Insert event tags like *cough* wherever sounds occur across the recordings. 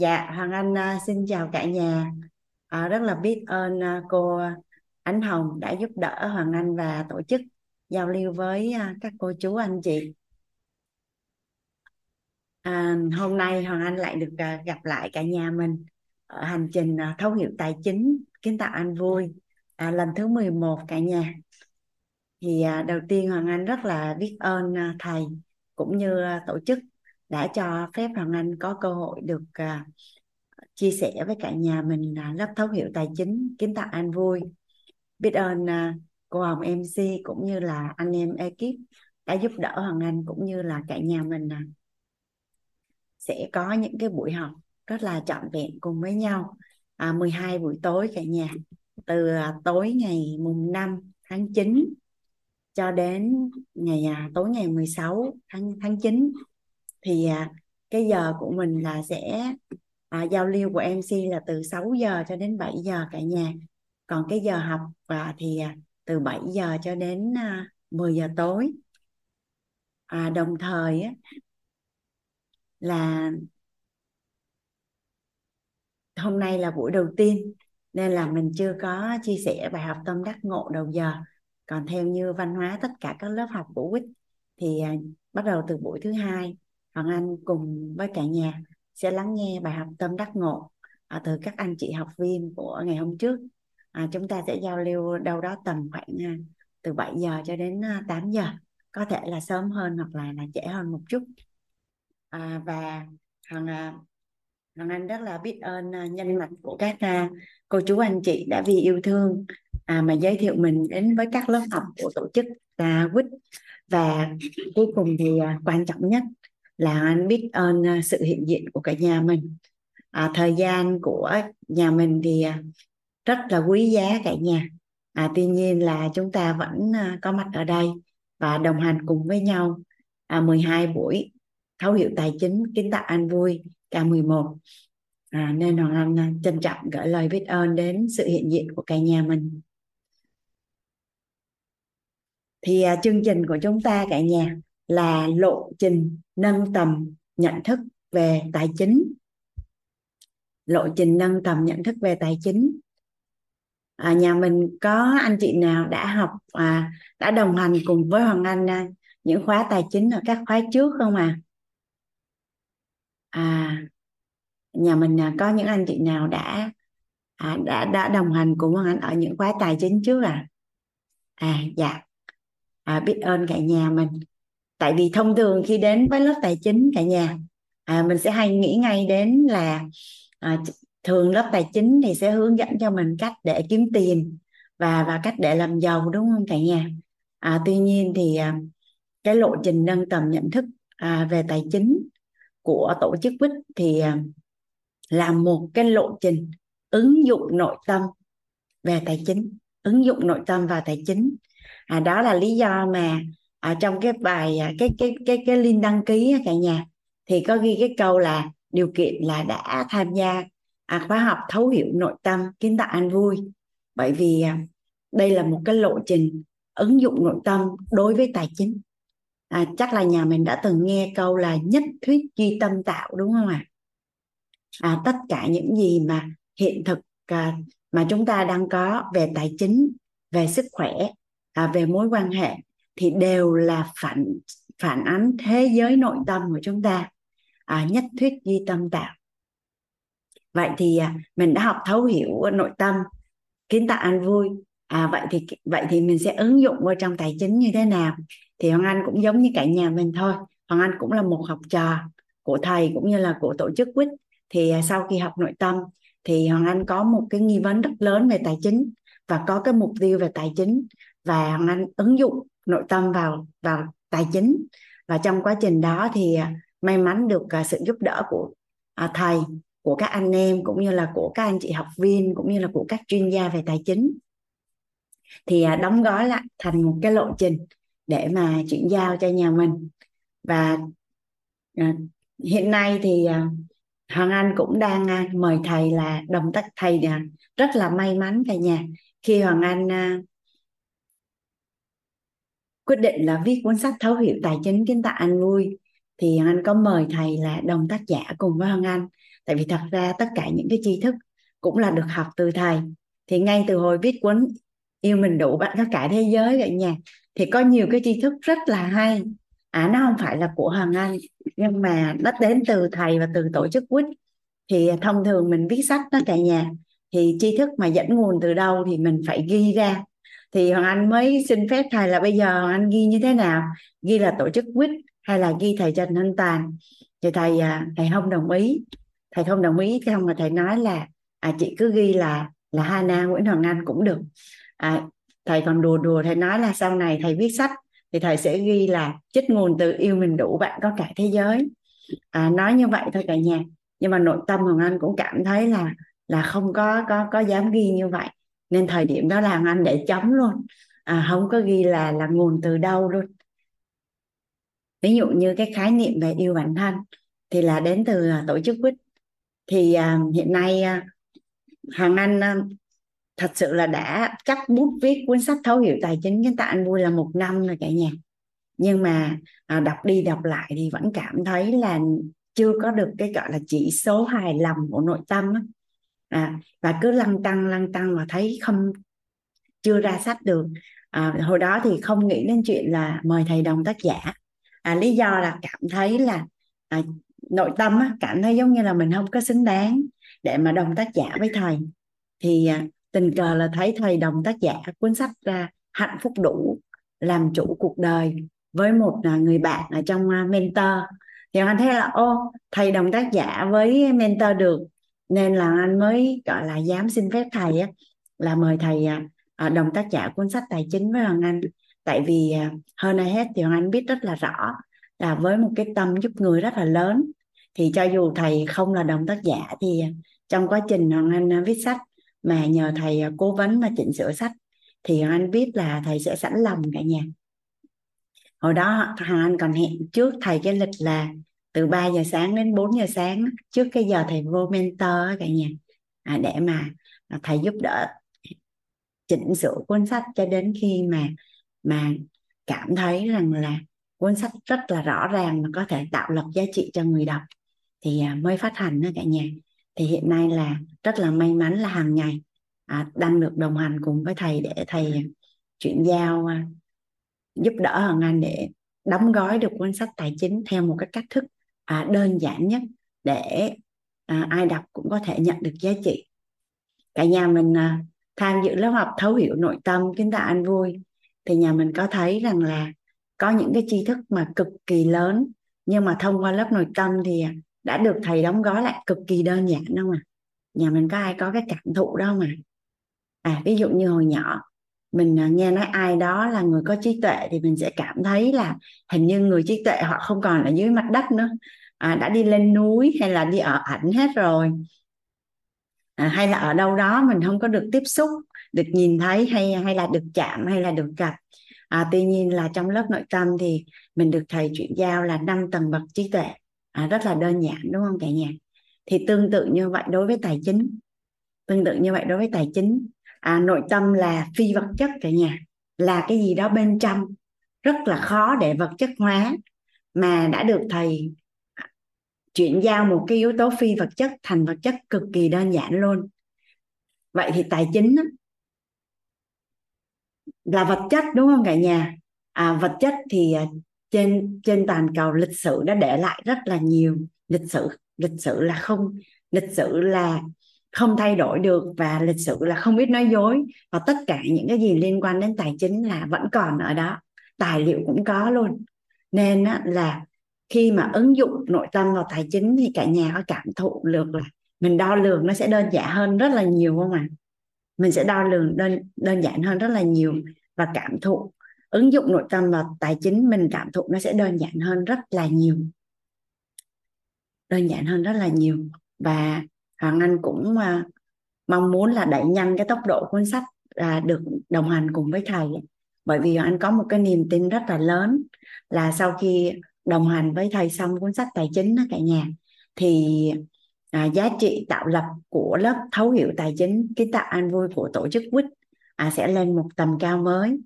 dạ Hoàng Anh uh, xin chào cả nhà. À, rất là biết ơn uh, cô Ánh Hồng đã giúp đỡ Hoàng Anh và tổ chức giao lưu với uh, các cô chú anh chị. À, hôm nay Hoàng Anh lại được uh, gặp lại cả nhà mình ở hành trình uh, thấu hiểu tài chính kiến tạo anh vui. À, lần thứ 11 cả nhà. Thì à, đầu tiên Hoàng Anh rất là biết ơn à, thầy cũng như à, tổ chức đã cho phép Hoàng Anh có cơ hội được uh, chia sẻ với cả nhà mình là lớp thấu hiểu tài chính kiến tạo an vui. Biết ơn uh, cô Hồng MC cũng như là anh em ekip đã giúp đỡ Hoàng Anh cũng như là cả nhà mình uh, sẽ có những cái buổi học rất là trọn vẹn cùng với nhau à, 12 buổi tối cả nhà từ tối ngày mùng 5 tháng 9 cho đến ngày tối ngày 16 tháng tháng 9 thì à, cái giờ của mình là sẽ à, giao lưu của MC là từ 6 giờ cho đến 7 giờ cả nhà. Còn cái giờ học và thì à, từ 7 giờ cho đến à, 10 giờ tối. À, đồng thời á, là hôm nay là buổi đầu tiên nên là mình chưa có chia sẻ bài học tâm đắc ngộ đầu giờ. Còn theo như văn hóa tất cả các lớp học của quýt thì à, bắt đầu từ buổi thứ hai. Hoàng Anh cùng với cả nhà sẽ lắng nghe bài học tâm đắc ngộ à, từ các anh chị học viên của ngày hôm trước. À, chúng ta sẽ giao lưu đâu đó tầm khoảng à, từ 7 giờ cho đến à, 8 giờ. Có thể là sớm hơn hoặc là là trễ hơn một chút. À, và Hoàng à, Hoàng Anh rất là biết ơn à, nhân mặt của các à, cô chú anh chị đã vì yêu thương à, mà giới thiệu mình đến với các lớp học của tổ chức là quýt. Và cuối cùng thì quan trọng nhất là anh biết ơn à, sự hiện diện của cả nhà mình. À, thời gian của nhà mình thì à, rất là quý giá cả nhà. À, tuy nhiên là chúng ta vẫn à, có mặt ở đây và đồng hành cùng với nhau. À, 12 buổi thấu hiểu tài chính kiến tạo an vui K11 à, nên Hoàng Anh trân trọng gửi lời biết ơn đến sự hiện diện của cả nhà mình. Thì à, chương trình của chúng ta cả nhà là lộ trình nâng tầm nhận thức về tài chính. Lộ trình nâng tầm nhận thức về tài chính. À, nhà mình có anh chị nào đã học à, đã đồng hành cùng với Hoàng Anh à, những khóa tài chính ở các khóa trước không à? À nhà mình à, có những anh chị nào đã à, đã đã đồng hành cùng Hoàng Anh ở những khóa tài chính trước à? À dạ. À, biết ơn cả nhà mình tại vì thông thường khi đến với lớp tài chính cả nhà à, mình sẽ hay nghĩ ngay đến là à, thường lớp tài chính thì sẽ hướng dẫn cho mình cách để kiếm tiền và và cách để làm giàu đúng không cả nhà? À, tuy nhiên thì à, cái lộ trình nâng tầm nhận thức à, về tài chính của tổ chức quýt thì à, là một cái lộ trình ứng dụng nội tâm về tài chính ứng dụng nội tâm vào tài chính. À, đó là lý do mà à, trong cái bài à, cái cái cái cái link đăng ký cả nhà thì có ghi cái câu là điều kiện là đã tham gia à, khóa học thấu hiểu nội tâm kiến tạo an vui bởi vì à, đây là một cái lộ trình ứng dụng nội tâm đối với tài chính à, chắc là nhà mình đã từng nghe câu là nhất thuyết duy tâm tạo đúng không ạ à? à, tất cả những gì mà hiện thực à, mà chúng ta đang có về tài chính về sức khỏe à, về mối quan hệ thì đều là phản phản ánh thế giới nội tâm của chúng ta. À, nhất thuyết duy tâm tạo vậy thì à, mình đã học thấu hiểu nội tâm kiến tạo an vui. À vậy thì vậy thì mình sẽ ứng dụng vào trong tài chính như thế nào? Thì hoàng anh cũng giống như cả nhà mình thôi. Hoàng anh cũng là một học trò của thầy cũng như là của tổ chức quýt. Thì à, sau khi học nội tâm thì hoàng anh có một cái nghi vấn rất lớn về tài chính và có cái mục tiêu về tài chính. Và hoàng anh ứng dụng nội tâm vào vào tài chính. Và trong quá trình đó thì à, may mắn được à, sự giúp đỡ của à, thầy, của các anh em cũng như là của các anh chị học viên cũng như là của các chuyên gia về tài chính. Thì đóng gói lại thành một cái lộ trình để mà chuyển giao cho nhà mình. Và hiện nay thì Hoàng Anh cũng đang mời thầy là đồng tác thầy rất là may mắn cả nhà. Khi Hoàng Anh quyết định là viết cuốn sách thấu hiểu tài chính kiến tạo anh vui. Thì Anh có mời thầy là đồng tác giả cùng với Hoàng Anh. Tại vì thật ra tất cả những cái tri thức cũng là được học từ thầy. Thì ngay từ hồi viết cuốn yêu mình đủ bạn có cả thế giới vậy nha, thì có nhiều cái tri thức rất là hay. À nó không phải là của Hằng Anh, nhưng mà nó đến từ thầy và từ tổ chức quýt. Thì thông thường mình viết sách đó cả nhà, thì tri thức mà dẫn nguồn từ đâu thì mình phải ghi ra thì Hoàng Anh mới xin phép thầy là bây giờ Hoàng Anh ghi như thế nào? Ghi là tổ chức quýt hay là ghi thầy Trần Thanh Toàn thì thầy à, thầy không đồng ý. Thầy không đồng ý xong mà thầy nói là à, chị cứ ghi là là Hana Nguyễn Hoàng Anh cũng được. À, thầy còn đùa đùa thầy nói là sau này thầy viết sách thì thầy sẽ ghi là chích nguồn từ yêu mình đủ bạn có cả thế giới. À, nói như vậy thôi cả nhà. Nhưng mà nội tâm Hoàng Anh cũng cảm thấy là là không có có có dám ghi như vậy nên thời điểm đó là anh để chấm luôn. À, không có ghi là là nguồn từ đâu luôn. Ví dụ như cái khái niệm về yêu bản thân thì là đến từ à, tổ chức quýt. Thì à, hiện nay à, hàng anh à, thật sự là đã cắt bút viết cuốn sách thấu hiểu tài chính. Kiến tạo anh vui là một năm rồi cả nhà. Nhưng mà à, đọc đi đọc lại thì vẫn cảm thấy là chưa có được cái gọi là chỉ số hài lòng của nội tâm á. À, và cứ lăn tăng lăn tăng và thấy không chưa ra sách được. À, hồi đó thì không nghĩ đến chuyện là mời thầy đồng tác giả. À, lý do là cảm thấy là à, nội tâm á, cảm thấy giống như là mình không có xứng đáng để mà đồng tác giả với thầy. Thì à, tình cờ là thấy thầy đồng tác giả cuốn sách ra hạnh phúc đủ làm chủ cuộc đời với một à, người bạn ở trong à, mentor. Thì anh thấy là ô thầy đồng tác giả với mentor được nên là anh mới gọi là dám xin phép thầy á là mời thầy à, à đồng tác giả cuốn sách tài chính với Hoàng Anh. Tại vì à, hơn ai hết thì Hoàng Anh biết rất là rõ là với một cái tâm giúp người rất là lớn thì cho dù thầy không là đồng tác giả thì trong quá trình Hoàng Anh à, viết sách mà nhờ thầy cố vấn và chỉnh sửa sách thì Hoàng Anh biết là thầy sẽ sẵn lòng cả nhà. Hồi đó Hoàng Anh còn hẹn trước thầy cái lịch là từ 3 giờ sáng đến 4 giờ sáng trước cái giờ thầy vô mentor cả nhà. À, để mà à, thầy giúp đỡ chỉnh sửa cuốn sách cho đến khi mà mà cảm thấy rằng là cuốn sách rất là rõ ràng và có thể tạo lập giá trị cho người đọc thì à, mới phát hành đó cả nhà. Thì hiện nay là rất là may mắn là hàng ngày à, đang được đồng hành cùng với thầy để thầy à, chuyển giao giúp đỡ Hằng Anh để đóng gói được cuốn sách tài chính theo một cái cách thức à, đơn giản nhất để à, ai đọc cũng có thể nhận được giá trị. Cả nhà mình à, tham dự lớp học thấu hiểu nội tâm kiến tạo anh vui thì nhà mình có thấy rằng là có những cái tri thức mà cực kỳ lớn nhưng mà thông qua lớp nội tâm thì à, đã được thầy đóng gói lại cực kỳ đơn giản đâu mà. Nhà mình có ai có cái cảm thụ đâu mà à ví dụ như hồi nhỏ mình à, nghe nói ai đó là người có trí tuệ thì mình sẽ cảm thấy là hình như người trí tuệ họ không còn ở dưới mặt đất nữa à, đã đi lên núi hay là đi ở ảnh hết rồi? À, hay là ở đâu đó mình không có được tiếp xúc được nhìn thấy hay hay là được chạm hay là được gặp? À, tuy nhiên là trong lớp nội tâm thì mình được thầy chuyển giao là năm tầng bậc trí tuệ. À, rất là đơn giản đúng không cả nhà? Thì tương tự như vậy đối với tài chính. Tương tự như vậy đối với tài chính. À, nội tâm là phi vật chất cả nhà. Là cái gì đó bên trong. Rất là khó để vật chất hóa. Mà đã được thầy chuyển giao một cái yếu tố phi vật chất thành vật chất cực kỳ đơn giản luôn. Vậy thì tài chính đó, là vật chất đúng không cả nhà? À, vật chất thì à, trên trên toàn cầu lịch sử đã để lại rất là nhiều lịch sử. Lịch sử là không lịch sử là không thay đổi được và lịch sử là không biết nói dối. Và tất cả những cái gì liên quan đến tài chính là vẫn còn ở đó. Tài liệu cũng có luôn. Nên là khi mà ứng dụng nội tâm vào tài chính thì cả nhà có cảm thụ được là mình đo lường nó sẽ đơn giản hơn rất là nhiều không ạ à? mình sẽ đo lường đơn đơn giản hơn rất là nhiều và cảm thụ ứng dụng nội tâm vào tài chính mình cảm thụ nó sẽ đơn giản hơn rất là nhiều đơn giản hơn rất là nhiều và Hoàng Anh cũng uh, mong muốn là đẩy nhanh cái tốc độ cuốn sách uh, được đồng hành cùng với thầy bởi vì anh có một cái niềm tin rất là lớn là sau khi đồng hành với thầy xong cuốn sách tài chính đó cả nhà. Thì à, giá trị tạo lập của lớp thấu hiểu tài chính kiến tạo an vui của tổ chức quýt à, sẽ lên một tầm cao mới.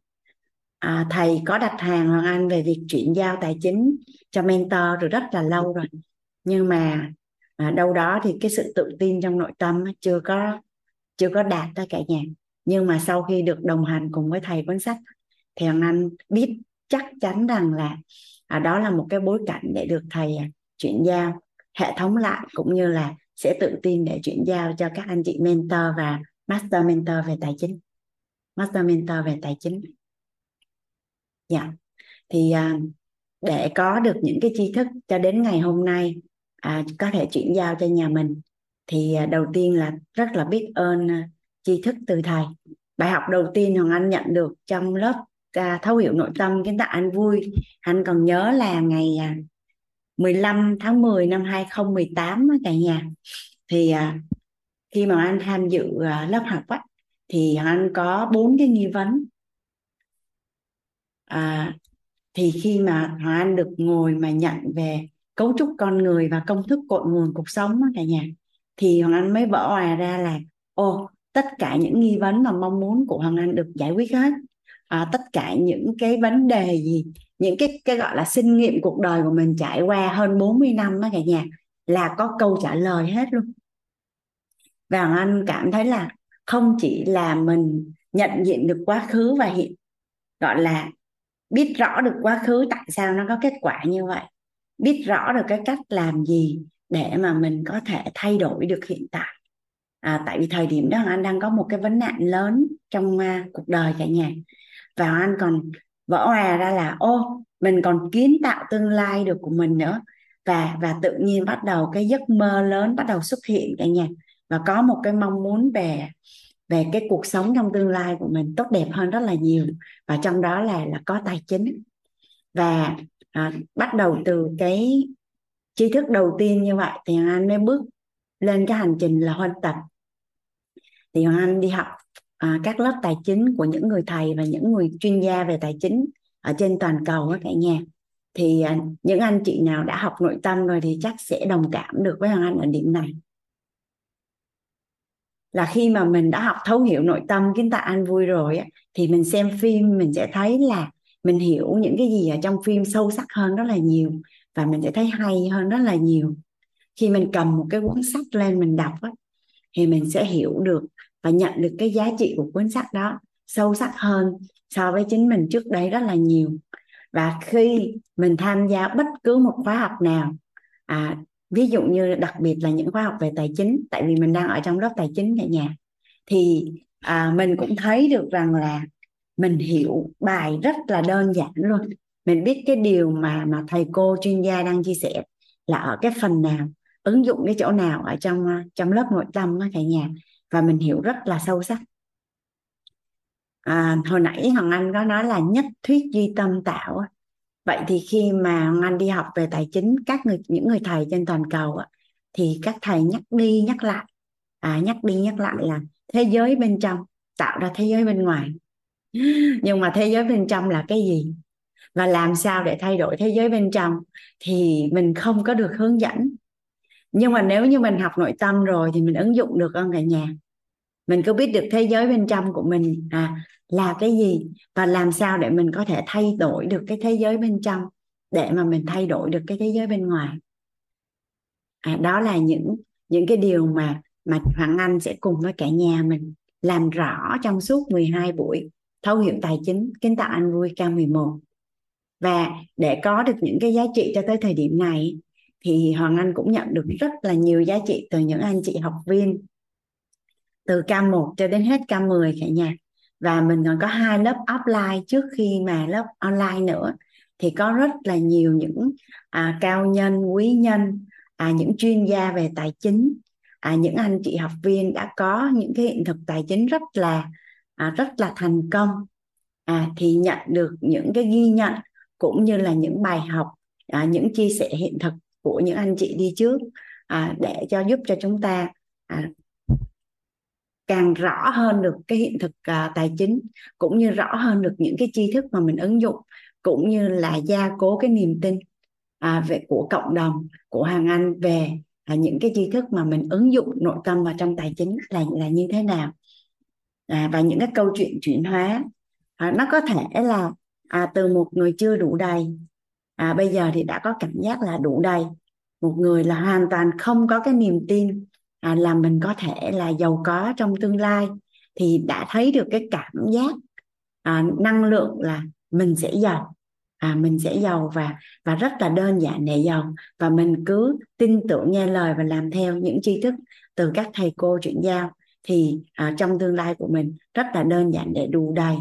À, thầy có đặt hàng Hoàng Anh về việc chuyển giao tài chính cho mentor rồi rất là lâu rồi. Nhưng mà à, đâu đó thì cái sự tự tin trong nội tâm chưa có chưa có đạt đó cả nhà. Nhưng mà sau khi được đồng hành cùng với thầy cuốn sách thì Hoàng Anh biết chắc chắn rằng là à, đó là một cái bối cảnh để được thầy à, chuyển giao hệ thống lại cũng như là sẽ tự tin để chuyển giao cho các anh chị mentor và master mentor về tài chính. Master mentor về tài chính. Dạ. Thì à, để có được những cái tri thức cho đến ngày hôm nay à, có thể chuyển giao cho nhà mình thì à, đầu tiên là rất là biết ơn à, tri thức từ thầy. Bài học đầu tiên hoàng anh nhận được trong lớp à, thấu hiểu nội tâm kiến tạo anh vui. Anh còn nhớ là ngày à, 15 tháng 10 năm 2018 cả nhà. Thì à, khi mà anh tham dự à, lớp học á, thì anh có bốn cái nghi vấn. À, thì khi mà Hoàng Anh được ngồi mà nhận về cấu trúc con người và công thức cội nguồn cuộc sống đó cả nhà thì Hoàng Anh mới vỡ hòa ra là ô tất cả những nghi vấn mà mong muốn của Hoàng Anh được giải quyết hết à, tất cả những cái vấn đề gì những cái cái gọi là sinh nghiệm cuộc đời của mình trải qua hơn 40 năm đó cả nhà là có câu trả lời hết luôn. Và Anh cảm thấy là không chỉ là mình nhận diện được quá khứ và hiện gọi là biết rõ được quá khứ tại sao nó có kết quả như vậy biết rõ được cái cách làm gì để mà mình có thể thay đổi được hiện tại. À, tại vì thời điểm đó anh đang có một cái vấn nạn lớn trong uh, cuộc đời cả nhà và anh còn vỡ hòa ra là ô mình còn kiến tạo tương lai được của mình nữa. Và và tự nhiên bắt đầu cái giấc mơ lớn bắt đầu xuất hiện cả nhà. Và có một cái mong muốn về về cái cuộc sống trong tương lai của mình tốt đẹp hơn rất là nhiều. Và trong đó là là có tài chính. Và à, bắt đầu từ cái tri thức đầu tiên như vậy thì Hoàng Anh mới bước lên cái hành trình là huân tập. Thì Hoàng Anh đi học à, các lớp tài chính của những người thầy và những người chuyên gia về tài chính ở trên toàn cầu các cả nhà. Thì à, những anh chị nào đã học nội tâm rồi thì chắc sẽ đồng cảm được với Hoàng Anh ở điểm này. Là khi mà mình đã học thấu hiểu nội tâm kiến tạo an vui rồi á, thì mình xem phim mình sẽ thấy là mình hiểu những cái gì ở trong phim sâu sắc hơn rất là nhiều và mình sẽ thấy hay hơn rất là nhiều. Khi mình cầm một cái cuốn sách lên mình đọc á, thì mình sẽ hiểu được và nhận được cái giá trị của cuốn sách đó sâu sắc hơn so với chính mình trước đây rất là nhiều. Và khi mình tham gia bất cứ một khóa học nào à, ví dụ như đặc biệt là những khóa học về tài chính tại vì mình đang ở trong lớp tài chính cả nhà thì à, mình cũng thấy được rằng là mình hiểu bài rất là đơn giản luôn. Mình biết cái điều mà mà thầy cô chuyên gia đang chia sẻ là ở cái phần nào ứng dụng cái chỗ nào ở trong à, trong lớp nội tâm đó cả nhà và mình hiểu rất là sâu sắc. À, hồi nãy hoàng anh có nói là nhất thuyết duy tâm tạo vậy thì khi mà hoàng anh đi học về tài chính các người những người thầy trên toàn cầu thì các thầy nhắc đi nhắc lại. À, nhắc đi nhắc lại là thế giới bên trong tạo ra thế giới bên ngoài. *laughs* Nhưng mà thế giới bên trong là cái gì? Và làm sao để thay đổi thế giới bên trong thì mình không có được hướng dẫn. Nhưng mà nếu như mình học nội tâm rồi thì mình ứng dụng được không cả nhà mình có biết được thế giới bên trong của mình à là cái gì và làm sao để mình có thể thay đổi được cái thế giới bên trong để mà mình thay đổi được cái thế giới bên ngoài? À, đó là những những cái điều mà mà Hoàng Anh sẽ cùng với cả nhà mình làm rõ trong suốt 12 buổi thấu hiểu tài chính kiến tạo anh vui K11 và để có được những cái giá trị cho tới thời điểm này thì Hoàng Anh cũng nhận được rất là nhiều giá trị từ những anh chị học viên từ K1 cho đến hết K10 cả nhà. Và mình còn có hai lớp offline trước khi mà lớp online nữa. Thì có rất là nhiều những à, cao nhân quý nhân à, những chuyên gia về tài chính. À, những anh chị học viên đã có những cái hiện thực tài chính rất là à, rất là thành công. À, thì nhận được những cái ghi nhận cũng như là những bài học à, những chia sẻ hiện thực của những anh chị đi trước à, để cho giúp cho chúng ta à, càng rõ hơn được cái hiện thực uh, tài chính cũng như rõ hơn được những cái tri thức mà mình ứng dụng cũng như là gia cố cái niềm tin à, về của cộng đồng của hàng anh về à, những cái tri thức mà mình ứng dụng nội tâm vào trong tài chính là là như thế nào. À, và những cái câu chuyện chuyển hóa à, nó có thể là à, từ một người chưa đủ đầy à, bây giờ thì đã có cảm giác là đủ đầy. Một người là hoàn toàn không có cái niềm tin à, là mình có thể là giàu có trong tương lai thì đã thấy được cái cảm giác à, năng lượng là mình sẽ giàu à, mình sẽ giàu và và rất là đơn giản để giàu. Và mình cứ tin tưởng nghe lời và làm theo những tri thức từ các thầy cô chuyển giao thì à, trong tương lai của mình rất là đơn giản để đủ đầy.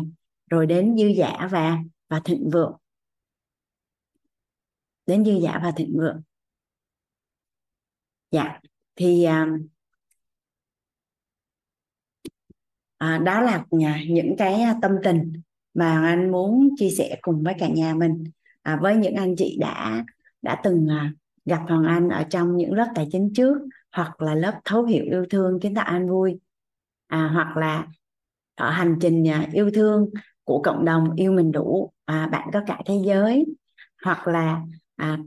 Rồi đến dư giả và và thịnh vượng. Đến dư giả và thịnh vượng. Dạ thì à, à, đó là à, những cái à, tâm tình mà anh muốn chia sẻ cùng với cả nhà mình. À, với những anh chị đã đã từng à, gặp Hoàng Anh ở trong những lớp tài chính trước hoặc là lớp thấu hiểu yêu thương kiến tạo an vui. À, hoặc là ở hành trình à, yêu thương của cộng đồng yêu mình đủ à, bạn có cả thế giới. Hoặc là à,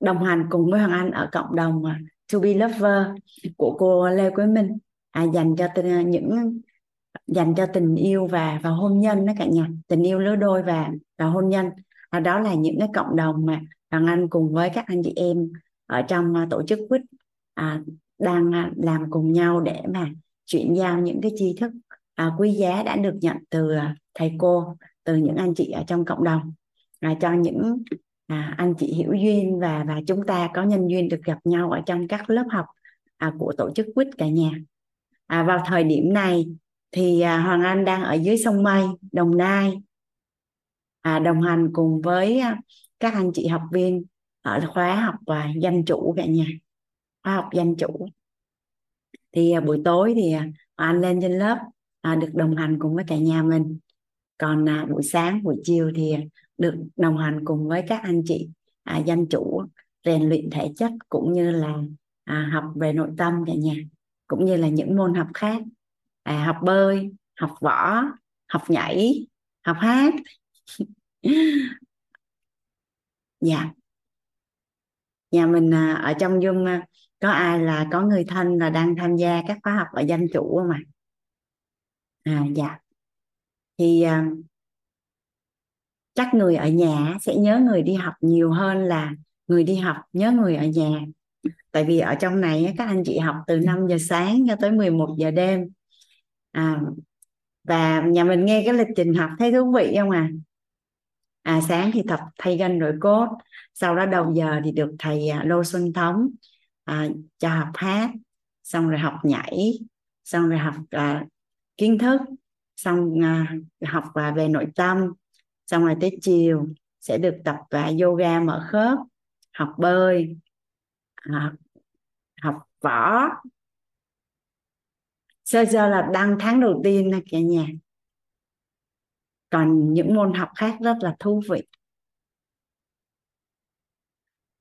đồng hành cùng với Hoàng Anh ở cộng đồng à, To Be Lover của cô Lê Quế Minh. À, dành cho à, những dành cho tình yêu và và hôn nhân đó cả nhà. Tình yêu lứa đôi và và hôn nhân. À, đó là những cái cộng đồng mà Hoàng Anh cùng với các anh chị em ở trong uh, tổ chức quýt à, đang uh, làm cùng nhau để mà chuyển giao những cái tri thức à, quý giá đã được nhận từ à, thầy cô từ những anh chị ở trong cộng đồng. À, cho những à, anh chị hiểu duyên và và chúng ta có nhân duyên được gặp nhau ở trong các lớp học à, của tổ chức quýt cả nhà. À, vào thời điểm này thì à, Hoàng Anh đang ở dưới sông Mây Đồng Nai. À, đồng hành cùng với à, các anh chị học viên ở khóa học và danh chủ cả nhà khóa học danh chủ. Thì à, buổi tối thì à, anh lên trên lớp à, được đồng hành cùng với cả nhà mình. Còn à, buổi sáng buổi chiều thì à, được đồng hành cùng với các anh chị à, danh chủ rèn luyện thể chất cũng như là à, học về nội tâm cả nhà cũng như là những môn học khác à, học bơi học võ học nhảy học hát. *laughs* Dạ. Nhà mình à, ở trong Zoom à, có ai là có người thân là đang tham gia các khóa học ở danh chủ không ạ? À dạ. Thì à, chắc người ở nhà sẽ nhớ người đi học nhiều hơn là người đi học nhớ người ở nhà. Tại vì ở trong này các anh chị học từ 5 giờ sáng cho tới 11 giờ đêm à, và nhà mình nghe cái lịch trình học thấy thú vị không à? À sáng thì tập thay gân nội cốt sau đó đầu giờ thì được thầy à, Lô Xuân Thống à, cho học hát xong rồi học nhảy xong rồi học à, kiến thức xong à, học à, về nội tâm xong rồi tới chiều sẽ được tập à, yoga mở khớp học bơi à, học võ sơ sơ là đăng tháng đầu tiên nè cả nhà. Còn những môn học khác rất là thú vị.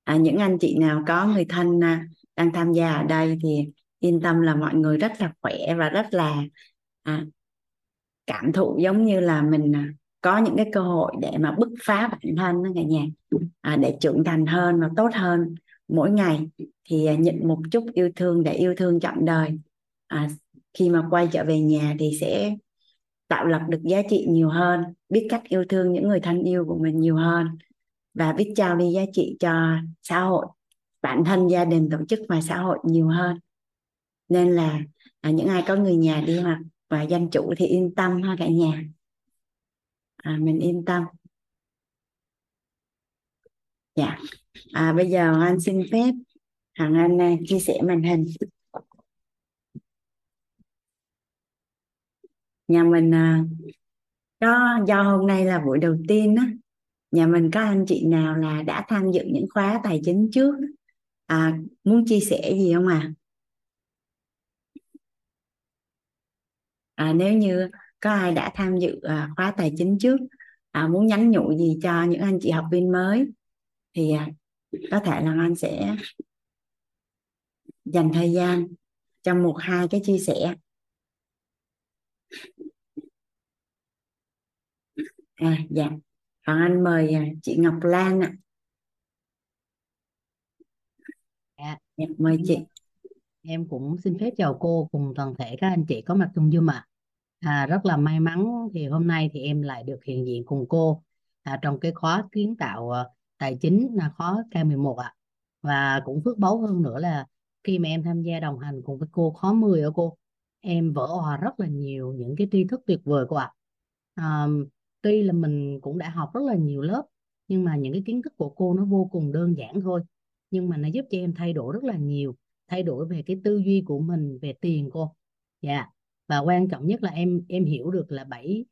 À, những anh chị nào có người thân à, đang tham gia ở đây thì yên tâm là mọi người rất là khỏe và rất là à, cảm thụ giống như là mình à, có những cái cơ hội để mà bứt phá bản thân đó cả nhà. À, để trưởng thành hơn và tốt hơn mỗi ngày thì à, nhận một chút yêu thương để yêu thương trọn đời. À, khi mà quay trở về nhà thì sẽ tạo lập được giá trị nhiều hơn biết cách yêu thương những người thân yêu của mình nhiều hơn và biết trao đi giá trị cho xã hội bản thân gia đình tổ chức và xã hội nhiều hơn. Nên là à, những ai có người nhà đi học và danh chủ thì yên tâm ha cả nhà. À, mình yên tâm. Dạ. À, bây giờ anh xin phép hằng anh à, chia sẻ màn hình. Nhà mình à, có do hôm nay là buổi đầu tiên á nhà mình có anh chị nào là đã tham dự những khóa tài chính trước à, muốn chia sẻ gì không à? à nếu như có ai đã tham dự à, khóa tài chính trước à, muốn nhắn nhủ gì cho những anh chị học viên mới thì à, có thể là anh sẽ dành thời gian trong một hai cái chia sẻ à dạ. Còn anh mời à, chị Ngọc Lan ạ. Dạ. dạ, mời chị. Em cũng xin phép chào cô cùng toàn thể các anh chị có mặt trong Zoom ạ. À. rất là may mắn thì hôm nay thì em lại được hiện diện cùng cô à, trong cái khóa kiến tạo uh, tài chính là khóa K11 ạ. Và cũng phước báu hơn nữa là khi mà em tham gia đồng hành cùng với cô khóa 10 ở cô em vỡ òa rất là nhiều những cái tri thức tuyệt vời cô ạ. À, tuy là mình cũng đã học rất là nhiều lớp nhưng mà những cái kiến thức của cô nó vô cùng đơn giản thôi. Nhưng mà nó giúp cho em thay đổi rất là nhiều thay đổi về cái tư duy của mình về tiền cô. Dạ. Và quan trọng nhất là em em hiểu được là bảy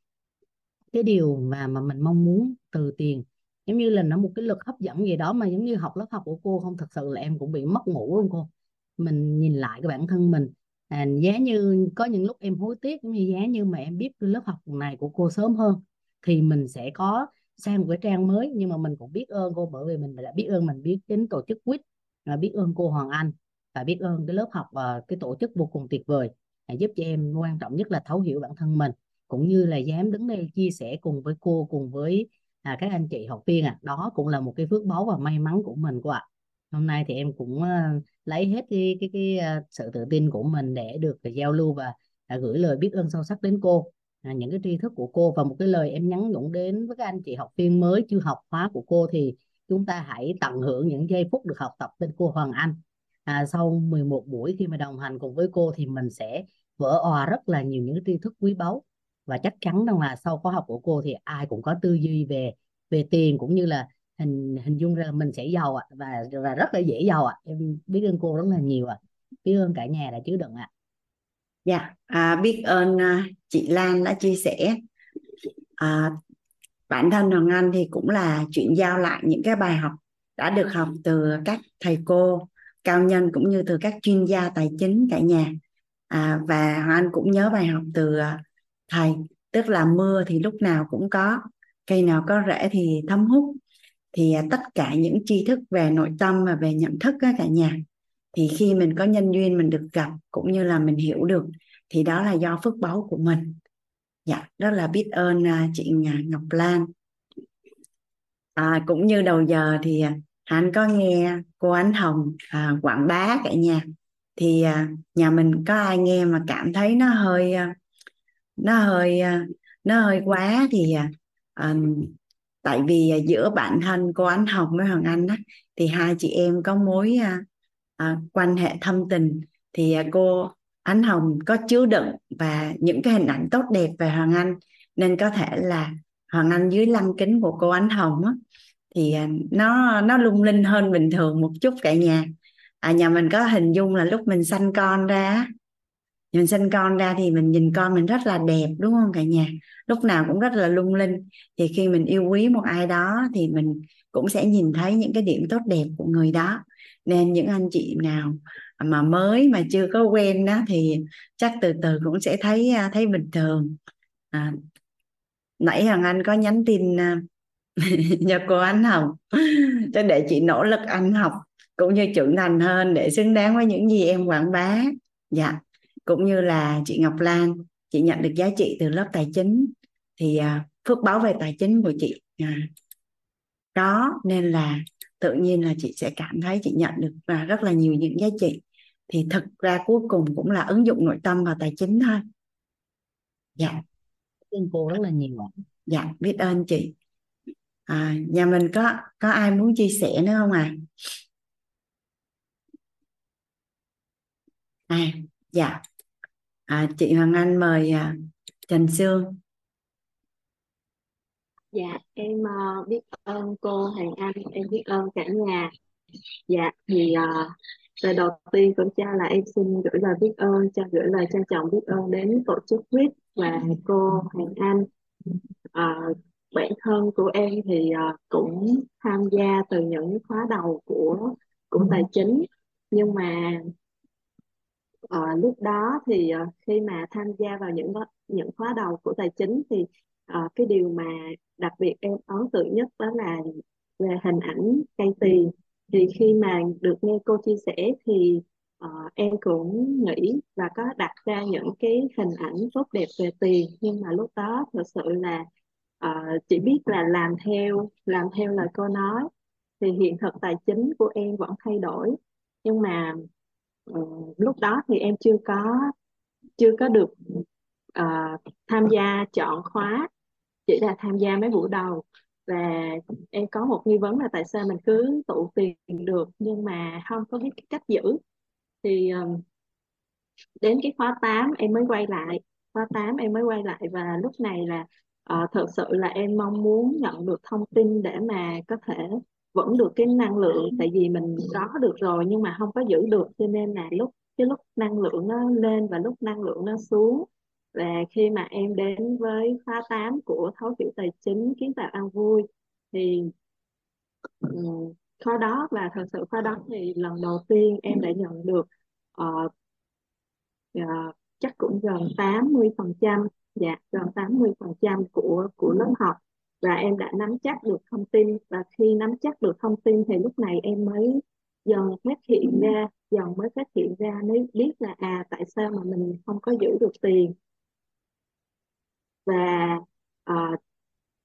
cái điều mà mà mình mong muốn từ tiền. Giống như là nó một cái lực hấp dẫn gì đó mà giống như học lớp học của cô không thật sự là em cũng bị mất ngủ luôn cô. Mình nhìn lại cái bản thân mình. À, giá như có những lúc em hối tiếc giống như giá như mà em biết cái lớp học này của cô sớm hơn thì mình sẽ có sang một cái trang mới nhưng mà mình cũng biết ơn cô bởi vì mình đã biết ơn mình biết đến tổ chức quýt là biết ơn cô Hoàng Anh và biết ơn cái lớp học và cái tổ chức vô cùng tuyệt vời để giúp cho em quan trọng nhất là thấu hiểu bản thân mình cũng như là dám đứng đây chia sẻ cùng với cô cùng với à, các anh chị học viên à đó cũng là một cái phước báu và may mắn của mình cô ạ. Hôm nay thì em cũng uh, lấy hết cái cái cái uh, sự tự tin của mình để được giao lưu và uh, gửi lời biết ơn sâu sắc đến cô à, những cái tri thức của cô và một cái lời em nhắn nhủ đến với các anh chị học viên mới chưa học khóa của cô thì chúng ta hãy tận hưởng những giây phút được học tập bên cô Hoàng Anh. À, sau 11 buổi khi mà đồng hành cùng với cô thì mình sẽ vỡ òa rất là nhiều những cái tri thức quý báu. Và chắc chắn rằng là sau khóa học của cô thì ai cũng có tư duy về về tiền cũng như là hình hình dung ra mình sẽ giàu ạ. Và và rất là dễ giàu ạ. Em biết ơn cô rất là nhiều ạ. Biết ơn cả nhà đã chứa đựng ạ dạ. À, biết ơn uh, chị Lan đã chia sẻ. À, bản thân Hoàng Anh thì cũng là chuyện giao lại những cái bài học đã được học từ các thầy cô cao nhân cũng như từ các chuyên gia tài chính cả nhà. À, và Hoàng Anh cũng nhớ bài học từ uh, thầy tức là mưa thì lúc nào cũng có cây nào có rễ thì thấm hút. Thì à, tất cả những tri thức về nội tâm và về nhận thức á cả nhà thì khi mình có nhân duyên mình được gặp cũng như là mình hiểu được thì đó là do phước báu của mình. Dạ rất là biết ơn à, chị à, Ngọc Lan. À, cũng như đầu giờ thì à, anh có nghe cô Ánh Hồng à, quảng bá cả nhà. Thì à, nhà mình có ai nghe mà cảm thấy nó hơi nó hơi nó hơi quá thì à, tại vì giữa bản thân cô Ánh Hồng với Hoàng Anh á, thì hai chị em có mối à, à, quan hệ thâm tình thì à, cô Ánh Hồng có chứa đựng và những cái hình ảnh tốt đẹp về Hoàng Anh. Nên có thể là Hoàng Anh dưới lăng kính của cô Ánh Hồng á, thì à, nó nó lung linh hơn bình thường một chút cả nhà. À, nhà mình có hình dung là lúc mình sanh con ra mình sinh con ra thì mình nhìn con mình rất là đẹp đúng không cả nhà? Lúc nào cũng rất là lung linh. Thì khi mình yêu quý một ai đó thì mình cũng sẽ nhìn thấy những cái điểm tốt đẹp của người đó nên những anh chị nào mà mới mà chưa có quen đó thì chắc từ từ cũng sẽ thấy à, thấy bình thường. À, nãy hoàng anh có nhắn tin à, *laughs* cho cô anh Hồng cho để chị nỗ lực anh học cũng như trưởng thành hơn để xứng đáng với những gì em quảng bá. Dạ cũng như là chị Ngọc Lan chị nhận được giá trị từ lớp tài chính. Thì à, phước báo về tài chính của chị. À, có nên là tự nhiên là chị sẽ cảm thấy chị nhận được và rất là nhiều những giá trị. Thì thực ra cuối cùng cũng là ứng dụng nội tâm vào tài chính thôi. Dạ. Ơn cô rất là nhiều dạ biết ơn chị. À, nhà mình có có ai muốn chia sẻ nữa không à à dạ. À, chị Hoàng Anh mời à, Trần Sương. Dạ, em uh, biết ơn cô Hàng Anh, em biết ơn cả nhà. Dạ, thì uh, lời đầu tiên cũng cha là em xin gửi lời biết ơn, cho gửi lời trân trọng biết ơn đến tổ chức quýt và cô Hàng Anh. Uh, bản thân của em thì uh, cũng tham gia từ những khóa đầu của của tài chính nhưng mà Ờ, lúc đó thì ờ, khi mà tham gia vào những những khóa đầu của tài chính thì ờ, cái điều mà đặc biệt em ấn tượng nhất đó là về hình ảnh cây tiền thì khi mà được nghe cô chia sẻ thì ờ, em cũng nghĩ và có đặt ra những cái hình ảnh tốt đẹp về tiền. Nhưng mà lúc đó thật sự là ờ, chỉ biết là làm theo làm theo lời cô nói. Thì hiện thực tài chính của em vẫn thay đổi. Nhưng mà Ờ, lúc đó thì em chưa có chưa có được uh, tham gia chọn khóa chỉ là tham gia mấy buổi đầu. Và em có một nghi vấn là tại sao mình cứ tụ tiền được nhưng mà không có biết cách giữ. Thì um, đến cái khóa 8 em mới quay lại khóa 8 em mới quay lại và lúc này là uh, thật sự là em mong muốn nhận được thông tin để mà có thể vẫn được cái năng lượng tại vì mình có được rồi nhưng mà không có giữ được cho nên là lúc cái lúc năng lượng nó lên và lúc năng lượng nó xuống và khi mà em đến với khóa 8 của thấu hiểu tài chính kiến tạo an vui thì um, khóa đó và thật sự khóa đó thì lần đầu tiên em đã nhận được uh, uh, chắc cũng gần 80 phần trăm dạ gần 80 phần trăm của của lớp học. Và em đã nắm chắc được thông tin và khi nắm chắc được thông tin thì lúc này em mới dần phát hiện ra dần mới phát hiện ra mới biết là à tại sao mà mình không có giữ được tiền và uh,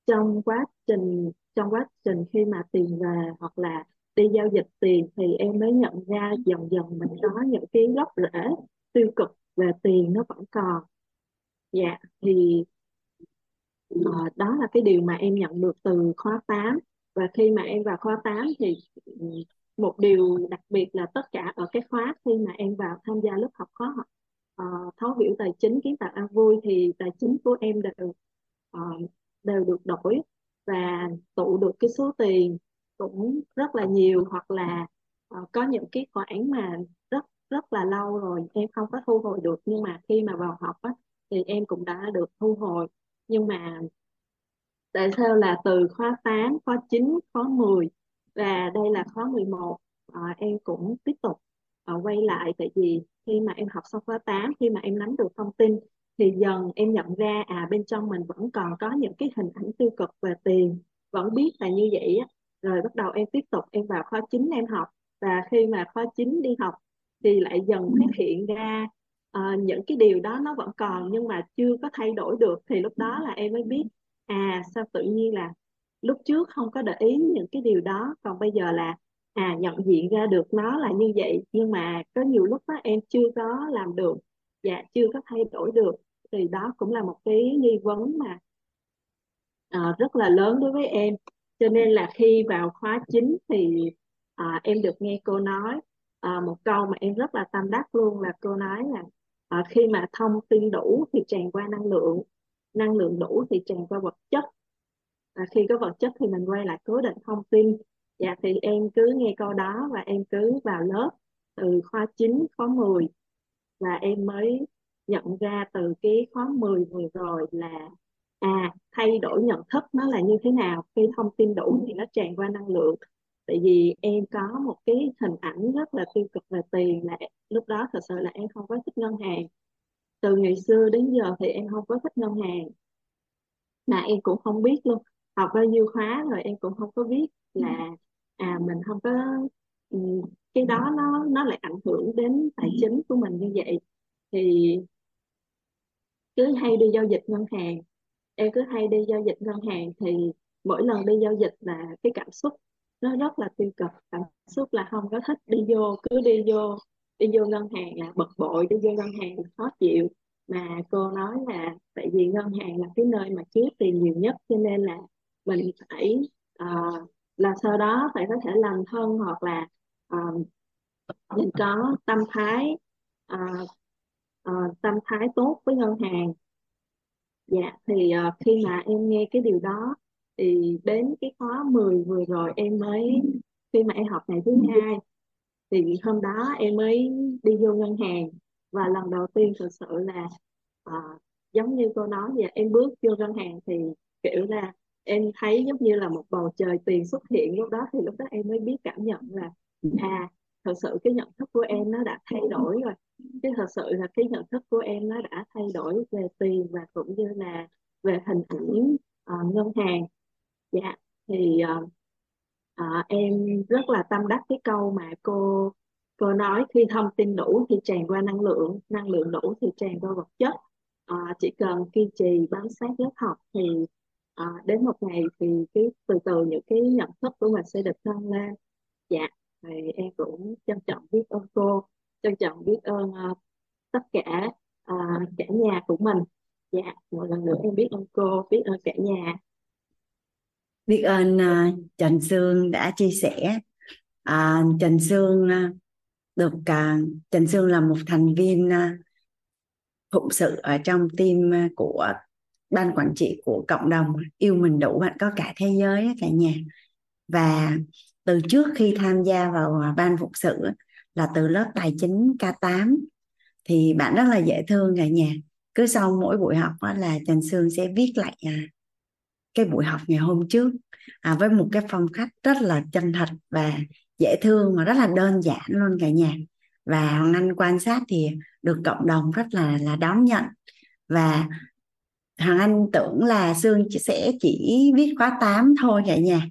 trong quá trình trong quá trình khi mà tiền về hoặc là đi giao dịch tiền thì em mới nhận ra dần dần mình có những cái gốc rễ tiêu cực về tiền nó vẫn còn. Dạ thì uh, đó là cái điều mà em nhận được từ khóa 8 và khi mà em vào khóa 8 thì ừ, một điều đặc biệt là tất cả ở cái khóa khi mà em vào tham gia lớp học khóa học uh, thấu hiểu tài chính kiến tạo an vui thì tài chính của em đều uh, đều được đổi và tụ được cái số tiền cũng rất là nhiều hoặc là uh, có những cái khoản mà rất rất là lâu rồi em không có thu hồi được. Nhưng mà khi mà vào học á, thì em cũng đã được thu hồi. Nhưng mà tại sao là từ khóa 8, khóa 9, khóa 10 và đây là khóa 11 à, em cũng tiếp tục à, quay lại tại vì khi mà em học xong khóa 8 khi mà em nắm được thông tin thì dần em nhận ra à bên trong mình vẫn còn có những cái hình ảnh tiêu cực về tiền vẫn biết là như vậy á. Rồi bắt đầu em tiếp tục em vào khóa 9 em học và khi mà khóa 9 đi học thì lại dần phát hiện ra uh, những cái điều đó nó vẫn còn nhưng mà chưa có thay đổi được. Thì lúc đó là em mới biết à sao tự nhiên là lúc trước không có để ý những cái điều đó còn bây giờ là à nhận diện ra được nó là như vậy nhưng mà có nhiều lúc đó em chưa có làm được và chưa có thay đổi được thì đó cũng là một cái nghi vấn mà à, rất là lớn đối với em. Cho nên là khi vào khóa chính thì à, em được nghe cô nói à, một câu mà em rất là tâm đắc luôn là cô nói là à, khi mà thông tin đủ thì tràn qua năng lượng năng lượng đủ thì tràn qua vật chất à, khi có vật chất thì mình quay lại cố định thông tin dạ thì em cứ nghe câu đó và em cứ vào lớp từ khóa 9, khóa 10 và em mới nhận ra từ cái khóa 10 vừa rồi là à thay đổi nhận thức nó là như thế nào khi thông tin đủ thì nó tràn qua năng lượng. Tại vì em có một cái hình ảnh rất là tiêu cực về tiền là lúc đó thật sự là em không có thích ngân hàng. Từ ngày xưa đến giờ thì em không có thích ngân hàng. Mà em cũng không biết luôn học bao nhiêu khóa rồi em cũng không có biết là à mình không có ừ, cái đó nó nó lại ảnh hưởng đến tài chính của mình như vậy. Thì cứ hay đi giao dịch ngân hàng em cứ hay đi giao dịch ngân hàng thì mỗi lần đi giao dịch là cái cảm xúc nó rất là tiêu cực cảm xúc là không có thích đi vô cứ đi vô đi vô ngân hàng là bực bội đi vô ngân hàng là khó chịu. Mà cô nói là tại vì ngân hàng là cái nơi mà chứa tiền nhiều nhất cho nên là mình phải uh, là sau đó phải có thể làm thân hoặc là uh, mình có tâm thái uh, uh, tâm thái tốt với ngân hàng. Dạ thì uh, khi mà em nghe cái điều đó thì đến cái khóa 10 vừa rồi em mới khi mà em học ngày thứ hai thì hôm đó em mới đi vô ngân hàng và lần đầu tiên thực sự là uh, giống như cô nói vậy em bước vô ngân hàng thì kiểu là em thấy giống như là một bầu trời tiền xuất hiện lúc đó thì lúc đó em mới biết cảm nhận là à thật sự cái nhận thức của em nó đã thay đổi rồi. Cái thật sự là cái nhận thức của em nó đã thay đổi về tiền và cũng như là về hình ảnh uh, ngân hàng. Dạ thì uh, uh, em rất là tâm đắc cái câu mà cô cô nói khi thông tin đủ thì tràn qua năng lượng năng lượng đủ thì tràn qua vật chất. Uh, chỉ cần kiên trì bám sát lớp học thì uh, đến một ngày thì cái từ từ những cái nhận thức của mình sẽ được nâng lên. Dạ thì em cũng trân trọng biết ơn cô trân trọng biết ơn uh, tất cả uh, cả nhà của mình. Dạ một lần nữa em biết ơn cô biết ơn cả nhà. Biết ơn uh, Trần Sương đã chia sẻ. Uh, Trần Sương uh, được uh, Trần Sương là một thành viên uh, phụng sự ở trong team của ban quản trị của cộng đồng yêu mình đủ bạn có cả thế giới cả nhà. Và từ trước khi tham gia vào à, ban phục sự là từ lớp tài chính K8 thì bạn rất là dễ thương cả nhà. Cứ sau mỗi buổi học là Trần Sương sẽ viết lại à, cái buổi học ngày hôm trước à, với một cái phong cách rất là chân thật và dễ thương mà rất là đơn giản luôn cả nhà. Và Hoàng Anh quan sát thì được cộng đồng rất là là đón nhận. Và Hoàng Anh tưởng là Sương sẽ chỉ viết khóa 8 thôi cả nhà.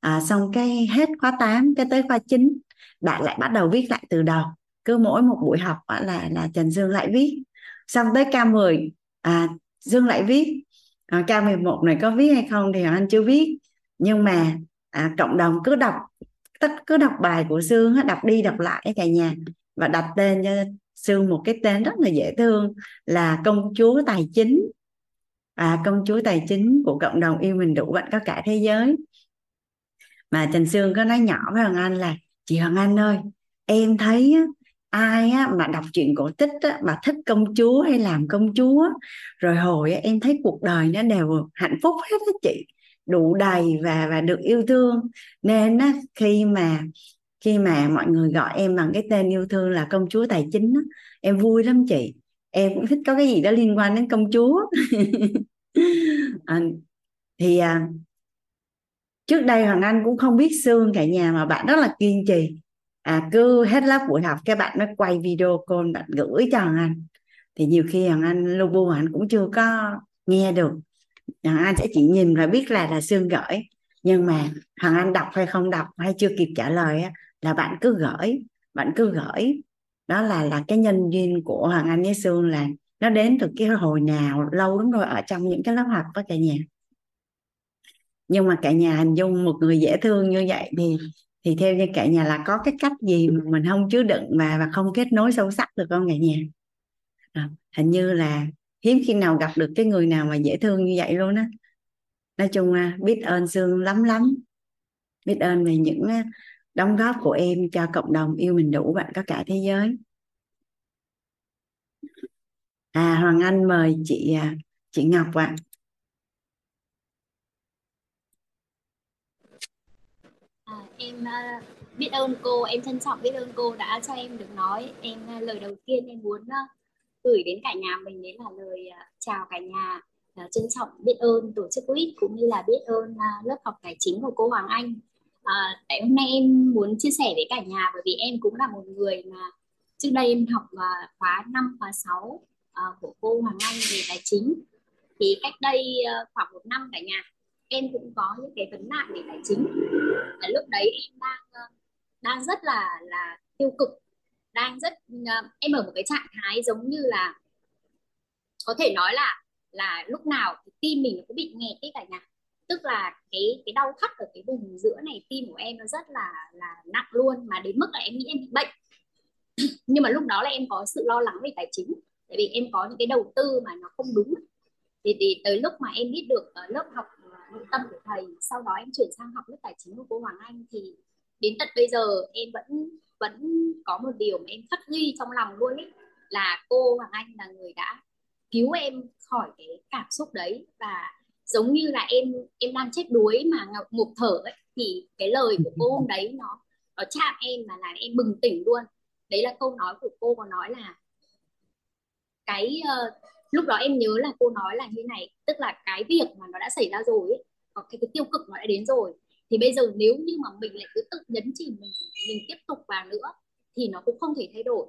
À, xong cái hết khóa 8 cái tới khóa 9 bạn lại bắt đầu viết lại từ đầu. Cứ mỗi một buổi học là là Trần Dương lại viết. Xong tới K10 à, Dương lại viết. À, K11 này có viết hay không thì Hoàng Anh chưa viết. Nhưng mà à, cộng đồng cứ đọc tất cứ đọc bài của Sương đọc đi đọc lại cả nhà. Và đặt tên cho Sương một cái tên rất là dễ thương là công chúa tài chính à, công chúa tài chính của cộng đồng yêu mình đủ bạn có cả thế giới. Mà Trần Sương có nói nhỏ với Hoàng Anh là chị Hoàng Anh ơi em thấy ai á, mà đọc truyện cổ tích á, mà thích công chúa hay làm công chúa rồi hồi á, em thấy cuộc đời nó đều hạnh phúc hết á chị đủ đầy và và được yêu thương. Nên á, khi mà khi mà mọi người gọi em bằng cái tên yêu thương là công chúa tài chính á, em vui lắm chị em cũng thích có cái gì đó liên quan đến công chúa. *laughs* À, thì à, trước đây hoàng anh cũng không biết xương cả nhà mà bạn rất là kiên trì. À, cứ hết lớp buổi học các bạn nó quay video call bạn gửi cho hoàng anh. Thì nhiều khi hoàng anh logo hoàng anh cũng chưa có nghe được. Hoàng anh sẽ chỉ nhìn và biết là là xương gửi. Nhưng mà hoàng anh đọc hay không đọc hay chưa kịp trả lời á, là bạn cứ gửi bạn cứ gửi đó là là cái nhân duyên của hoàng anh với sương là nó đến từ cái hồi nào lâu lắm rồi ở trong những cái lớp học đó cả nhà. Nhưng mà cả nhà hình dung một người dễ thương như vậy thì thì theo như cả nhà là có cái cách gì mà mình không chứa đựng mà và không kết nối sâu sắc được không cả nhà? À, hình như là hiếm khi nào gặp được cái người nào mà dễ thương như vậy luôn á. Nói chung à, biết ơn sương lắm lắm. Biết ơn về những đóng góp của em cho cộng đồng yêu mình đủ bạn có cả thế giới. À Hoàng Anh mời chị à, chị Ngọc ạ. À, em à, biết ơn cô em trân trọng biết ơn cô đã cho em được nói em à, lời đầu tiên em muốn gửi đến cả nhà mình đấy là lời chào cả nhà trân trọng biết ơn tổ chức quýt cũng như là biết ơn lớp học tài chính của cô Hoàng Anh à, tại hôm nay em muốn chia sẻ với cả nhà bởi vì em cũng là một người mà trước đây em học uh, khóa 5 khóa 6 uh, à, của cô Hoàng Anh về tài chính. Thì cách đây uh, khoảng một năm cả nhà em cũng có những cái vấn nạn về tài chính. À, lúc đấy em đang uh, đang rất là là tiêu cực đang rất uh, em ở một cái trạng thái giống như là có thể nói là là lúc nào thì tim mình nó cũng bị nghẹt cái cả nhà tức là cái cái đau thắt ở cái vùng giữa này tim của em nó rất là là nặng luôn mà đến mức là em nghĩ em bị bệnh. *clears throat* Nhưng mà lúc đó là em có sự lo lắng về tài chính tại vì em có những cái đầu tư mà nó không đúng. Thì, thì tới lúc mà em biết được ở lớp học ờ, nội tâm của thầy sau đó em chuyển sang học lớp tài chính của cô Hoàng Anh thì đến tận bây giờ em vẫn vẫn có một điều mà em khắc ghi trong lòng luôn ấy là cô Hoàng Anh là người đã cứu em khỏi cái cảm xúc đấy và giống như là em em đang chết đuối mà ngục thở ấy thì cái lời của cô hôm đấy nó nó chạm em mà làm em bừng tỉnh luôn. Đấy là câu nói của cô có nói là cái uh, lúc đó em nhớ là cô nói là như này tức là cái việc mà nó đã xảy ra rồi ấy, có cái, cái tiêu cực nó đã đến rồi thì bây giờ nếu như mà mình lại cứ tự nhấn chìm mình mình tiếp tục vào nữa thì nó cũng không thể thay đổi.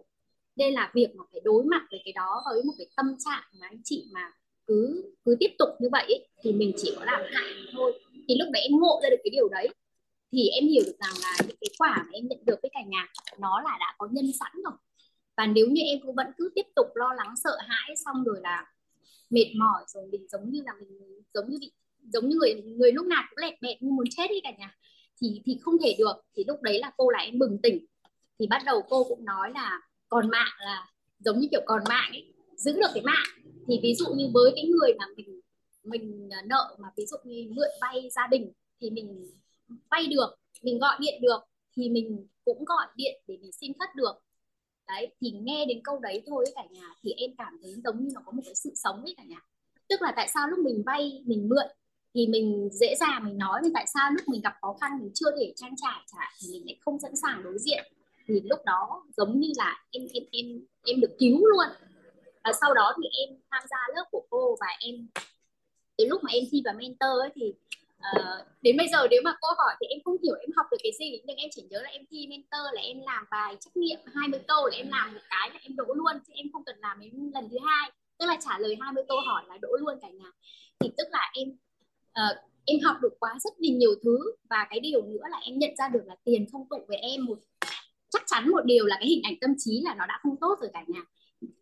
Đây là việc mà phải đối mặt với cái đó với một cái tâm trạng mà anh chị mà cứ cứ tiếp tục như vậy ấy, thì mình chỉ có làm hại thôi. Thì lúc đấy em ngộ ra được cái điều đấy. Thì em hiểu được rằng là những cái quả mà em nhận được với cả nhà nó là đã có nhân sẵn rồi. Và nếu như em cũng vẫn cứ tiếp tục lo lắng sợ hãi xong rồi là mệt mỏi rồi mình giống như là mình giống như bị giống như người người lúc nào cũng lẹt bẹt như muốn chết đi cả nhà thì thì không thể được. Thì lúc đấy là cô lại em bừng tỉnh. Thì bắt đầu cô cũng nói là còn mạng là giống như kiểu còn mạng ấy giữ được cái mạng thì ví dụ như với cái người mà mình mình à, nợ mà ví dụ như mượn vay gia đình thì mình vay được, mình gọi điện được thì mình cũng gọi điện để mình xin thất được. Đấy, thì nghe đến câu đấy thôi cả nhà, thì em cảm thấy giống như nó có một cái sự sống ấy cả nhà. Tức là tại sao lúc mình vay, mình mượn thì mình dễ dàng mình nói, nhưng tại sao lúc mình gặp khó khăn mình chưa thể trang trải trả thì mình lại không sẵn sàng đối diện? Thì lúc đó giống như là em em em em được cứu luôn và sau đó thì em tham gia lớp của cô và em từ lúc mà em thi vào mentor ấy thì uh, đến bây giờ nếu mà cô hỏi thì em không hiểu em học được cái gì. Nhưng em chỉ nhớ là em thi mentor là em làm bài trắc nghiệm 20 câu là em làm một cái là em đỗ luôn chứ em không cần làm đến lần thứ hai. Tức là trả lời 20 câu hỏi là đỗ luôn cả nhà. Thì tức là em uh, em học được quá rất là nhiều thứ. Và cái điều nữa là em nhận ra được là tiền không tụ với em một chắc chắn một điều là cái hình ảnh tâm trí là nó đã không tốt rồi cả nhà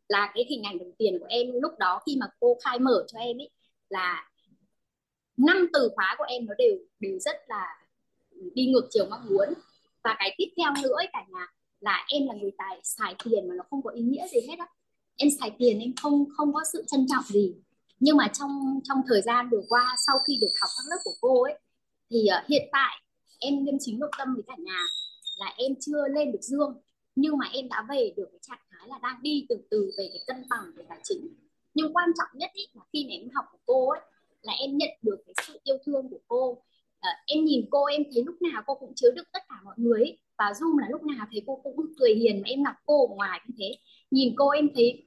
là cái hình ảnh đồng tiền của em lúc đó khi mà cô khai mở cho em ấy là năm từ khóa của em nó đều đều rất là đi ngược chiều mong muốn. Và cái tiếp theo nữa ấy cả nhà là em là người tài xài tiền mà nó không có ý nghĩa gì hết á. Em xài tiền em không không có sự trân trọng gì. Nhưng mà trong trong thời gian vừa qua sau khi được học các lớp của cô ấy thì uh, hiện tại em liêm chính nội tâm với cả nhà là em chưa lên được dương nhưng mà em đã về được cái trạng là đang đi từ từ về cái cân bằng về tài chính. Nhưng quan trọng nhất ý, là khi mà em học của cô ấy là em nhận được cái sự yêu thương của cô. À, em nhìn cô em thấy lúc nào cô cũng chứa được tất cả mọi người ấy. và zoom là lúc nào thấy cô cũng cười hiền mà em gặp cô ở ngoài như thế. Nhìn cô em thấy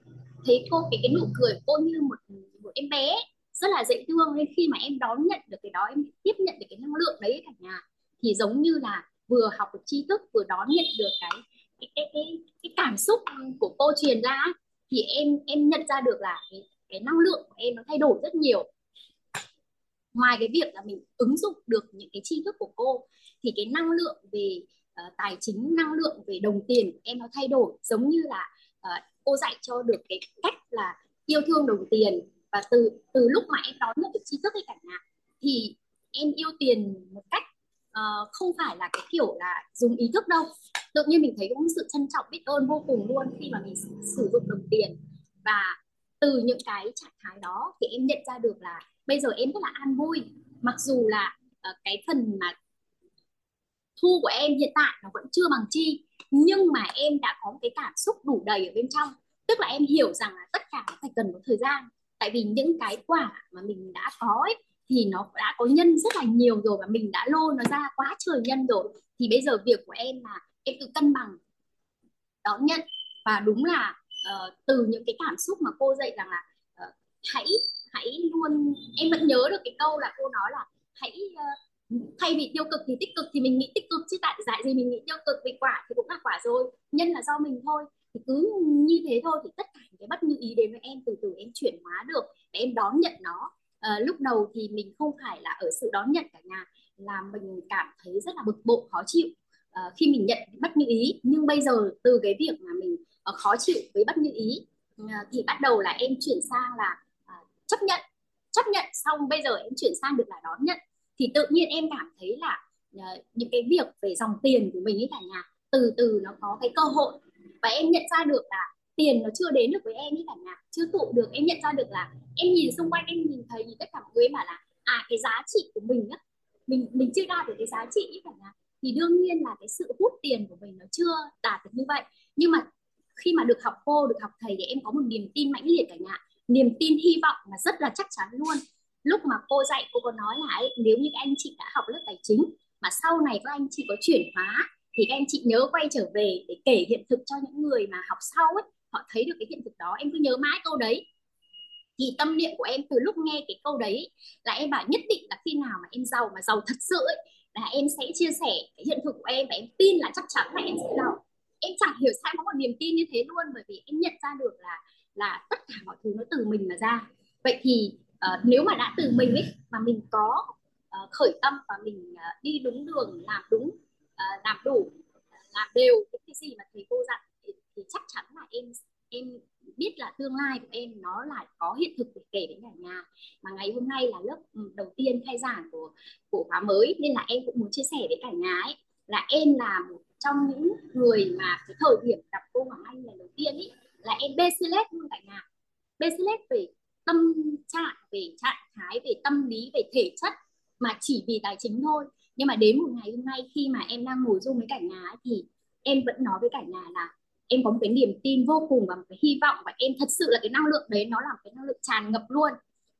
thấy cô cái cái nụ cười của cô như một một em bé rất là dễ thương. Nên khi mà em đón nhận được cái đó em tiếp nhận được cái năng lượng đấy cả nhà thì giống như là vừa học được tri thức vừa đón nhận được cái cái cái cái, cái cảm xúc của cô truyền ra thì em em nhận ra được là cái cái năng lượng của em nó thay đổi rất nhiều. Ngoài cái việc là mình ứng dụng được những cái tri thức của cô thì cái năng lượng về uh, tài chính năng lượng về đồng tiền em nó thay đổi. Giống như là uh, cô dạy cho được cái cách là yêu thương đồng tiền và từ từ lúc mà em đón nhận được tri thức hay cả nhà thì em yêu tiền một cách uh, không phải là cái kiểu là dùng ý thức đâu. Tự nhiên mình thấy cũng sự trân trọng biết ơn vô cùng luôn khi mà mình sử dụng đồng tiền. Và từ những cái trạng thái đó thì em nhận ra được là bây giờ em rất là an vui. Mặc dù là uh, cái phần mà thu của em hiện tại nó vẫn chưa bằng chi nhưng mà em đã có một cái cảm xúc đủ đầy ở bên trong. Tức là em hiểu rằng là tất cả nó phải cần một thời gian. Tại vì những cái quả mà mình đã có ấy, thì nó đã có nhân rất là nhiều rồi và mình đã lô nó ra quá trời nhân rồi. Thì bây giờ việc của em là em tự cân bằng đón nhận và đúng là uh, từ những cái cảm xúc mà cô dạy rằng là uh, hãy hãy luôn em vẫn nhớ được cái câu là cô nói là hãy uh, thay vì tiêu cực thì tích cực thì mình nghĩ tích cực chứ tại dạy gì mình nghĩ tiêu cực vì quả thì cũng là quả rồi nhân là do mình thôi. Thì cứ như thế thôi thì tất cả những cái bất như ý đến với em từ từ em chuyển hóa được và em đón nhận nó à, lúc đầu thì mình không phải là ở sự đón nhận cả nhà là mình cảm thấy rất là bực bội khó chịu. À, khi mình nhận bất như ý nhưng bây giờ từ cái việc mà mình uh, khó chịu với bất như ý uh, thì bắt đầu là em chuyển sang là uh, chấp nhận. Chấp nhận xong bây giờ em chuyển sang được là đón nhận. Thì tự nhiên em cảm thấy là uh, những cái việc về dòng tiền của mình ấy cả nhà từ từ nó có cái cơ hội và em nhận ra được là tiền nó chưa đến được với em ấy cả nhà chưa tụ được em nhận ra được là em nhìn xung quanh em nhìn thấy tất cả mọi người bảo là à cái giá trị của mình á mình mình chưa đạt được cái giá trị ấy cả nhà thì đương nhiên là cái sự hút tiền của mình nó chưa đạt được như vậy. Nhưng mà khi mà được học cô được học thầy thì em có một niềm tin mãnh liệt cả nhà. Niềm tin hy vọng là rất là chắc chắn luôn. Lúc mà cô dạy cô có nói là ấy, nếu như các anh chị đã học lớp tài chính mà sau này các anh chị có chuyển hóa thì các anh chị nhớ quay trở về để kể hiện thực cho những người mà học sau ấy họ thấy được cái hiện thực đó em cứ nhớ mãi câu đấy. Thì tâm niệm của em từ lúc nghe cái câu đấy là em bảo nhất định là khi nào mà em giàu mà giàu thật sự ấy, là em sẽ chia sẻ cái hiện thực của em và em tin là chắc chắn là em sẽ giàu. Em chẳng hiểu sao có một niềm tin như thế luôn bởi vì em nhận ra được là là tất cả mọi thứ nó từ mình mà ra. Vậy thì uh, nếu mà đã từ mình ấy mà mình có uh, khởi tâm và mình uh, đi đúng đường làm đúng uh, làm đủ làm đều những cái gì mà thầy cô dặn thì, chắc chắn là em em biết là tương lai của em nó là có hiện thực để kể với cả nhà. Mà ngày hôm nay là lớp ừ, đầu tiên khai giảng của của khóa mới nên là em cũng muốn chia sẻ với cả nhà ấy là em là một trong những người mà cái thời điểm gặp cô Hoàng Anh lần đầu tiên ấy là em bê luôn cả nhà. Bê về tâm trạng về trạng thái về tâm lý về thể chất mà chỉ vì tài chính thôi. Nhưng mà đến một ngày hôm nay khi mà em đang ngồi chung với cả nhà ấy, thì em vẫn nói với cả nhà là em có một cái niềm tin vô cùng và một cái hy vọng và em thật sự là cái năng lượng đấy nó là một cái năng lượng tràn ngập luôn.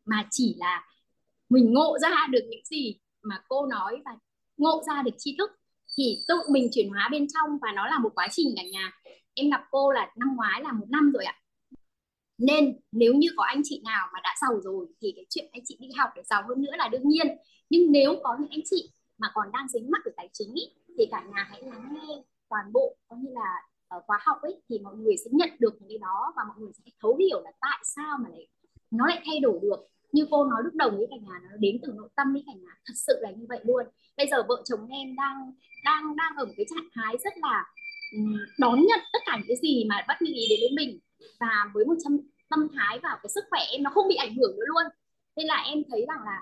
Mà chỉ là mình ngộ ra được những gì mà cô nói và ngộ ra được tri thức thì tự mình chuyển hóa bên trong và nó là một quá trình cả nhà. Em gặp cô là năm ngoái là một năm rồi ạ. Nên nếu như có anh chị nào mà đã giàu rồi thì cái chuyện anh chị đi học để giàu hơn nữa là đương nhiên. Nhưng nếu có những anh chị mà còn đang dính mắc về tài chính ý, thì cả nhà hãy lắng nghe toàn bộ có như là ở khóa học ấy thì mọi người sẽ nhận được những cái đó và mọi người sẽ thấu hiểu là tại sao mà lại nó lại thay đổi được. Như cô nói lúc đầu với cả nhà nó đến từ nội tâm với cả nhà thật sự là như vậy luôn. Bây giờ vợ chồng em đang đang đang ở một cái trạng thái rất là đón nhận tất cả những cái gì mà bất như ý đến với mình. Và với một trăm tâm thái và cái sức khỏe em nó không bị ảnh hưởng nữa luôn. Nên là em thấy rằng là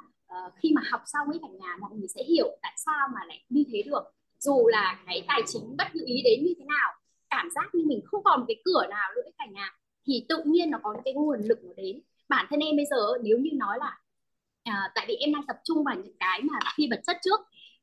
uh, khi mà học xong với cả nhà mọi người sẽ hiểu tại sao mà lại như thế được. Dù là cái tài chính bất như ý đến như thế nào cảm giác như mình không còn cái cửa nào nữa cả nhà thì tự nhiên nó có cái nguồn lực nó đến. Bản thân em bây giờ nếu như nói là à, tại vì em đang tập trung vào những cái mà phi vật chất trước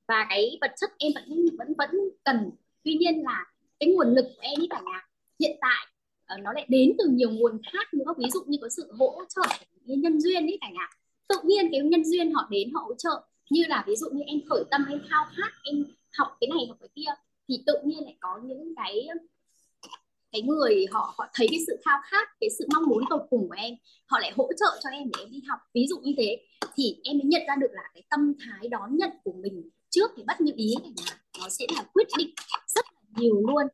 và cái vật chất em vẫn vẫn vẫn cần. Tuy nhiên là cái nguồn lực của em với cả nhà hiện tại uh, nó lại đến từ nhiều nguồn khác nữa. Ví dụ như có sự hỗ trợ của nhân duyên ấy cả nhà. Tự nhiên cái nhân duyên họ đến họ hỗ trợ. Như là ví dụ như em khởi tâm em khao khát em học cái này học cái kia thì tự nhiên lại có những cái cái người họ họ thấy cái sự khao khát cái sự mong muốn tột cùng của em họ lại hỗ trợ cho em để em đi học. Ví dụ như thế thì em mới nhận ra được là cái tâm thái đón nhận của mình trước thì bất như ý này là nó sẽ là quyết định rất là nhiều luôn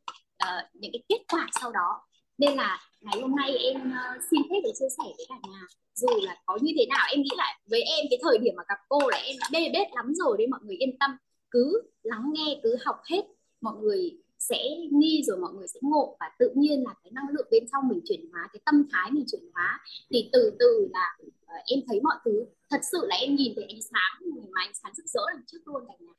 uh, những cái kết quả sau đó. Nên là ngày hôm nay em uh, xin phép được chia sẻ với cả nhà dù là có như thế nào em nghĩ là với em cái thời điểm mà gặp cô là em đã bê bết lắm rồi nên mọi người yên tâm. Cứ lắng nghe cứ học hết mọi người sẽ nghi rồi mọi người sẽ ngộ và tự nhiên là cái năng lượng bên trong mình chuyển hóa cái tâm thái mình chuyển hóa. Thì từ từ là uh, em thấy mọi thứ thật sự là em nhìn thấy ánh sáng mà ánh sáng rực rỡ đằng trước luôn cả nhà.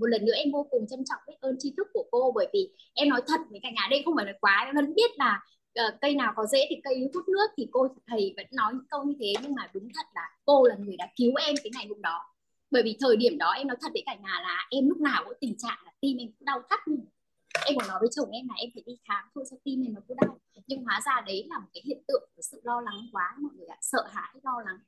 Một lần nữa em vô cùng trân trọng biết ơn tri thức của cô bởi vì em nói thật với cả nhà đây không phải là quá em vẫn biết là uh, cây nào có dễ thì cây hút nước thì cô thầy vẫn nói những câu như thế. Nhưng mà đúng thật là cô là người đã cứu em cái ngày hôm đó. Bởi vì thời điểm đó em nói thật với cả nhà là em lúc nào cũng tình trạng là tim em cũng đau thắt em còn nói với chồng em là em phải đi khám thôi sao tim này nó cứ đau. Nhưng hóa ra đấy là một cái hiện tượng của sự lo lắng quá mọi người ạ. Sợ hãi lo lắng.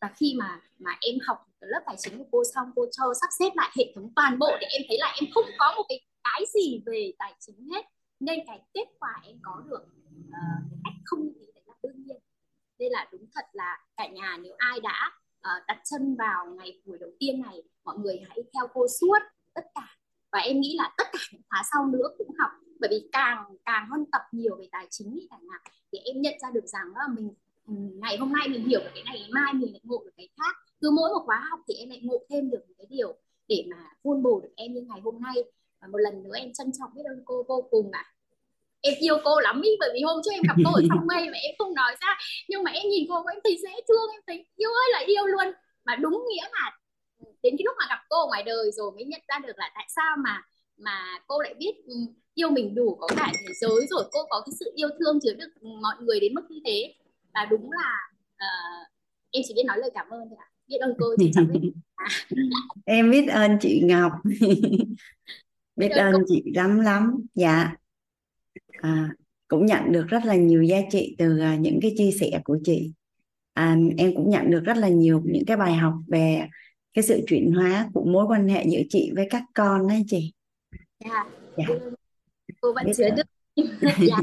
Và khi mà mà em học lớp tài chính của cô xong cô cho sắp xếp lại hệ thống toàn bộ thì em thấy là em không có một cái cái gì về tài chính hết. Nên cái kết quả em có được uh, cách không như thế đấy là đương nhiên. Đây là đúng thật là cả nhà nếu ai đã uh, đặt chân vào ngày buổi đầu tiên này mọi người hãy theo cô suốt tất cả và em nghĩ là tất cả những khóa sau nữa cũng học, bởi vì càng càng hơn tập nhiều về tài chính thì cả nhà thì em nhận ra được rằng là mình ngày hôm nay mình hiểu được cái này, mai mình lại ngộ được cái khác. Cứ mỗi một khóa học thì em lại ngộ thêm được một cái điều để mà vun bổ được em như ngày hôm nay. Và một lần nữa em trân trọng biết ơn cô vô cùng ạ. À. em yêu cô lắm ý, bởi vì hôm trước em gặp cô ở trong mây mà em không nói ra. Nhưng mà em nhìn cô em thấy dễ thương, em thấy, yêu ơi, là yêu luôn. Mà đúng nghĩa là đến cái lúc mà gặp cô ngoài đời rồi mới nhận ra được là tại sao mà mà cô lại biết ừ, yêu mình đủ có cả thế giới rồi cô có cái sự yêu thương chứa được mọi người đến mức như thế. Và đúng là uh, em chỉ biết nói lời cảm ơn thôi ạ. Biết ơn cô chị chẳng *laughs* biết em biết ơn chị Ngọc. *laughs* Biết ơn cô. chị lắm lắm. Dạ. À, cũng nhận được rất là nhiều giá trị từ uh, những cái chia sẻ của chị. À, em cũng nhận được rất là nhiều những cái bài học về cái sự chuyển hóa của mối quan hệ giữa chị với các con đấy chị. Dạ. Dạ. Cô vẫn chứa được. *laughs* Dạ.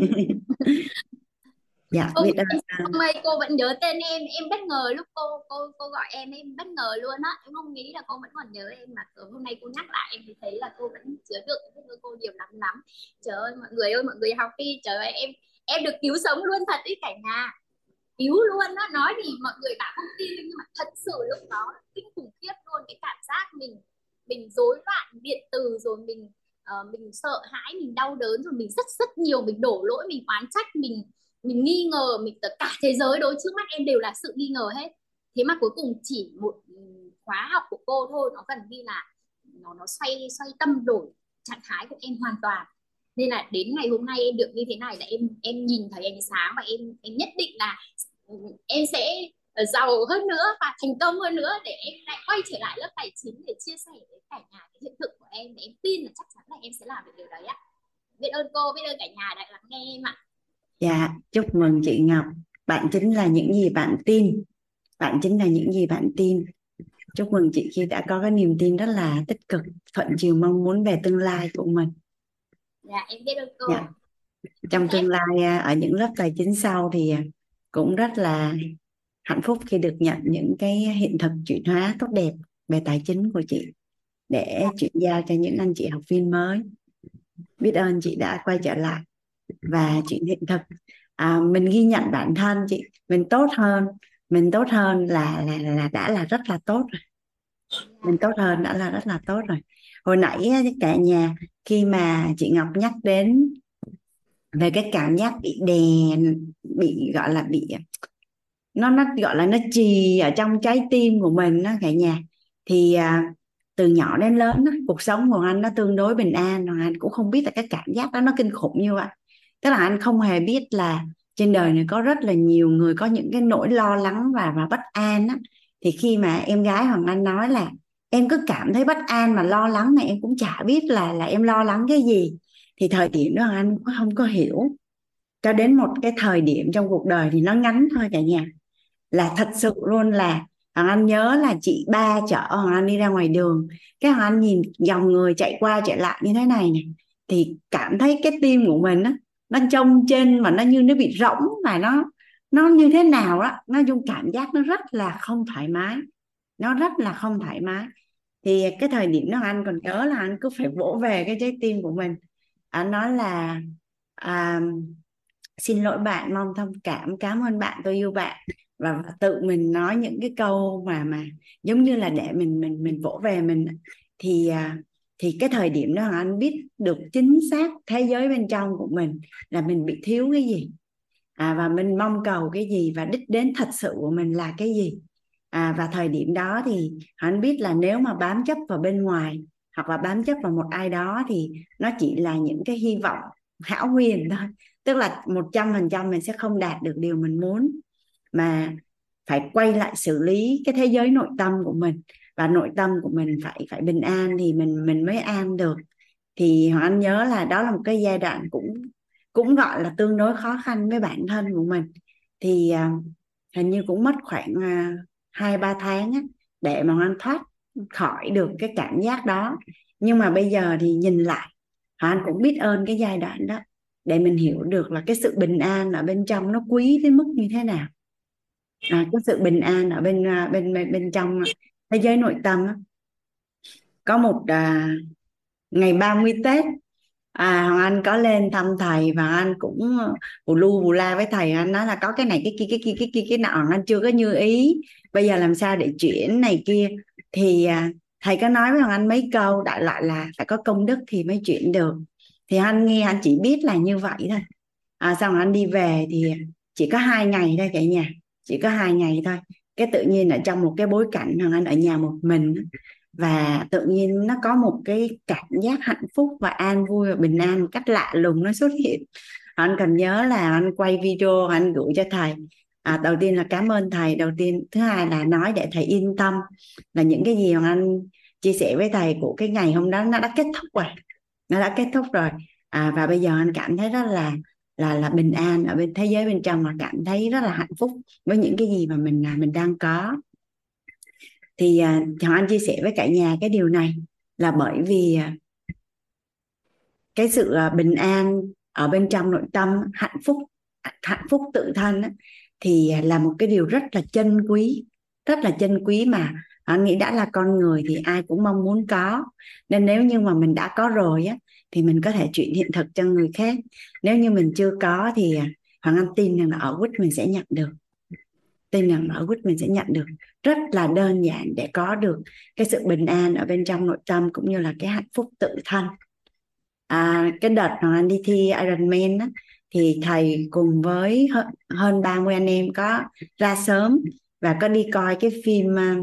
Dạ cô biết ơn hôm nay cô vẫn nhớ tên em. Em bất ngờ lúc cô cô cô gọi em em bất ngờ luôn á. Em không nghĩ là cô vẫn còn nhớ em mà hôm nay cô nhắc lại em thì thấy là cô vẫn chứa được biết ơn cô nhiều lắm lắm. Trời ơi mọi người ơi mọi người học đi. Trời ơi em em được cứu sống luôn thật ý cả nhà yếu luôn đó nói thì mọi người bảo không tin nhưng mà thật sự lúc đó kinh khủng khiếp luôn. Cái cảm giác mình mình rối loạn điện từ rồi mình uh, mình sợ hãi mình đau đớn rồi mình rất rất nhiều mình đổ lỗi mình oán trách mình mình nghi ngờ mình tất cả thế giới đối trước mắt em đều là sự nghi ngờ hết. Thế mà cuối cùng chỉ một khóa học của cô thôi. Nó gần như là nó nó xoay xoay tâm đổi trạng thái của em hoàn toàn nên là đến ngày hôm nay em được như thế này là em em nhìn thấy ánh sáng và em em nhất định là ừ, em sẽ ờ, giàu hơn nữa và thành công hơn nữa để em lại quay trở lại lớp tài chính để chia sẻ với cả nhà cái hiện thực của em. Để em tin là chắc chắn là em sẽ làm được điều đấy ạ. Biết ơn cô, biết ơn cả nhà đã lắng nghe em ạ. Dạ chúc mừng chị Ngọc. Bạn chính là những gì bạn tin. Bạn chính là những gì bạn tin. Chúc mừng chị khi đã có cái niềm tin rất là tích cực, thuận chiều mong muốn về tương lai của mình dạ em biết ơn cô dạ. trong tương lai à, ở những lớp tài chính sau thì à, cũng rất là hạnh phúc khi được nhận những cái hiện thực chuyển hóa tốt đẹp về tài chính của chị để chuyển giao cho những anh chị học viên mới. Biết ơn chị đã quay trở lại và chuyện hiện thực. À, mình ghi nhận bản thân chị mình tốt hơn mình tốt hơn là là là đã là rất là tốt rồi. Mình tốt hơn đã là rất là tốt rồi. Hồi nãy cả nhà khi mà chị Ngọc nhắc đến về cái cảm giác bị đè bị gọi là bị nó nó gọi là nó trì ở trong trái tim của mình đó cả nhà. Thì à, từ nhỏ đến lớn đó, cuộc sống của anh nó tương đối bình an hoàng anh cũng không biết là cái cảm giác đó nó kinh khủng như vậy. Tức là anh không hề biết là trên đời này có rất là nhiều người có những cái nỗi lo lắng và và bất an á. Thì khi mà em gái Hoàng Anh nói là em cứ cảm thấy bất an mà lo lắng này em cũng chả biết là là em lo lắng cái gì. Thì thời điểm đó anh cũng không có hiểu. Cho đến một cái thời điểm trong cuộc đời thì nó ngắn thôi cả nhà. Là thật sự luôn là Hoàng Anh nhớ là chị ba chở Hoàng Anh đi ra ngoài đường. Cái Hoàng Anh nhìn dòng người chạy qua chạy lại như thế này này thì cảm thấy cái tim của mình á, nó trông trên mà nó như nó bị rỗng mà nó nó như thế nào đó nó dung cảm giác nó rất là không thoải mái. Nó rất là không thoải mái thì cái thời điểm đó anh còn nhớ là anh cứ phải vỗ về cái trái tim của mình. Anh nói là à, xin lỗi bạn mong thông cảm cảm ơn bạn tôi yêu bạn. Và tự mình nói những cái câu mà mà giống như là để mình mình mình vỗ về mình. Thì à, thì cái thời điểm đó anh biết được chính xác thế giới bên trong của mình là mình bị thiếu cái gì. À, và mình mong cầu cái gì và đích đến thật sự của mình là cái gì à, và thời điểm đó thì anh biết là nếu mà bám chấp vào bên ngoài hoặc là bám chấp vào một ai đó thì nó chỉ là những cái hy vọng hão huyền thôi. Tức là một trăm phần trăm mình sẽ không đạt được điều mình muốn. Mà phải quay lại xử lý cái thế giới nội tâm của mình. Và nội tâm của mình phải phải bình an thì mình mình mới an được. Thì hoàng anh nhớ là đó là một cái giai đoạn cũng cũng gọi là tương đối khó khăn với bản thân của mình. Thì uh, hình như cũng mất khoảng uh, hai ba tháng á, để mà anh thoát khỏi được cái cảm giác đó nhưng mà bây giờ thì nhìn lại anh cũng biết ơn cái giai đoạn đó để mình hiểu được là cái sự bình an ở bên trong nó quý đến mức như thế nào à, cái sự bình an ở bên à, bên bên, bên trong thế giới nội tâm á. có một à, ngày 30 Tết à Hoàng Anh có lên thăm thầy và anh cũng ờ, bù lu bù la với thầy. Anh nói là có cái này cái kia cái kia cái kia cái nọ. Anh chưa có như ý. Bây giờ làm sao để chuyển này kia? Thì à, thầy có nói với Hoàng Anh mấy câu đại loại là phải có công đức thì mới chuyển được. Thì anh nghe anh chỉ biết là như vậy thôi. À, xong anh đi về thì chỉ có hai ngày thôi cả nhà. Chỉ có hai ngày thôi. Cái tự nhiên ở trong một cái bối cảnh hoàng anh ở nhà một mình và tự nhiên nó có một cái cảm giác hạnh phúc và an vui và bình an một cách lạ lùng nó xuất hiện. Anh cần nhớ là anh quay video anh gửi cho thầy. À, đầu tiên là cảm ơn thầy. Đầu tiên thứ hai là nói để thầy yên tâm là những cái gì mà anh chia sẻ với thầy của cái ngày hôm đó nó đã kết thúc rồi. Nó đã kết thúc rồi. À, và bây giờ anh cảm thấy rất là là là bình an ở bên thế giới bên trong mà cảm thấy rất là hạnh phúc với những cái gì mà mình à, mình đang có thì à, Hoàng Anh chia sẻ với cả nhà cái điều này là bởi vì à, cái sự à, bình an ở bên trong nội tâm hạnh phúc hạnh phúc tự thân á, thì là một cái điều rất là chân quý rất là chân quý mà anh nghĩ đã là con người thì ai cũng mong muốn có. Nên nếu như mà mình đã có rồi á thì mình có thể chuyển hiện thực cho người khác. Nếu như mình chưa có thì hoàng anh tin rằng là ở quýt mình sẽ nhận được tin rằng ở quýt mình sẽ nhận được rất là đơn giản để có được cái sự bình an ở bên trong nội tâm cũng như là cái hạnh phúc tự thân. À, cái đợt mà anh đi thi Ironman á, thì thầy cùng với hơn 30 anh em có ra sớm và có đi coi cái phim à,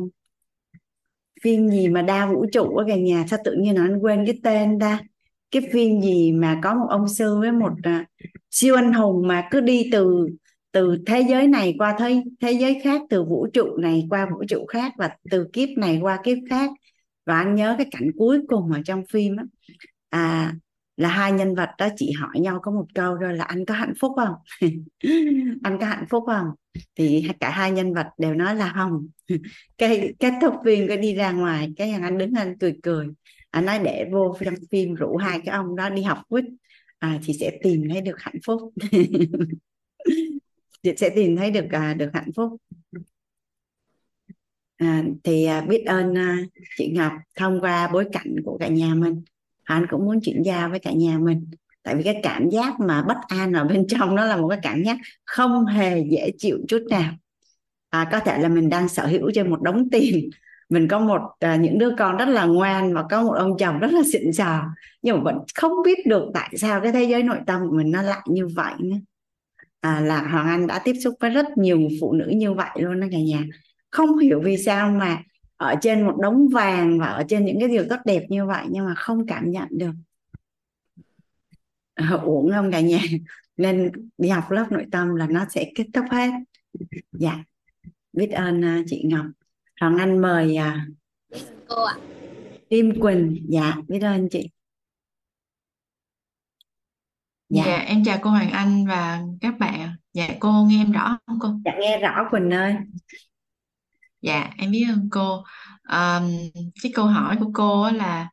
phim gì mà đa vũ trụ ở cả nhà sao tự nhiên nó anh quên cái tên ta? Cái phim gì mà có một ông sư với một uh, siêu anh hùng mà cứ đi từ từ thế giới này qua thế thế giới khác từ vũ trụ này qua vũ trụ khác và từ kiếp này qua kiếp khác. Và anh nhớ cái cảnh cuối cùng ở trong phim á. À là hai nhân vật đó chỉ hỏi nhau có một câu rồi là anh có hạnh phúc không? *laughs* Anh có hạnh phúc không? Thì cả hai nhân vật đều nói là không. *laughs* Cái kết thúc phim cái đi ra ngoài cái anh đứng anh cười cười. Anh nói để vô trong phim rủ hai cái ông đó đi học quýt à, thì sẽ tìm thấy được hạnh phúc. *laughs* chị sẽ tìm thấy được à, được hạnh phúc. À, thì à, biết ơn à, chị Ngọc thông qua bối cảnh của cả nhà mình. Anh cũng muốn chuyển giao với cả nhà mình. Tại vì cái cảm giác mà bất an ở bên trong nó là một cái cảm giác không hề dễ chịu chút nào. À, có thể là mình đang sở hữu trên một đống tiền. Mình có một à, những đứa con rất là ngoan và có một ông chồng rất là xịn sò. Nhưng mà vẫn không biết được tại sao cái thế giới nội tâm của mình nó lại như vậy nữa à, là Hoàng Anh đã tiếp xúc với rất nhiều phụ nữ như vậy luôn đó cả nhà. Không hiểu vì sao mà ở trên một đống vàng và ở trên những cái điều tốt đẹp như vậy nhưng mà không cảm nhận được. À, uổng không cả nhà. Nên đi học lớp nội tâm là nó sẽ kết thúc hết. Dạ. Biết ơn uh, chị Ngọc. Hoàng Anh mời uh, cô ạ. Tim Quỳnh. Dạ biết ơn chị dạ. dạ em chào cô Hoàng Anh và các bạn dạ cô nghe em rõ không cô dạ nghe rõ Quỳnh ơi Dạ, em biết ơn cô. Um, cái câu hỏi của cô là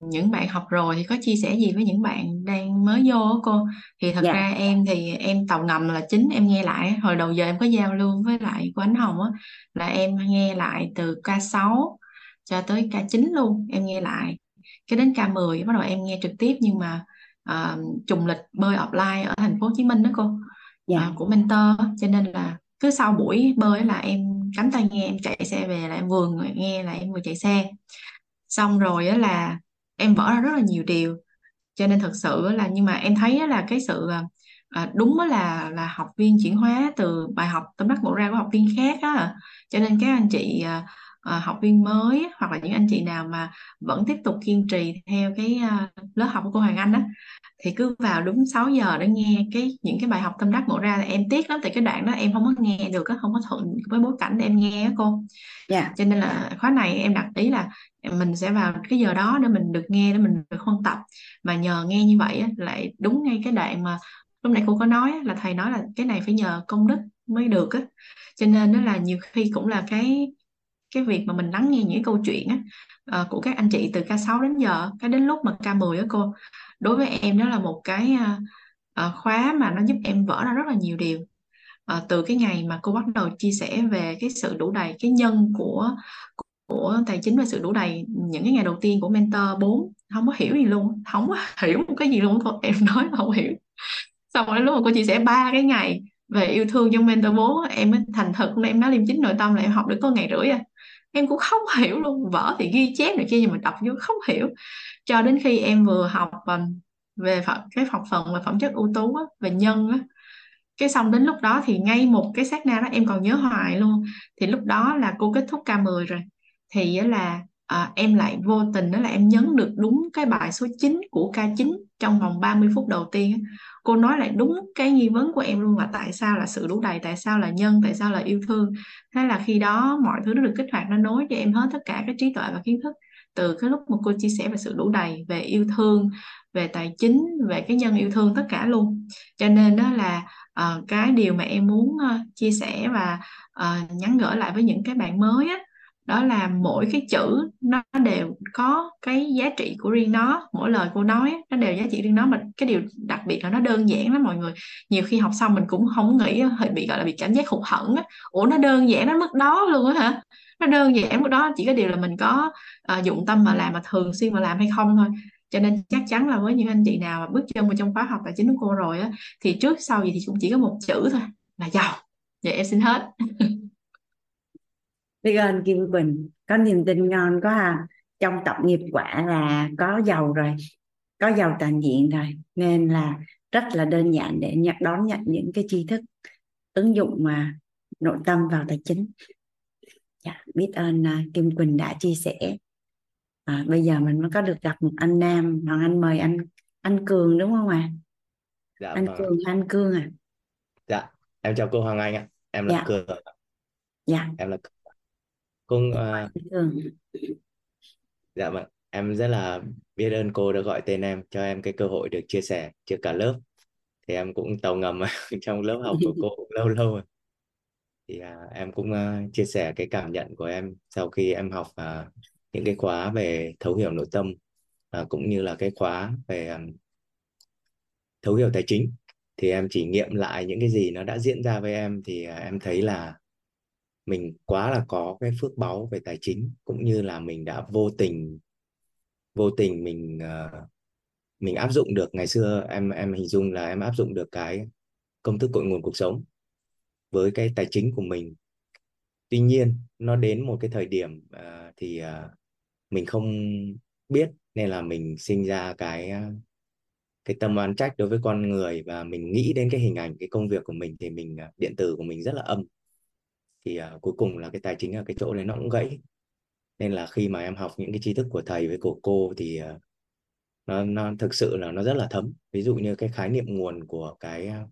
những bạn học rồi thì có chia sẻ gì với những bạn đang mới vô á cô? Thì thật dạ ra em thì em tàu ngầm là chính em nghe lại hồi đầu giờ em có giao lưu với lại của Ánh Hồng á là em nghe lại từ K6 cho tới K9 luôn em nghe lại cái đến K10 bắt đầu em nghe trực tiếp nhưng mà uh, trùng lịch bơi offline ở thành phố Hồ Chí Minh đó cô dạ. uh, của mentor. Cho nên là cứ sau buổi bơi là em cắm tai nghe em chạy xe về là em vừa nghe là em vừa chạy xe. Xong rồi á là em vỡ ra rất là nhiều điều. Cho nên thật sự là nhưng mà em thấy là cái sự à, đúng là là học viên chuyển hóa từ bài học tâm đắc ngộ ra của học viên khác á. Cho nên các anh chị à, à, học viên mới hoặc là những anh chị nào mà vẫn tiếp tục kiên trì theo cái à, lớp học của cô Hoàng Anh á thì cứ vào đúng 6 giờ để nghe cái những cái bài học tâm đắc ngộ ra là em tiếc lắm tại cái đoạn đó em không có nghe được không có thuận với bối cảnh để em nghe á cô. Dạ. Cho nên là khóa này em đặt ý là mình sẽ vào cái giờ đó để mình được nghe để mình được huân tập. Mà nhờ nghe như vậy á, lại đúng ngay cái đoạn mà lúc nãy cô có nói là thầy nói là cái này phải nhờ công đức mới được á. Cho nên đó là nhiều khi cũng là cái cái việc mà mình lắng nghe những câu chuyện á, uh, của các anh chị từ K6 đến giờ cái đến lúc mà K10 á cô đối với em đó là một cái uh, khóa mà nó giúp em vỡ ra rất là nhiều điều. Uh, từ cái ngày mà cô bắt đầu chia sẻ về cái sự đủ đầy cái nhân của của tài chính và sự đủ đầy những cái ngày đầu tiên của mentor 4 không có hiểu gì luôn không có *laughs* hiểu một cái gì luôn thôi em nói không hiểu. Xong rồi lúc mà cô chia sẻ ba cái ngày về yêu thương trong mentor 4 em mới thành thật hôm nay em nói liêm chính nội tâm là em học được có ngày rưỡi à em cũng không hiểu luôn vở thì ghi chép này kia nhưng mà đọc vô không hiểu. Cho đến khi em vừa học um, về phần cái học phần về phẩm chất ưu tú á, về nhân á cái xong đến lúc đó thì ngay một cái sát na đó em còn nhớ hoài luôn. Thì lúc đó là cô kết thúc K10 rồi. Thì là à, em lại vô tình đó là em nhấn được đúng cái bài số 9 của K9 trong vòng 30 phút đầu tiên cô nói lại đúng cái nghi vấn của em luôn là tại sao là sự đủ đầy tại sao là nhân tại sao là yêu thương. Thế là khi đó mọi thứ nó được kích hoạt nó nối cho em hết tất cả cái trí tuệ và kiến thức. Từ cái lúc mà cô chia sẻ về sự đủ đầy về yêu thương về tài chính về cái nhân yêu thương tất cả luôn. Cho nên đó là uh, cái điều mà em muốn uh, chia sẻ và uh, nhắn gửi lại với những cái bạn mới á đó là mỗi cái chữ nó đều có cái giá trị của riêng nó mỗi lời cô nói nó đều giá trị riêng nó. Mà cái điều đặc biệt là nó đơn giản lắm mọi người. Nhiều khi học xong mình cũng không nghĩ hơi bị gọi là bị cảm giác hụt hẫng á. Ủa nó đơn giản đến mức đó luôn á hả? Nó đơn giản mức đó chỉ có điều là mình có uh, dụng tâm mà làm mà thường xuyên mà làm hay không thôi. Cho nên chắc chắn là với những anh chị nào mà bước chân vào trong khóa học tài chính của cô rồi á thì trước sau gì thì cũng chỉ có một chữ thôi là giàu. Vậy em xin hết. *laughs* biết ơn Kim Quỳnh có niềm tin ngon có à trong tập nghiệp quả là có giàu rồi có giàu toàn diện rồi nên là rất là đơn giản để nhận đón nhận những cái tri thức ứng dụng mà nội tâm vào tài chính. Dạ, biết ơn uh, Kim Quỳnh đã chia sẻ. À, bây giờ mình mới có được gặp một anh Nam Hoàng Anh mời anh anh Cường đúng không ạ? À? dạ anh vâng. Cường anh Cương à. Dạ em chào cô Hoàng Anh ạ. Em là dạ. Cường dạ. Em là cô uh, Cường dạ vâng em rất là biết ơn cô đã gọi tên em cho em cái cơ hội được chia sẻ trước cả lớp. Thì em cũng tàu ngầm *laughs* trong lớp học của cô cũng lâu lâu rồi. Thì à, em cũng uh, chia sẻ cái cảm nhận của em sau khi em học uh, những cái khóa về thấu hiểu nội tâm uh, cũng như là cái khóa về um, thấu hiểu tài chính. Thì em chỉ nghiệm lại những cái gì nó đã diễn ra với em thì uh, em thấy là mình quá là có cái phước báu về tài chính cũng như là mình đã vô tình vô tình mình uh, mình áp dụng được. Ngày xưa em em hình dung là em áp dụng được cái công thức cội nguồn cuộc sống với cái tài chính của mình. Tuy nhiên nó đến một cái thời điểm uh, thì uh, mình không biết nên là mình sinh ra cái cái tâm oán trách đối với con người và mình nghĩ đến cái hình ảnh cái công việc của mình thì mình điện tử của mình rất là âm thì uh, cuối cùng là cái tài chính ở cái chỗ đấy nó cũng gãy. Nên là khi mà em học những cái tri thức của thầy với của cô thì uh, nó nó thực sự là nó rất là thấm. Ví dụ như cái khái niệm nguồn của cái ờ,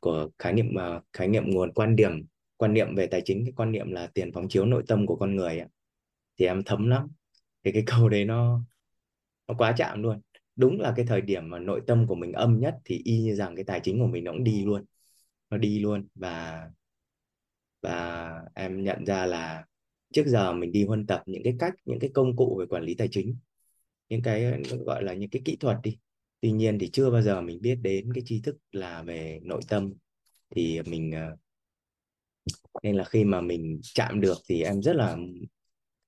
của khái niệm uh, khái niệm nguồn quan điểm quan niệm về tài chính cái quan niệm là tiền phóng chiếu nội tâm của con người ấy, thì em thấm lắm. Thì cái *laughs* câu đấy nó nó quá chạm luôn. Đúng là cái thời điểm mà nội tâm của mình âm nhất thì y như rằng cái tài chính của mình nó cũng đi luôn nó đi luôn. Và và em nhận ra là trước giờ mình đi huân tập những cái cách, những cái công cụ về quản lý tài chính, những cái, gọi là, những cái kỹ thuật đi. Tuy nhiên thì chưa bao giờ mình biết đến cái tri thức là về nội tâm. Thì mình ờ, nên là khi mà mình chạm được thì em rất là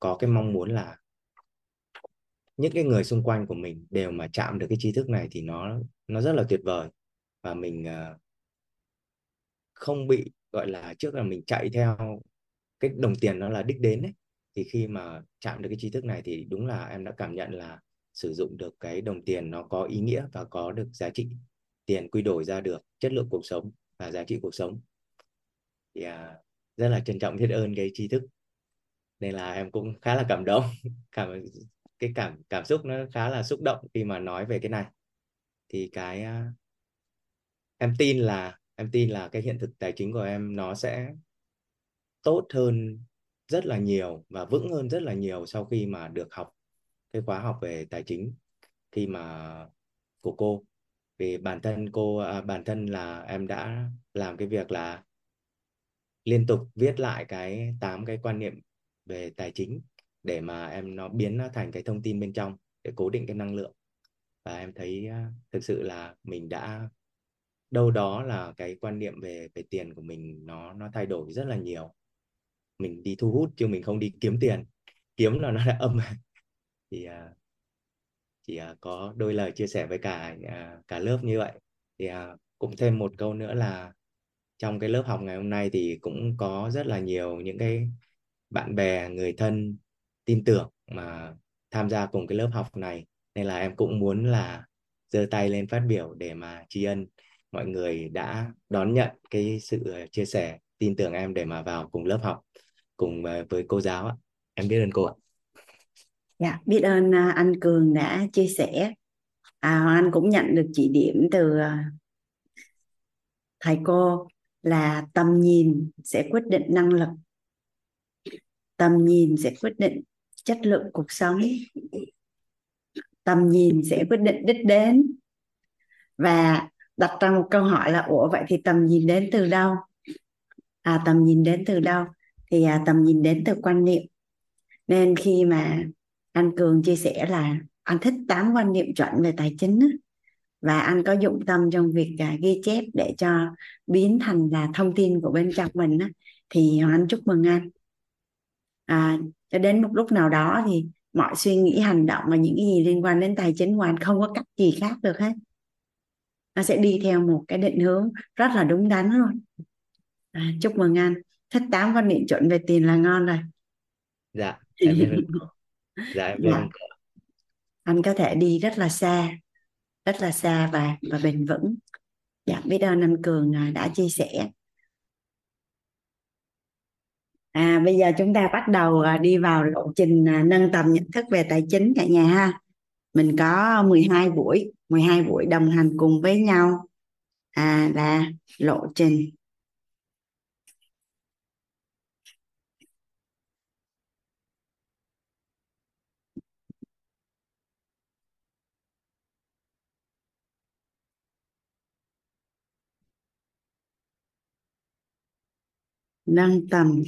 có cái mong muốn là những cái người xung quanh của mình đều mà chạm được cái tri thức này thì nó nó rất là tuyệt vời. Và mình ờ, không bị gọi là trước là mình chạy theo cái đồng tiền nó là đích đến ấy thì khi mà chạm được cái tri thức này thì đúng là em đã cảm nhận là sử dụng được cái đồng tiền nó có ý nghĩa và có được giá trị tiền quy đổi ra được chất lượng cuộc sống và giá trị cuộc sống. Thì à, rất là trân trọng biết ơn cái tri thức. Nên là em cũng khá là cảm động *laughs* cảm cái cảm cảm xúc nó khá là xúc động khi mà nói về cái này. Thì cái à, em tin là em tin là cái hiện thực tài chính của em nó sẽ tốt hơn rất là nhiều và vững hơn rất là nhiều sau khi mà được học cái khóa học về tài chính khi mà của cô. Vì bản thân cô à, bản thân là em đã làm cái việc là liên tục viết lại cái tám cái quan niệm về tài chính để mà em nó biến nó thành cái thông tin bên trong để cố định cái năng lượng. Và em thấy à, thực sự là mình đã đâu đó là cái quan niệm về về tiền của mình nó nó thay đổi rất là nhiều. Mình đi thu hút chứ mình không đi kiếm tiền. Kiếm là nó đã âm. *laughs* Thì uh, chỉ uh, có đôi lời chia sẻ với cả uh, cả lớp như vậy. Thì uh, cũng thêm một câu nữa là trong cái lớp học ngày hôm nay thì cũng có rất là nhiều những cái bạn bè người thân tin tưởng mà tham gia cùng cái lớp học này. Nên là em cũng muốn là giơ tay lên phát biểu để mà tri ân mọi người đã đón nhận cái sự ờ, chia sẻ tin tưởng em để mà vào cùng lớp học cùng ờ, với cô giáo ạ. Em biết ơn cô ạ. Dạ biết ơn à, anh Cường đã chia sẻ. À, anh cũng nhận được chỉ điểm từ ờ, thầy cô là tầm nhìn sẽ quyết định năng lực. Tầm nhìn sẽ quyết định chất lượng cuộc sống. Tầm nhìn sẽ quyết định đích đến. Và đặt ra một câu hỏi là ủa vậy thì tầm nhìn đến từ đâu? À tầm nhìn đến từ đâu? Thì à, tầm nhìn đến từ quan niệm. Nên khi mà anh cường chia sẻ là anh thích tám quan niệm chuẩn về tài chính và anh có dụng tâm trong việc à, ghi chép để cho biến thành là thông tin của bên trong mình thì anh chúc mừng anh. À, cho đến một lúc nào đó thì mọi suy nghĩ hành động và những cái gì liên quan đến tài chính của anh không có cách gì khác được hết nó sẽ đi theo một cái định hướng rất là đúng đắn luôn. À, chúc mừng anh. Thích tám quan niệm chuẩn về tiền là ngon rồi. Dạ em biết ơn dạ em *laughs* biết dạ. anh có thể đi rất là xa rất là xa và và bền vững. Dạ biết ơn anh cường à, đã chia sẻ. À, bây giờ chúng ta bắt đầu à, đi vào lộ trình à, nâng tầm nhận thức về tài chính cả nhà ha mình có 12 buổi 12 buổi đồng hành cùng với nhau. À, là lộ trình. Nâng tầm.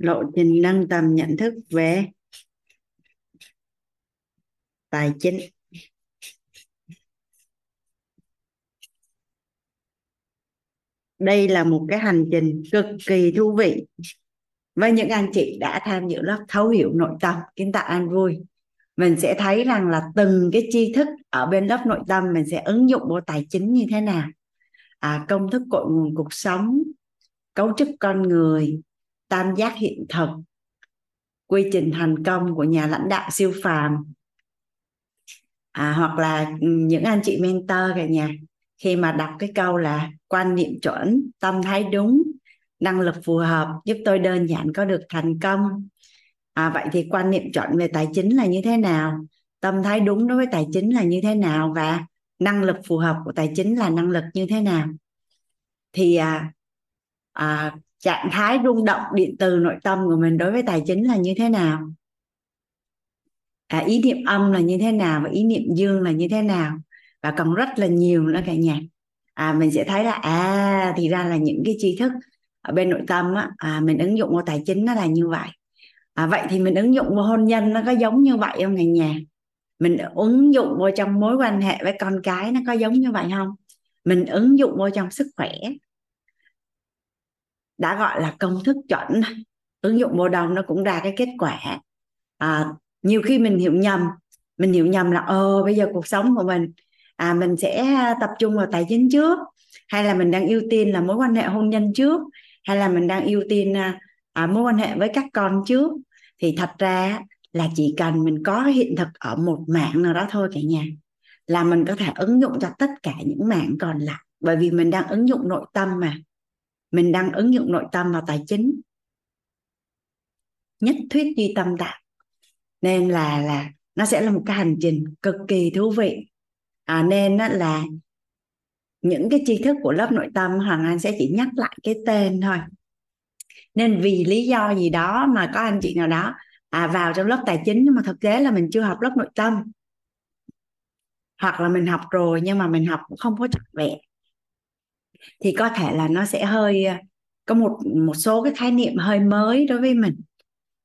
Lộ trình nâng tầm nhận thức về tài chính. Đây là một cái hành trình cực kỳ thú vị. Với những anh chị đã tham dự lớp thấu hiểu nội tâm kiến tạo an vui mình sẽ thấy rằng là từng cái tri thức ở bên lớp nội tâm mình sẽ ứng dụng vào tài chính như thế nào. À, công thức cội nguồn cuộc sống cấu trúc con người tam giác hiện thực quy trình thành công của nhà lãnh đạo siêu phàm. À, hoặc là ừ, những anh chị mentor cả nhà khi mà đọc cái câu là quan niệm chuẩn tâm thái đúng năng lực phù hợp giúp tôi đơn giản có được thành công. À, vậy thì quan niệm chuẩn về tài chính là như thế nào? Tâm thái đúng đối với tài chính là như thế nào? Và năng lực phù hợp của tài chính là năng lực như thế nào? Thì à, à, trạng thái rung động điện từ nội tâm của mình đối với tài chính là như thế nào? À, ý niệm âm là như thế nào và ý niệm dương là như thế nào? Và còn rất là nhiều nữa cả nhà. À, mình sẽ thấy là à thì ra là những cái tri thức ở bên nội tâm á, à, mình ứng dụng vào tài chính nó là như vậy. À, vậy thì mình ứng dụng vào hôn nhân nó có giống như vậy không cả nhà? Mình ứng dụng vào trong mối quan hệ với con cái nó có giống như vậy không? Mình ứng dụng vào trong sức khỏe đã gọi là công thức chuẩn. Ứng dụng vô đông nó cũng ra cái kết quả. À, nhiều khi mình hiểu nhầm mình hiểu nhầm là ờ bây giờ cuộc sống của mình à mình sẽ tập trung vào tài chính trước hay là mình đang ưu tiên là mối quan hệ hôn nhân trước hay là mình đang ưu tiên à, à, mối quan hệ với các con trước? Thì thật ra là chỉ cần mình có hiện thực ở một mạng nào đó thôi cả nhà là mình có thể ứng dụng cho tất cả những mạng còn lại. Bởi vì mình đang ứng dụng nội tâm mà mình đang ứng dụng nội tâm vào tài chính. Nhất thuyết duy tâm tạo nên là là nó sẽ là một cái hành trình cực kỳ thú vị. À, nên là những cái tri thức của lớp nội tâm hoàng anh sẽ chỉ nhắc lại cái tên thôi. Nên vì lý do gì đó mà có anh chị nào đó à vào trong lớp tài chính nhưng mà thực tế là mình chưa học lớp nội tâm. Hoặc là mình học rồi nhưng mà mình học cũng không có trọn vẹn thì có thể là nó sẽ hơi ờ, có một một số cái khái niệm hơi mới đối với mình.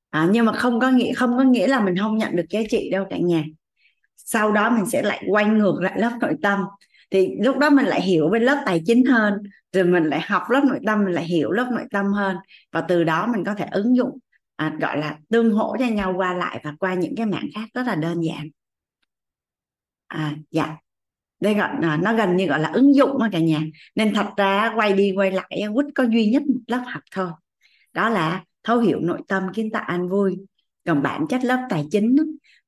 À, nhưng mà không có nghĩa không có nghĩa là mình không nhận được giá trị đâu cả nhà. Sau đó mình sẽ lại quay ngược lại lớp nội tâm. Thì lúc đó mình lại hiểu bên lớp tài chính hơn rồi mình lại học lớp nội tâm mình lại hiểu lớp nội tâm hơn. Và từ đó mình có thể ứng dụng à, gọi là tương hỗ cho nhau qua lại và qua những cái mảng khác rất là đơn giản. À dạ đây gọi là, nó gần như gọi là ứng dụng mà cả nhà. Nên thật ra quay đi quay lại quýt có duy nhất một lớp học thôi. Đó là thấu hiểu nội tâm, kiến tạo an vui. Còn bản chất lớp tài chính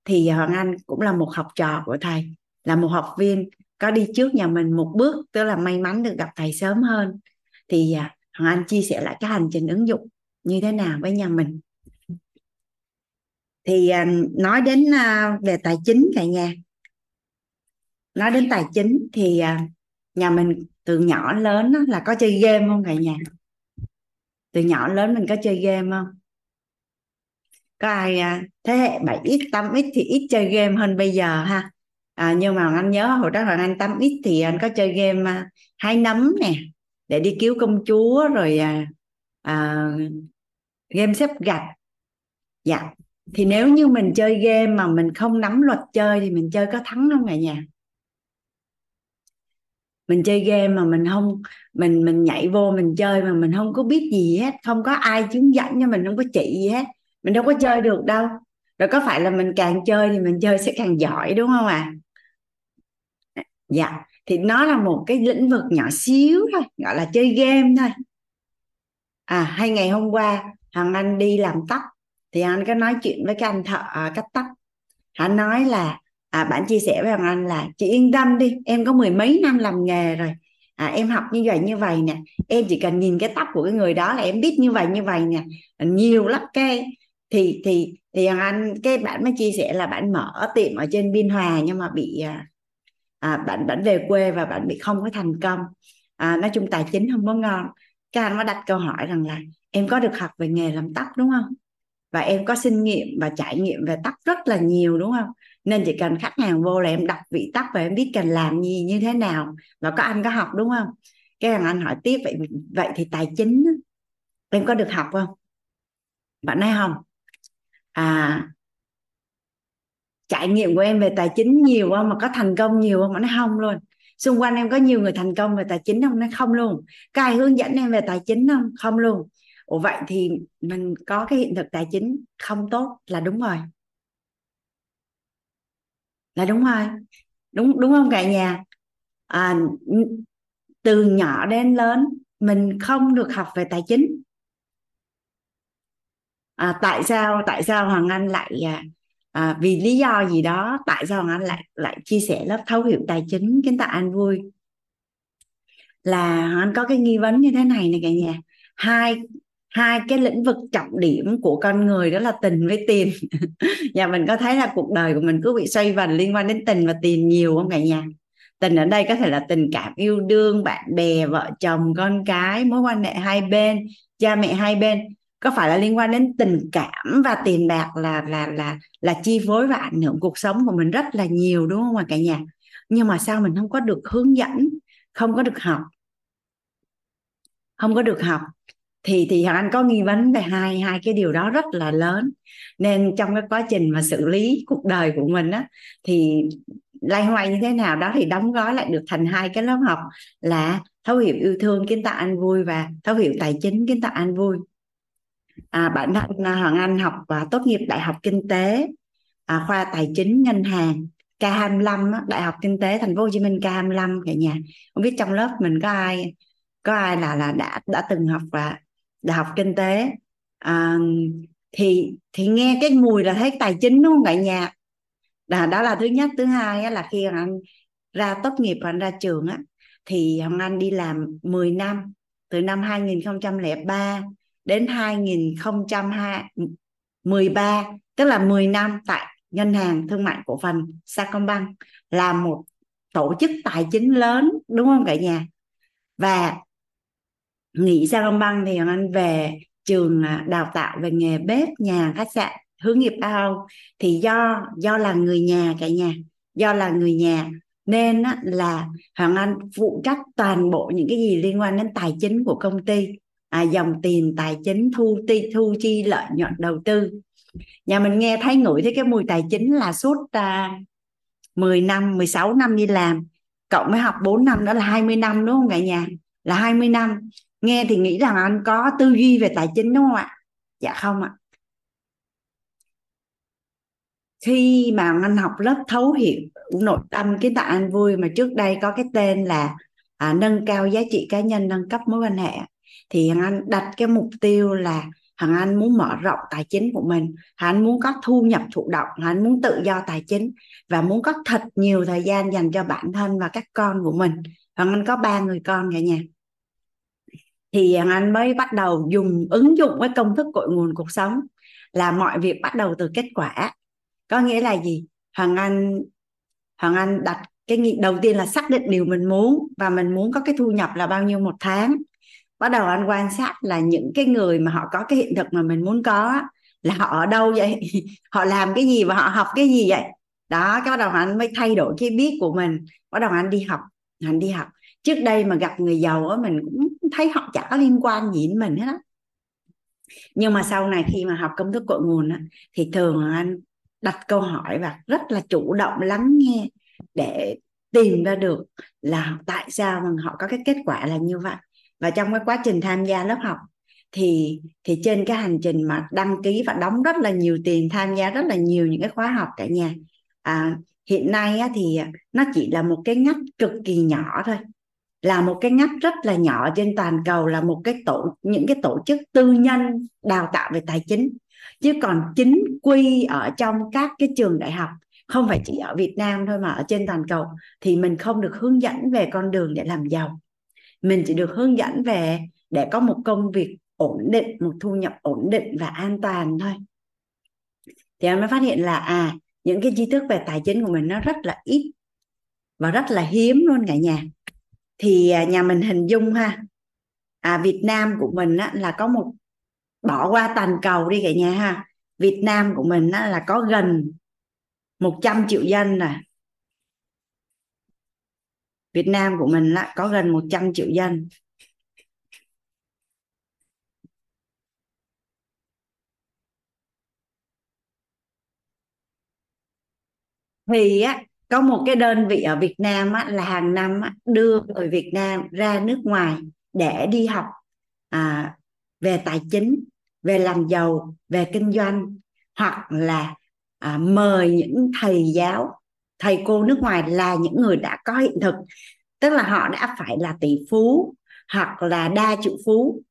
thì hoàng anh cũng là một học trò của thầy, là một học viên có đi trước nhà mình một bước, tức là may mắn được gặp thầy sớm hơn. Thì à, hoàng anh chia sẻ lại cái hành trình ứng dụng như thế nào với nhà mình. Thì à, nói đến à, về tài chính cả nhà nói đến tài chính thì à, nhà mình từ nhỏ lớn là có chơi game không cả nhà? Từ nhỏ lớn mình có chơi game không? Có ai à, thế hệ 7x 8x thì ít chơi game hơn bây giờ ha? À, nhưng mà anh nhớ hồi đó hoàng anh 8x thì anh có chơi game à, hai nấm nè để đi cứu công chúa rồi à, à, game xếp gạch. Dạ thì nếu như mình chơi game mà mình không nắm luật chơi thì mình chơi có thắng không cả nhà? Mình chơi game mà mình không, mình mình nhảy vô mình chơi mà mình không có biết gì hết, không có ai hướng dẫn cho mình, không có chị gì hết. Mình đâu có chơi được đâu. Rồi có phải là mình càng chơi thì mình chơi sẽ càng giỏi, đúng không ạ? À? dạ thì nó là một cái lĩnh vực nhỏ xíu thôi, gọi là chơi game thôi. À hay ngày hôm qua thằng anh đi làm tóc, thì anh có nói chuyện với cái anh thợ à, cắt tóc. Anh nói là à, bạn chia sẻ với hoàng anh là chị yên tâm đi em có mười mấy năm làm nghề rồi. À, em học như vậy như vậy nè em chỉ cần nhìn cái tóc của cái người đó là em biết như vậy như vậy nè nhiều lắm cái thì thì thì hoàng anh cái bạn mới chia sẻ là bạn mở tiệm ở trên biên hòa nhưng mà bị à, à bạn bạn về quê và bạn bị không có thành công. À, nói chung tài chính không có ngon. Cái anh mới đặt câu hỏi rằng là em có được học về nghề làm tóc đúng không? Và em có kinh nghiệm và trải nghiệm về tóc rất là nhiều đúng không? Nên chỉ cần khách hàng vô là em đọc vị tắc và em biết cần làm gì, như thế nào. Và có anh có học, đúng không? Cái thằng anh hỏi tiếp, vậy vậy thì tài chính em có được học không? Bạn nói, không. À trải nghiệm của em về tài chính nhiều không mà có thành công nhiều không mà nói, không luôn. Xung quanh em có nhiều người thành công về tài chính không? Nói, không luôn. Có ai hướng dẫn em về tài chính không? Không luôn. Ủa, vậy thì mình có cái hiện thực tài chính không tốt là đúng rồi là đúng rồi. Đúng đúng không cả nhà? À, từ nhỏ đến lớn mình không được học về tài chính. À, tại sao tại sao hoàng anh lại à, à, vì lý do gì đó tại sao hoàng anh lại lại chia sẻ lớp thấu hiểu tài chính kiến tạo anh vui? Là hoàng anh có cái nghi vấn như thế này này cả nhà. Hai hai cái lĩnh vực trọng điểm của con người đó là tình với tiền. *laughs* Nhà mình có thấy là cuộc đời của mình cứ bị xoay vần liên quan đến tình và tiền nhiều không cả nhà? Tình ở đây có thể là tình cảm yêu đương, bạn bè, vợ chồng, con cái, mối quan hệ hai bên, cha mẹ hai bên. Có phải là liên quan đến tình cảm và tiền bạc là là là là chi phối và ảnh hưởng cuộc sống của mình rất là nhiều đúng không ạ cả nhà? Nhưng mà sao mình không có được hướng dẫn, không có được học? Không có được học thì thì anh có nghi vấn về hai hai cái điều đó rất là lớn. Nên trong cái quá trình mà xử lý cuộc đời của mình á thì lay hoay như thế nào đó thì đóng gói lại được thành hai cái lớp học là thấu hiểu yêu thương kiến tạo anh vui và thấu hiểu tài chính kiến tạo anh vui. À, bản thân à, Hoàng Anh học và tốt nghiệp đại học kinh tế à, khoa tài chính ngân hàng K25 đại học kinh tế thành phố Hồ Chí Minh K25 cả nhà. Không biết trong lớp mình có ai có ai là là đã đã từng học và đại học kinh tế. À, thì thì nghe cái mùi là thấy tài chính đúng không? Cả nhà. Là đó là thứ nhất. Thứ hai á, là khi anh ra tốt nghiệp và anh ra trường á thì Hồng Anh đi làm 10 năm từ năm 2003 đến 2013 tức là 10 năm tại ngân hàng thương mại cổ phần Sacombank là một tổ chức tài chính lớn đúng không cả nhà? Và nghỉ Sacombank thì hoàng anh về trường à, đào tạo về nghề bếp nhà khách sạn hướng nghiệp ao. Thì do do là người nhà cả nhà do là người nhà nên là hoàng anh phụ trách toàn bộ những cái gì liên quan đến tài chính của công ty à, dòng tiền tài chính thu ti thu chi lợi nhuận đầu tư. Nhà mình nghe thấy ngửi thấy cái mùi tài chính là suốt à, 10 năm 16 năm đi làm cộng với học 4 năm đó là 20 năm đúng không cả nhà? Là 20 năm nghe thì nghĩ rằng anh có tư duy về tài chính đúng không ạ? Dạ không ạ. Khi mà anh học lớp thấu hiểu nội tâm kiến tạo anh vui mà trước đây có cái tên là à, nâng cao giá trị cá nhân nâng cấp mối quan hệ thì hằng anh đặt cái mục tiêu là hằng anh muốn mở rộng tài chính của mình. Hằng anh muốn có thu nhập thụ động hằng anh muốn tự do tài chính và muốn có thật nhiều thời gian dành cho bản thân và các con của mình. Hằng anh có ba người con cả nhà thì anh mới bắt đầu dùng, ứng dụng cái công thức cội nguồn cuộc sống, là mọi việc bắt đầu từ kết quả. Có nghĩa là gì? Hoàng anh hoàng anh đặt cái nghị, đầu tiên là xác định điều mình muốn và mình muốn có cái thu nhập là bao nhiêu một tháng. Bắt đầu anh quan sát là những cái người mà họ có cái hiện thực mà mình muốn có là họ ở đâu vậy? *laughs* Họ làm cái gì và họ học cái gì vậy? Đó, cái bắt đầu anh mới thay đổi cái biết của mình. Bắt đầu anh đi học, anh đi học. Trước đây mà gặp người giàu á, mình cũng thấy họ chả có liên quan gì đến mình hết á. Nhưng mà sau này khi mà học công thức cội nguồn á, thì thường là anh đặt câu hỏi và rất là chủ động lắng nghe để tìm ra được là tại sao mà họ có cái kết quả là như vậy. Và trong cái quá trình tham gia lớp học thì thì trên cái hành trình mà đăng ký và đóng rất là nhiều tiền tham gia rất là nhiều những cái khóa học cả nhà à, hiện nay á, thì nó chỉ là một cái ngách cực kỳ nhỏ thôi là một cái ngách rất là nhỏ trên toàn cầu, là một cái tổ, những cái tổ chức tư nhân đào tạo về tài chính. Chứ còn chính quy ở trong các cái trường đại học, không phải chỉ ở Việt Nam thôi mà ở trên toàn cầu, thì mình không được hướng dẫn về con đường để làm giàu. Mình chỉ được hướng dẫn về để có một công việc ổn định, một thu nhập ổn định và an toàn thôi. Thì em mới phát hiện là à những cái tri thức về tài chính của mình nó rất là ít và rất là hiếm luôn cả nhà thì à, nhà mình hình dung ha. À, Việt Nam của mình á, là có một bỏ qua toàn cầu đi cả nhà ha. Việt Nam của mình á, là có gần 100 triệu dân nè. Việt Nam của mình á, có gần 100 triệu dân. Thì á có một cái đơn vị ở Việt Nam á, là hàng năm á, đưa người Việt Nam ra nước ngoài để đi học à, về tài chính về làm giàu về kinh doanh hoặc là à, mời những thầy giáo thầy cô nước ngoài là những người đã có hiện thực. Tức là họ đã phải là tỷ phú hoặc là đa triệu phú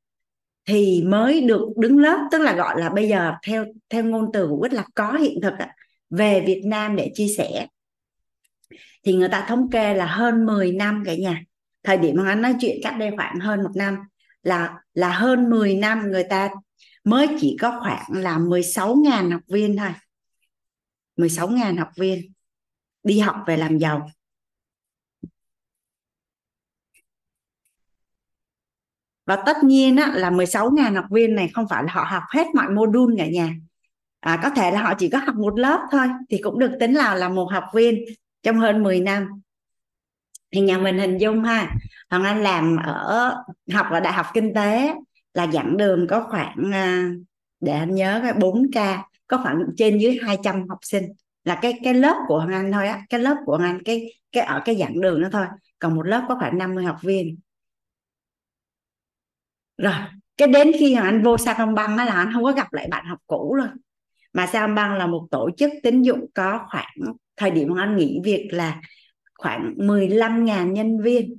thì mới được đứng lớp. Tức là gọi là bây giờ theo theo ngôn từ của Quýt là có hiện thực về Việt Nam để chia sẻ thì người ta thống kê là hơn 10 năm cả nhà. Thời điểm mà anh nói chuyện cách đây khoảng hơn một năm là là hơn 10 năm người ta mới chỉ có khoảng là 16.000 học viên thôi. 16.000 học viên đi học về làm giàu. Và tất nhiên á, là 16.000 học viên này không phải là họ học hết mọi module cả nhà. À, có thể là họ chỉ có học một lớp thôi thì cũng được tính là là một học viên trong hơn 10 năm. Thì nhà mình hình dung ha, Hoàng Anh làm ở học ở Đại học Kinh tế là dặn đường có khoảng à, để anh nhớ cái 4K có khoảng trên dưới 200 học sinh. Là cái cái lớp của Hoàng Anh thôi á, cái lớp của Hoàng Anh, cái cái ở cái dặn đường đó thôi, còn một lớp có khoảng 50 học viên. Rồi, cái đến khi Hoàng Anh vô Sacombank á là anh không có gặp lại bạn học cũ luôn. Mà Sacombank là một tổ chức tín dụng có khoảng thời điểm Hoàng Anh nghỉ việc là khoảng 15.000 nhân viên.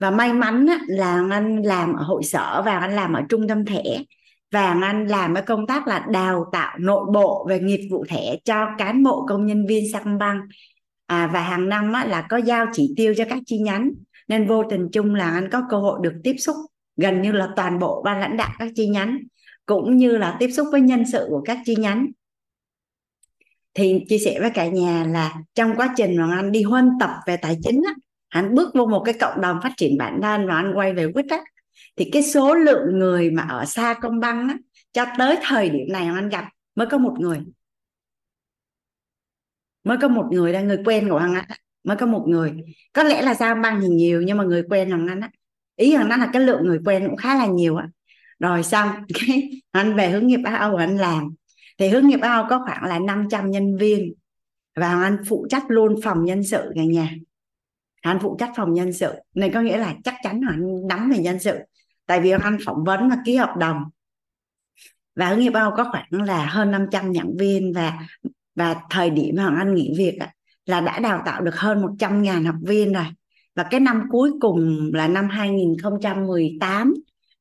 Và may mắn á, là anh làm ở hội sở và anh làm ở trung tâm thẻ. Và anh làm cái công tác là đào tạo nội bộ về nghiệp vụ thẻ cho cán bộ công nhân viên Sacombank à, và hàng năm á, là có giao chỉ tiêu cho các chi nhánh. Nên vô tình chung là anh có cơ hội được tiếp xúc gần như là toàn bộ ban lãnh đạo các chi nhánh cũng như là tiếp xúc với nhân sự của các chi nhánh thì chia sẻ với cả nhà là trong quá trình mà anh đi huân tập về tài chính á, anh bước vô một cái cộng đồng phát triển bản thân và anh quay về quyết á thì cái số lượng người mà ở xa công băng á, cho tới thời điểm này anh gặp mới có một người. Mới có một người là người quen của anh á mới có một người. Có lẽ là sao băng thì nhiều nhưng mà người quen hoàng anh á. Ý hoàng anh là cái lượng người quen cũng khá là nhiều á. Rồi xong *laughs* cái anh về hướng nghiệp Á Âu anh làm thì hướng nghiệp ao có khoảng là 500 nhân viên và anh phụ trách luôn phòng nhân sự cả nhà. Anh phụ trách phòng nhân sự, nên có nghĩa là chắc chắn là anh nắm về nhân sự. Tại vì anh phỏng vấn và ký hợp đồng. Và hướng nghiệp ao có khoảng là hơn 500 giảng viên và và thời điểm mà anh nghỉ việc là đã đào tạo được hơn 100 ngàn học viên rồi. Và cái năm cuối cùng là năm 2018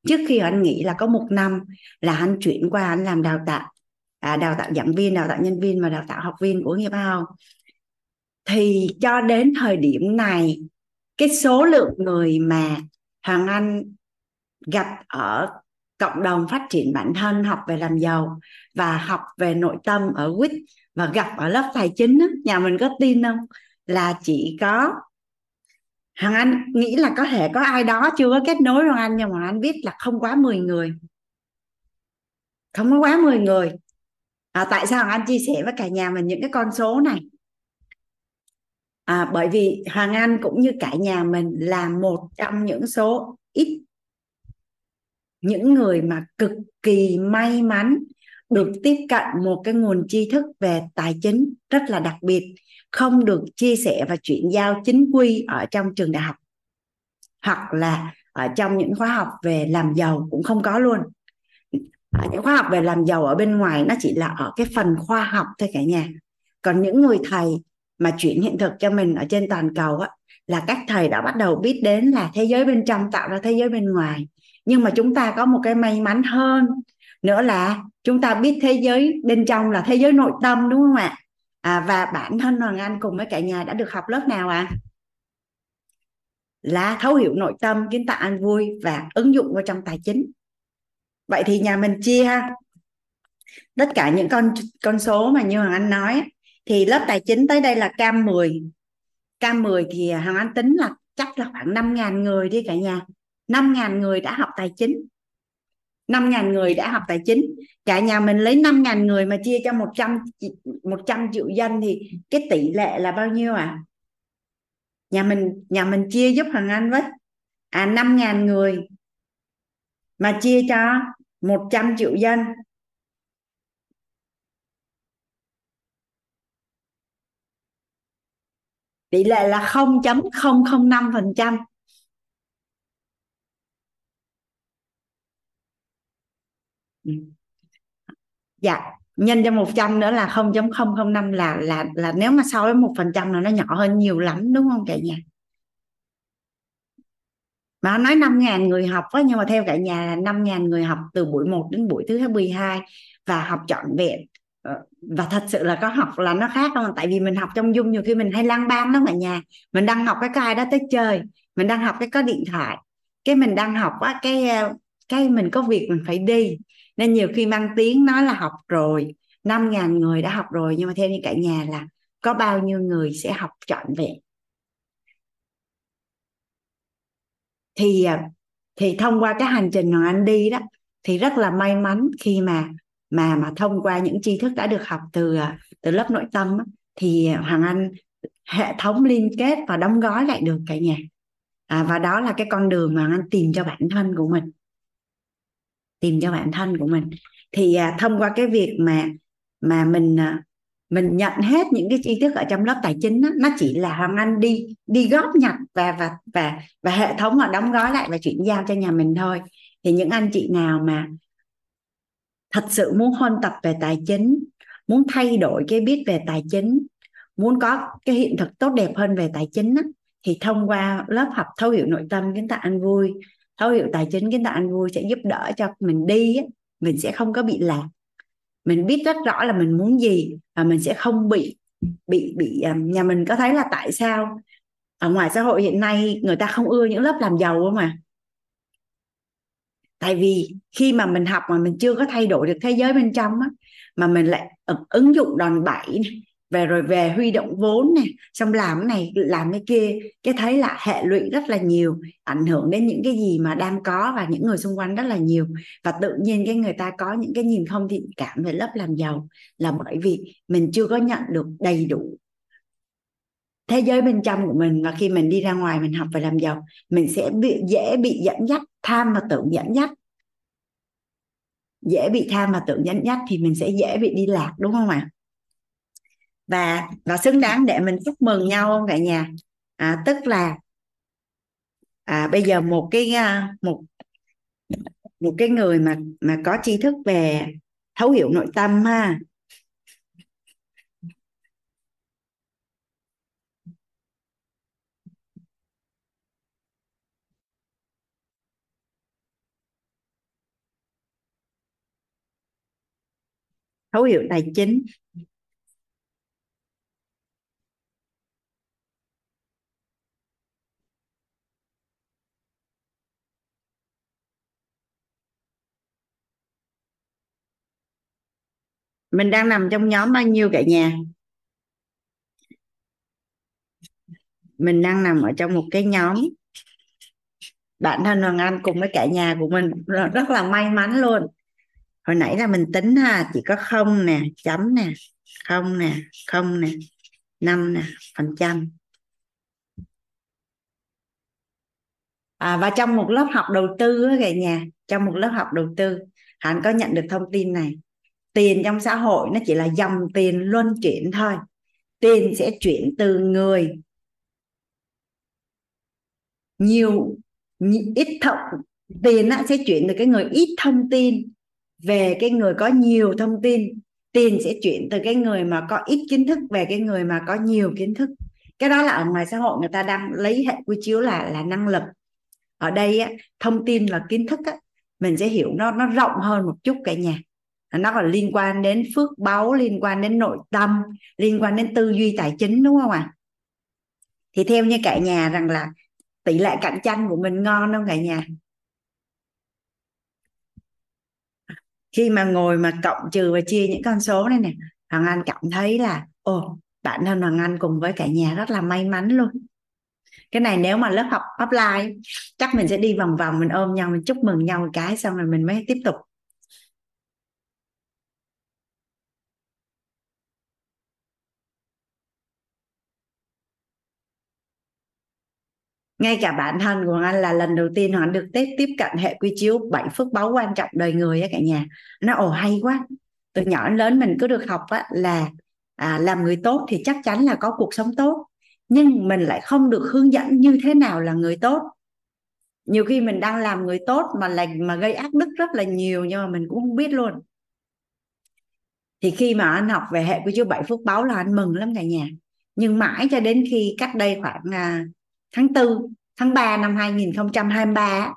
trước khi anh nghỉ là có một năm là anh chuyển qua anh làm đào tạo à, đào tạo giảng viên đào tạo nhân viên và đào tạo học viên của nghiệp bao thì cho đến thời điểm này cái số lượng người mà hoàng anh gặp ở cộng đồng phát triển bản thân học về làm giàu và học về nội tâm ở quýt và gặp ở lớp tài chính nhà mình có tin không? Là chỉ có Hoàng Anh nghĩ là có thể có ai đó chưa có kết nối Hoàng Anh nhưng mà anh biết là không quá 10 người. Không có quá 10 người à, tại sao Hoàng Anh chia sẻ với cả nhà mình những cái con số này? À, bởi vì Hoàng Anh cũng như cả nhà mình là một trong những số ít. Những người mà cực kỳ may mắn được tiếp cận một cái nguồn tri thức về tài chính rất là đặc biệt không được chia sẻ và chuyển giao chính quy ở trong trường đại học hoặc là ở trong những khóa học về làm giàu cũng không có luôn à, những khoa học về làm giàu ở bên ngoài nó chỉ là ở cái phần khoa học thôi cả nhà. Còn những người thầy mà chuyển hiện thực cho mình ở trên toàn cầu á là các thầy đã bắt đầu biết đến là thế giới bên trong tạo ra thế giới bên ngoài. Nhưng mà chúng ta có một cái may mắn hơn nữa là chúng ta biết thế giới bên trong là thế giới nội tâm đúng không ạ? À, và bản thân Hoàng Anh cùng với cả nhà đã được học lớp nào ạ? À? là thấu hiểu nội tâm kiến tạo an vui và ứng dụng vào trong tài chính vậy thì nhà mình chia ha. Tất cả những con con số mà như Hoàng Anh nói thì lớp tài chính tới đây là cam 10 cam 10 thì Hoàng Anh tính là chắc là khoảng 5.000 người đi cả nhà. 5.000 người đã học tài chính. 5.000 người đã học tài chính. Cả nhà mình lấy 5.000 người mà chia cho 100 100 triệu dân thì cái tỷ lệ là bao nhiêu ạ? À nhà mình nhà mình chia giúp Hoàng Anh với. À 5.000 người mà chia cho 100 triệu dân tỷ lệ là 0.005% ừ. dạ nhân cho 100 nữa là 0.005 là là là nếu mà so với một phần trăm là nó nhỏ hơn nhiều lắm, đúng không cả nhà? Mà nói 5.000 người học á, nhưng mà theo cả nhà là 5.000 người học từ buổi 1 đến buổi thứ 12 và học trọn vẹn. Ờ, và thật sự là có học là nó khác không? Tại vì mình học trong dung nhiều khi mình hay lang bang lắm cả nhà. Mình đang học cái cái đó tới chơi, mình đang học cái có điện thoại. Cái mình đang học á, cái ờ, cái mình có việc mình phải đi. Nên nhiều khi mang tiếng nói là học rồi 5.000 người đã học rồi, nhưng mà theo như cả nhà là có bao nhiêu người sẽ học trọn vẹn. Thì à, thì thông qua cái hành trình mà anh đi đó thì rất là may mắn khi mà mà mà thông qua những tri thức đã được học từ à, từ lớp nội tâm thì Hoàng Anh hệ thống liên kết và đóng gói lại được cả nhà. À, và đó là cái con đường mà Hoàng Anh tìm cho bản thân của mình. Tìm cho bản thân của mình. Thì à, thông qua cái việc mà mà mình à, mình nhận hết những cái tri thức ở trong lớp tài chính đó, nó chỉ là hoàng anh đi đi góp nhặt và và và và hệ thống họ đóng gói lại và chuyển giao cho nhà mình thôi. Thì những anh chị nào mà thật sự muốn huân tập về tài chính muốn thay đổi cái biết về tài chính muốn có cái hiện thực tốt đẹp hơn về tài chính đó, thì thông qua lớp học thấu hiểu nội tâm kiến tạo ăn vui thấu hiểu tài chính kiến tạo ăn vui sẽ giúp đỡ cho mình đi mình sẽ không có bị lạc mình biết rất rõ là mình muốn gì và mình sẽ không bị bị bị à, nhà mình có thấy là tại sao ở ngoài xã hội hiện nay người ta không ưa những lớp làm giàu không à? Tại vì khi mà mình học mà mình chưa có thay đổi được thế giới bên trong á, mà mình lại ứng dụng đòn bẩy về rồi về huy động vốn này xong làm cái này, làm cái kia, cái thấy là hệ lụy rất là nhiều, ảnh hưởng đến những cái gì mà đang có và những người xung quanh rất là nhiều. Và tự nhiên cái người ta có những cái nhìn không thiện cảm về lớp làm giàu là bởi vì mình chưa có nhận được đầy đủ thế giới bên trong của mình. Và khi mình đi ra ngoài mình học về làm giàu, mình sẽ bị, dễ bị dẫn dắt, tham và tưởng dẫn dắt. Dễ bị tham và tưởng dẫn dắt thì mình sẽ dễ bị đi lạc, đúng không ạ? à? Và và xứng đáng để mình chúc mừng nhau không cả nhà? À, tức là à, bây giờ một cái à, một một cái người mà mà có tri thức về thấu hiểu nội tâm ha. Thấu hiểu tài chính. Mình đang nằm trong nhóm bao nhiêu cả nhà? Mình đang nằm ở trong một cái nhóm. Bạn thân Hoàng Anh cùng với cả nhà của mình. Rất là may mắn luôn. Hồi nãy là mình tính ha chỉ có không nè chấm nè không nè không nè năm nè phần trăm. À, và trong một lớp học đầu tư cả nhà trong một lớp học đầu tư hẳn có nhận được thông tin này tiền trong xã hội nó chỉ là dòng tiền luân chuyển thôi. Tiền sẽ chuyển từ người. Nhiều ít thông tiền sẽ chuyển từ cái người ít thông tin về cái người có nhiều thông tin. Tiền sẽ chuyển từ cái người mà có ít kiến thức về cái người mà có nhiều kiến thức. Cái đó là ở ngoài xã hội người ta đang lấy hệ quy chiếu là là năng lực. Ở đây á, thông tin là kiến thức á, mình sẽ hiểu nó nó rộng hơn một chút cả nhà nó là liên quan đến phước báu, liên quan đến nội tâm, liên quan đến tư duy tài chính, đúng không ạ à? thì theo như cả nhà rằng là tỷ lệ cạnh tranh của mình ngon không cả nhà khi mà ngồi mà cộng trừ và chia những con số này nè, hoàng anh cảm thấy là, ồ, bản thân hoàng anh cùng với cả nhà rất là may mắn luôn cái này nếu mà lớp học offline, chắc mình sẽ đi vòng vòng, mình ôm nhau, mình chúc mừng nhau một cái, xong rồi mình mới tiếp tục ngay cả bản thân của anh là lần đầu tiên hắn được tiếp tiếp cận hệ quy chiếu bảy phước báu quan trọng đời người á cả nhà. Nó ồ hay quá. Từ nhỏ đến lớn mình cứ được học á là à, làm người tốt thì chắc chắn là có cuộc sống tốt. Nhưng mình lại không được hướng dẫn như thế nào là người tốt. Nhiều khi mình đang làm người tốt mà lành mà gây ác đức rất là nhiều nhưng mà mình cũng không biết luôn. Thì khi mà anh học về hệ quy chiếu bảy phước báu là anh mừng lắm cả nhà. Nhưng mãi cho đến khi cách đây khoảng à, tháng 4 tháng 3 năm 2023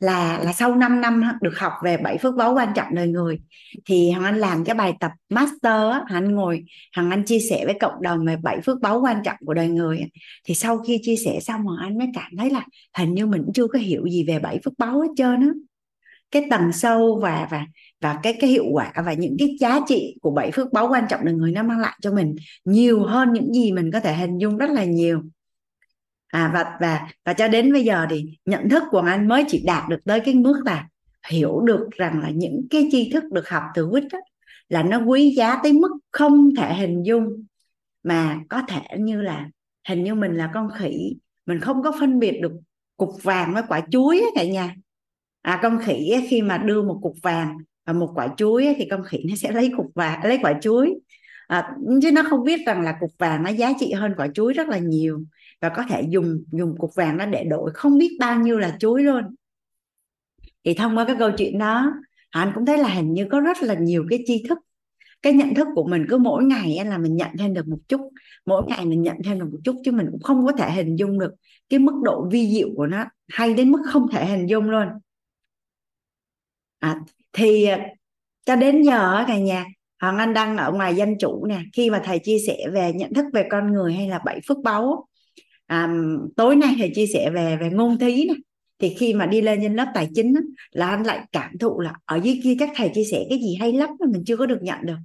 là là sau 5 năm được học về bảy phước báu quan trọng đời người thì Hằng Anh làm cái bài tập master á, Hằng Anh ngồi Hằng Anh chia sẻ với cộng đồng về bảy phước báu quan trọng của đời người thì sau khi chia sẻ xong Hằng Anh mới cảm thấy là hình như mình chưa có hiểu gì về bảy phước báu hết trơn á. Cái tầng sâu và và và cái cái hiệu quả và những cái giá trị của bảy phước báu quan trọng đời người nó mang lại cho mình nhiều hơn những gì mình có thể hình dung rất là nhiều à và và và cho đến bây giờ thì nhận thức của anh mới chỉ đạt được tới cái mức là hiểu được rằng là những cái tri thức được học từ quýt đó, là nó quý giá tới mức không thể hình dung mà có thể như là hình như mình là con khỉ mình không có phân biệt được cục vàng với quả chuối á cả nhà. À con khỉ ấy, khi mà đưa một cục vàng và một quả chuối ấy, thì con khỉ nó sẽ lấy cục vàng lấy quả chuối. À, chứ nó không biết rằng là cục vàng nó giá trị hơn quả chuối rất là nhiều và có thể dùng dùng cục vàng nó để đổi không biết bao nhiêu là chuối luôn. Thì thông qua cái câu chuyện đó anh cũng thấy là hình như có rất là nhiều cái tri thức. Cái nhận thức của mình cứ mỗi ngày là mình nhận thêm được một chút mỗi ngày mình nhận thêm được một chút chứ mình cũng không có thể hình dung được cái mức độ vi diệu của nó hay đến mức không thể hình dung luôn. À, thì à, cho đến giờ cả nhà Hoàng Anh đang ở ngoài danh chủ nè khi mà thầy chia sẻ về nhận thức về con người hay là bảy phước báu à, tối nay thầy chia sẻ về về ngôn thí này thì khi mà đi lên trên lớp tài chính á, là anh lại cảm thụ là ở dưới kia các thầy chia sẻ cái gì hay lắm mà mình chưa có được nhận được.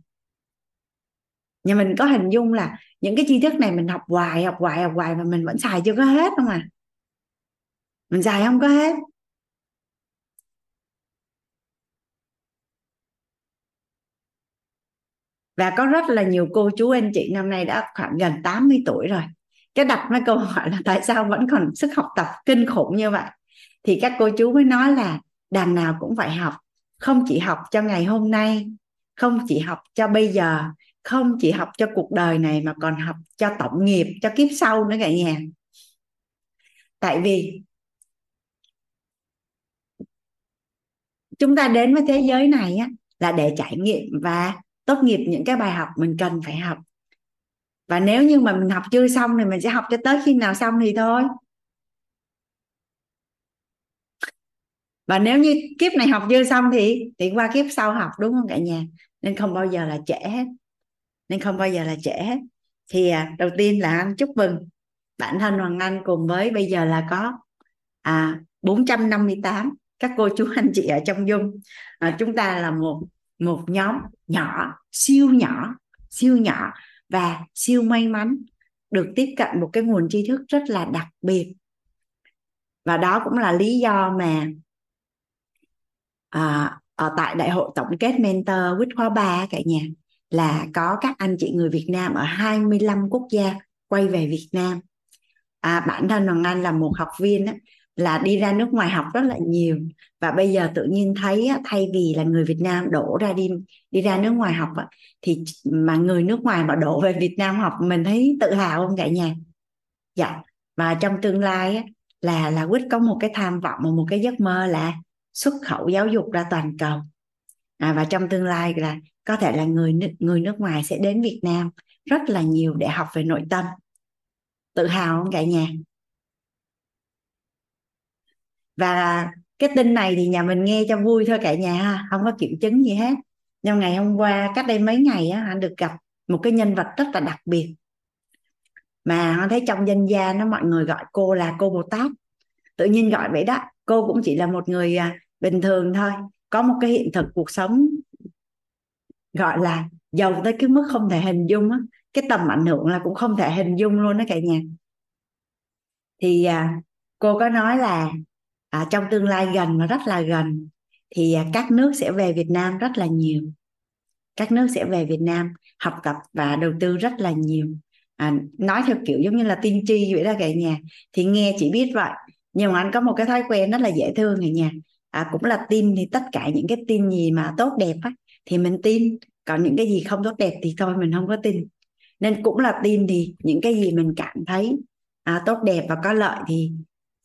Nhà mình có hình dung là những cái tri thức này mình học hoài học hoài học hoài mà mình vẫn xài chưa có hết không à? Mình xài không có hết. Và có rất là nhiều cô chú anh chị năm nay đã khoảng gần 80 tuổi rồi cái đặt mấy câu hỏi là tại sao vẫn còn sức học tập kinh khủng như vậy? Thì các cô chú mới nói là đằng nào cũng phải học không chỉ học cho ngày hôm nay không chỉ học cho bây giờ không chỉ học cho cuộc đời này mà còn học cho tổng nghiệp cho kiếp sau nữa cả nhà. Tại vì chúng ta đến với thế giới này á, là để trải nghiệm và tốt nghiệp những cái bài học mình cần phải học và nếu như mà mình học chưa xong thì mình sẽ học cho tới khi nào xong thì thôi. Và nếu như kiếp này học chưa xong thì thì qua kiếp sau học đúng không cả nhà? Nên không bao giờ là trễ hết. Nên không bao giờ là trễ hết. Thì à, đầu tiên là anh chúc mừng bản thân Hoàng Anh cùng với bây giờ là có à 458 các cô chú anh chị ở trong Dung. À, chúng ta là một một nhóm nhỏ siêu nhỏ siêu nhỏ và siêu may mắn được tiếp cận một cái nguồn tri thức rất là đặc biệt. Và đó cũng là lý do mà à, ở tại đại hội tổng kết mentor quýt khóa 3 cả nhà là có các anh chị người Việt Nam ở 25 quốc gia quay về Việt Nam. À, bản thân Hoàng Anh là một học viên á, là đi ra nước ngoài học rất là nhiều. Và bây giờ tự nhiên thấy thay vì là người Việt Nam đổ ra đi đi ra nước ngoài học thì mà người nước ngoài mà đổ về Việt Nam học mình thấy tự hào không cả nhà? Dạ. Và trong tương lai là là quyết có một cái tham vọng và một cái giấc mơ là xuất khẩu giáo dục ra toàn cầu. À, và trong tương lai là có thể là người người nước ngoài sẽ đến Việt Nam rất là nhiều để học về nội tâm. Tự hào không cả nhà? Và cái tin này thì nhà mình nghe cho vui thôi cả nhà ha không có kiểm chứng gì hết. Nhưng ngày hôm qua cách đây mấy ngày á anh được gặp một cái nhân vật rất là đặc biệt. Mà anh thấy trong dân gia nó mọi người gọi cô là cô bồ tát. Tự nhiên gọi vậy đó cô cũng chỉ là một người à, bình thường thôi. Có một cái hiện thực cuộc sống gọi là giàu tới cái mức không thể hình dung á. Cái tầm ảnh hưởng là cũng không thể hình dung luôn đó cả nhà. Thì à, cô có nói là à, trong tương lai gần và rất là gần thì à, các nước sẽ về Việt Nam rất là nhiều. Các nước sẽ về Việt Nam học tập và đầu tư rất là nhiều. À, nói theo kiểu giống như là tiên tri vậy đó cả nhà. Thì nghe chỉ biết vậy nhưng mà anh có một cái thói quen rất là dễ thương cả nhà. À, cũng là tin thì tất cả những cái tin gì mà tốt đẹp á thì mình tin. Còn những cái gì không tốt đẹp thì thôi mình không có tin. Nên cũng là tin thì những cái gì mình cảm thấy à, tốt đẹp và có lợi thì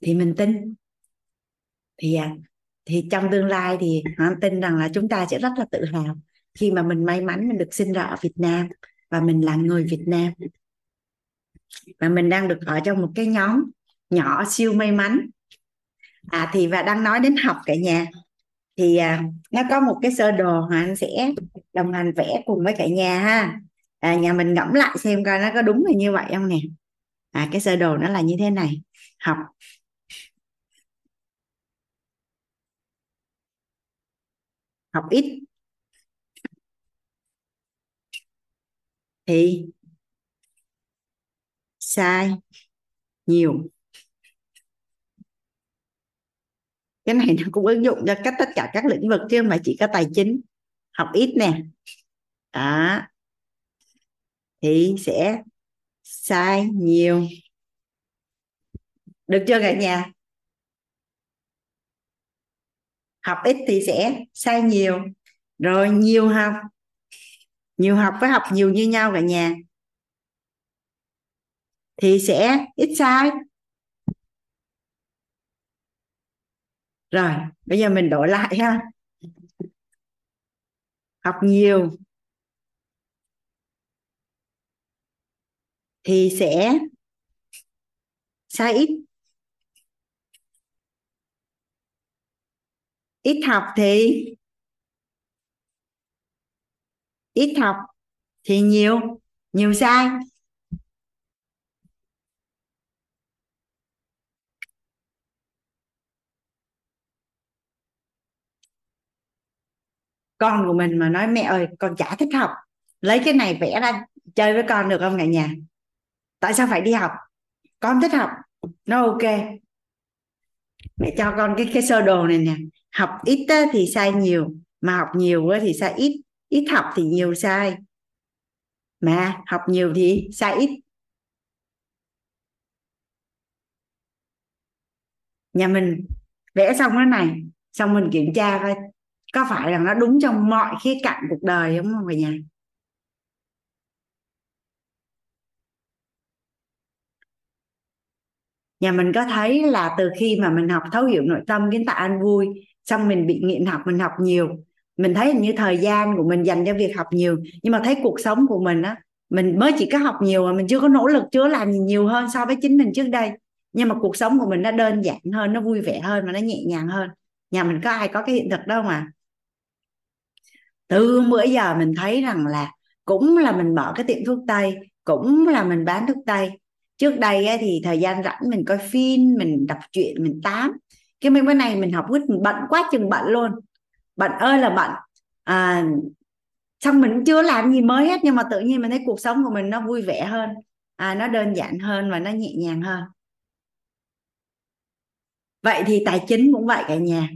thì mình tin thì à, thì trong tương lai thì anh tin rằng là chúng ta sẽ rất là tự hào khi mà mình may mắn mình được sinh ra ở Việt Nam và mình là người Việt Nam. Và mình đang được ở trong một cái nhóm nhỏ siêu may mắn. À thì và đang nói đến học cả nhà. Thì à, nó có một cái sơ đồ mà anh sẽ đồng hành vẽ cùng với cả nhà ha. À, nhà mình ngẫm lại xem coi nó có đúng là như vậy không nè. À, cái sơ đồ nó là như thế này. Học. Học ít. Thì sai nhiều. Cái này nó cũng ứng dụng cho cách tất cả các lĩnh vực chứ mà chỉ có tài chính. Học ít nè. Đó. Thì sẽ sai nhiều. Được chưa cả nhà? Học ít thì sẽ sai nhiều. Rồi nhiều học. Nhiều học với học nhiều như nhau cả nhà. Thì sẽ ít sai. Rồi, bây giờ mình đổi lại ha. Học nhiều. Thì sẽ sai ít. Ít học thì ít học thì nhiều nhiều sai. Con của mình mà nói, mẹ ơi, con chả thích học. Lấy cái này vẽ ra chơi với con được không cả nhà? Tại sao phải đi học? Con thích học. Nó ok. Mẹ cho con cái cái sơ đồ này nè học ít thì sai nhiều, mà học nhiều thì sai ít. Ít học thì nhiều sai. Mà học nhiều thì sai ít. Nhà mình vẽ xong cái này, xong mình kiểm tra coi có phải là nó đúng trong mọi khía cạnh cuộc đời không không cả nhà? Nhà mình có thấy là từ khi mà mình học thấu hiểu nội tâm, kiến tạo an vui xong mình bị nghiện học, mình học nhiều. Mình thấy như thời gian của mình dành cho việc học nhiều. Nhưng mà thấy cuộc sống của mình á, mình mới chỉ có học nhiều mà mình chưa có nỗ lực, chưa làm nhiều hơn so với chính mình trước đây. Nhưng mà cuộc sống của mình nó đơn giản hơn, nó vui vẻ hơn và nó nhẹ nhàng hơn. Nhà mình có ai có cái hiện thực đâu mà từ bữa giờ mình thấy rằng là cũng là mình mở cái tiệm thuốc tây, cũng là mình bán thuốc tây. Trước đây thì thời gian rảnh mình coi phim, mình đọc truyện, mình tám cái mấy bữa này mình học quýt bận quá chừng bận luôn. Bận ơi là bận. À, xong mình chưa làm gì mới hết nhưng mà tự nhiên mình thấy cuộc sống của mình nó vui vẻ hơn. À, nó đơn giản hơn và nó nhẹ nhàng hơn. Vậy thì tài chính cũng vậy cả nhà.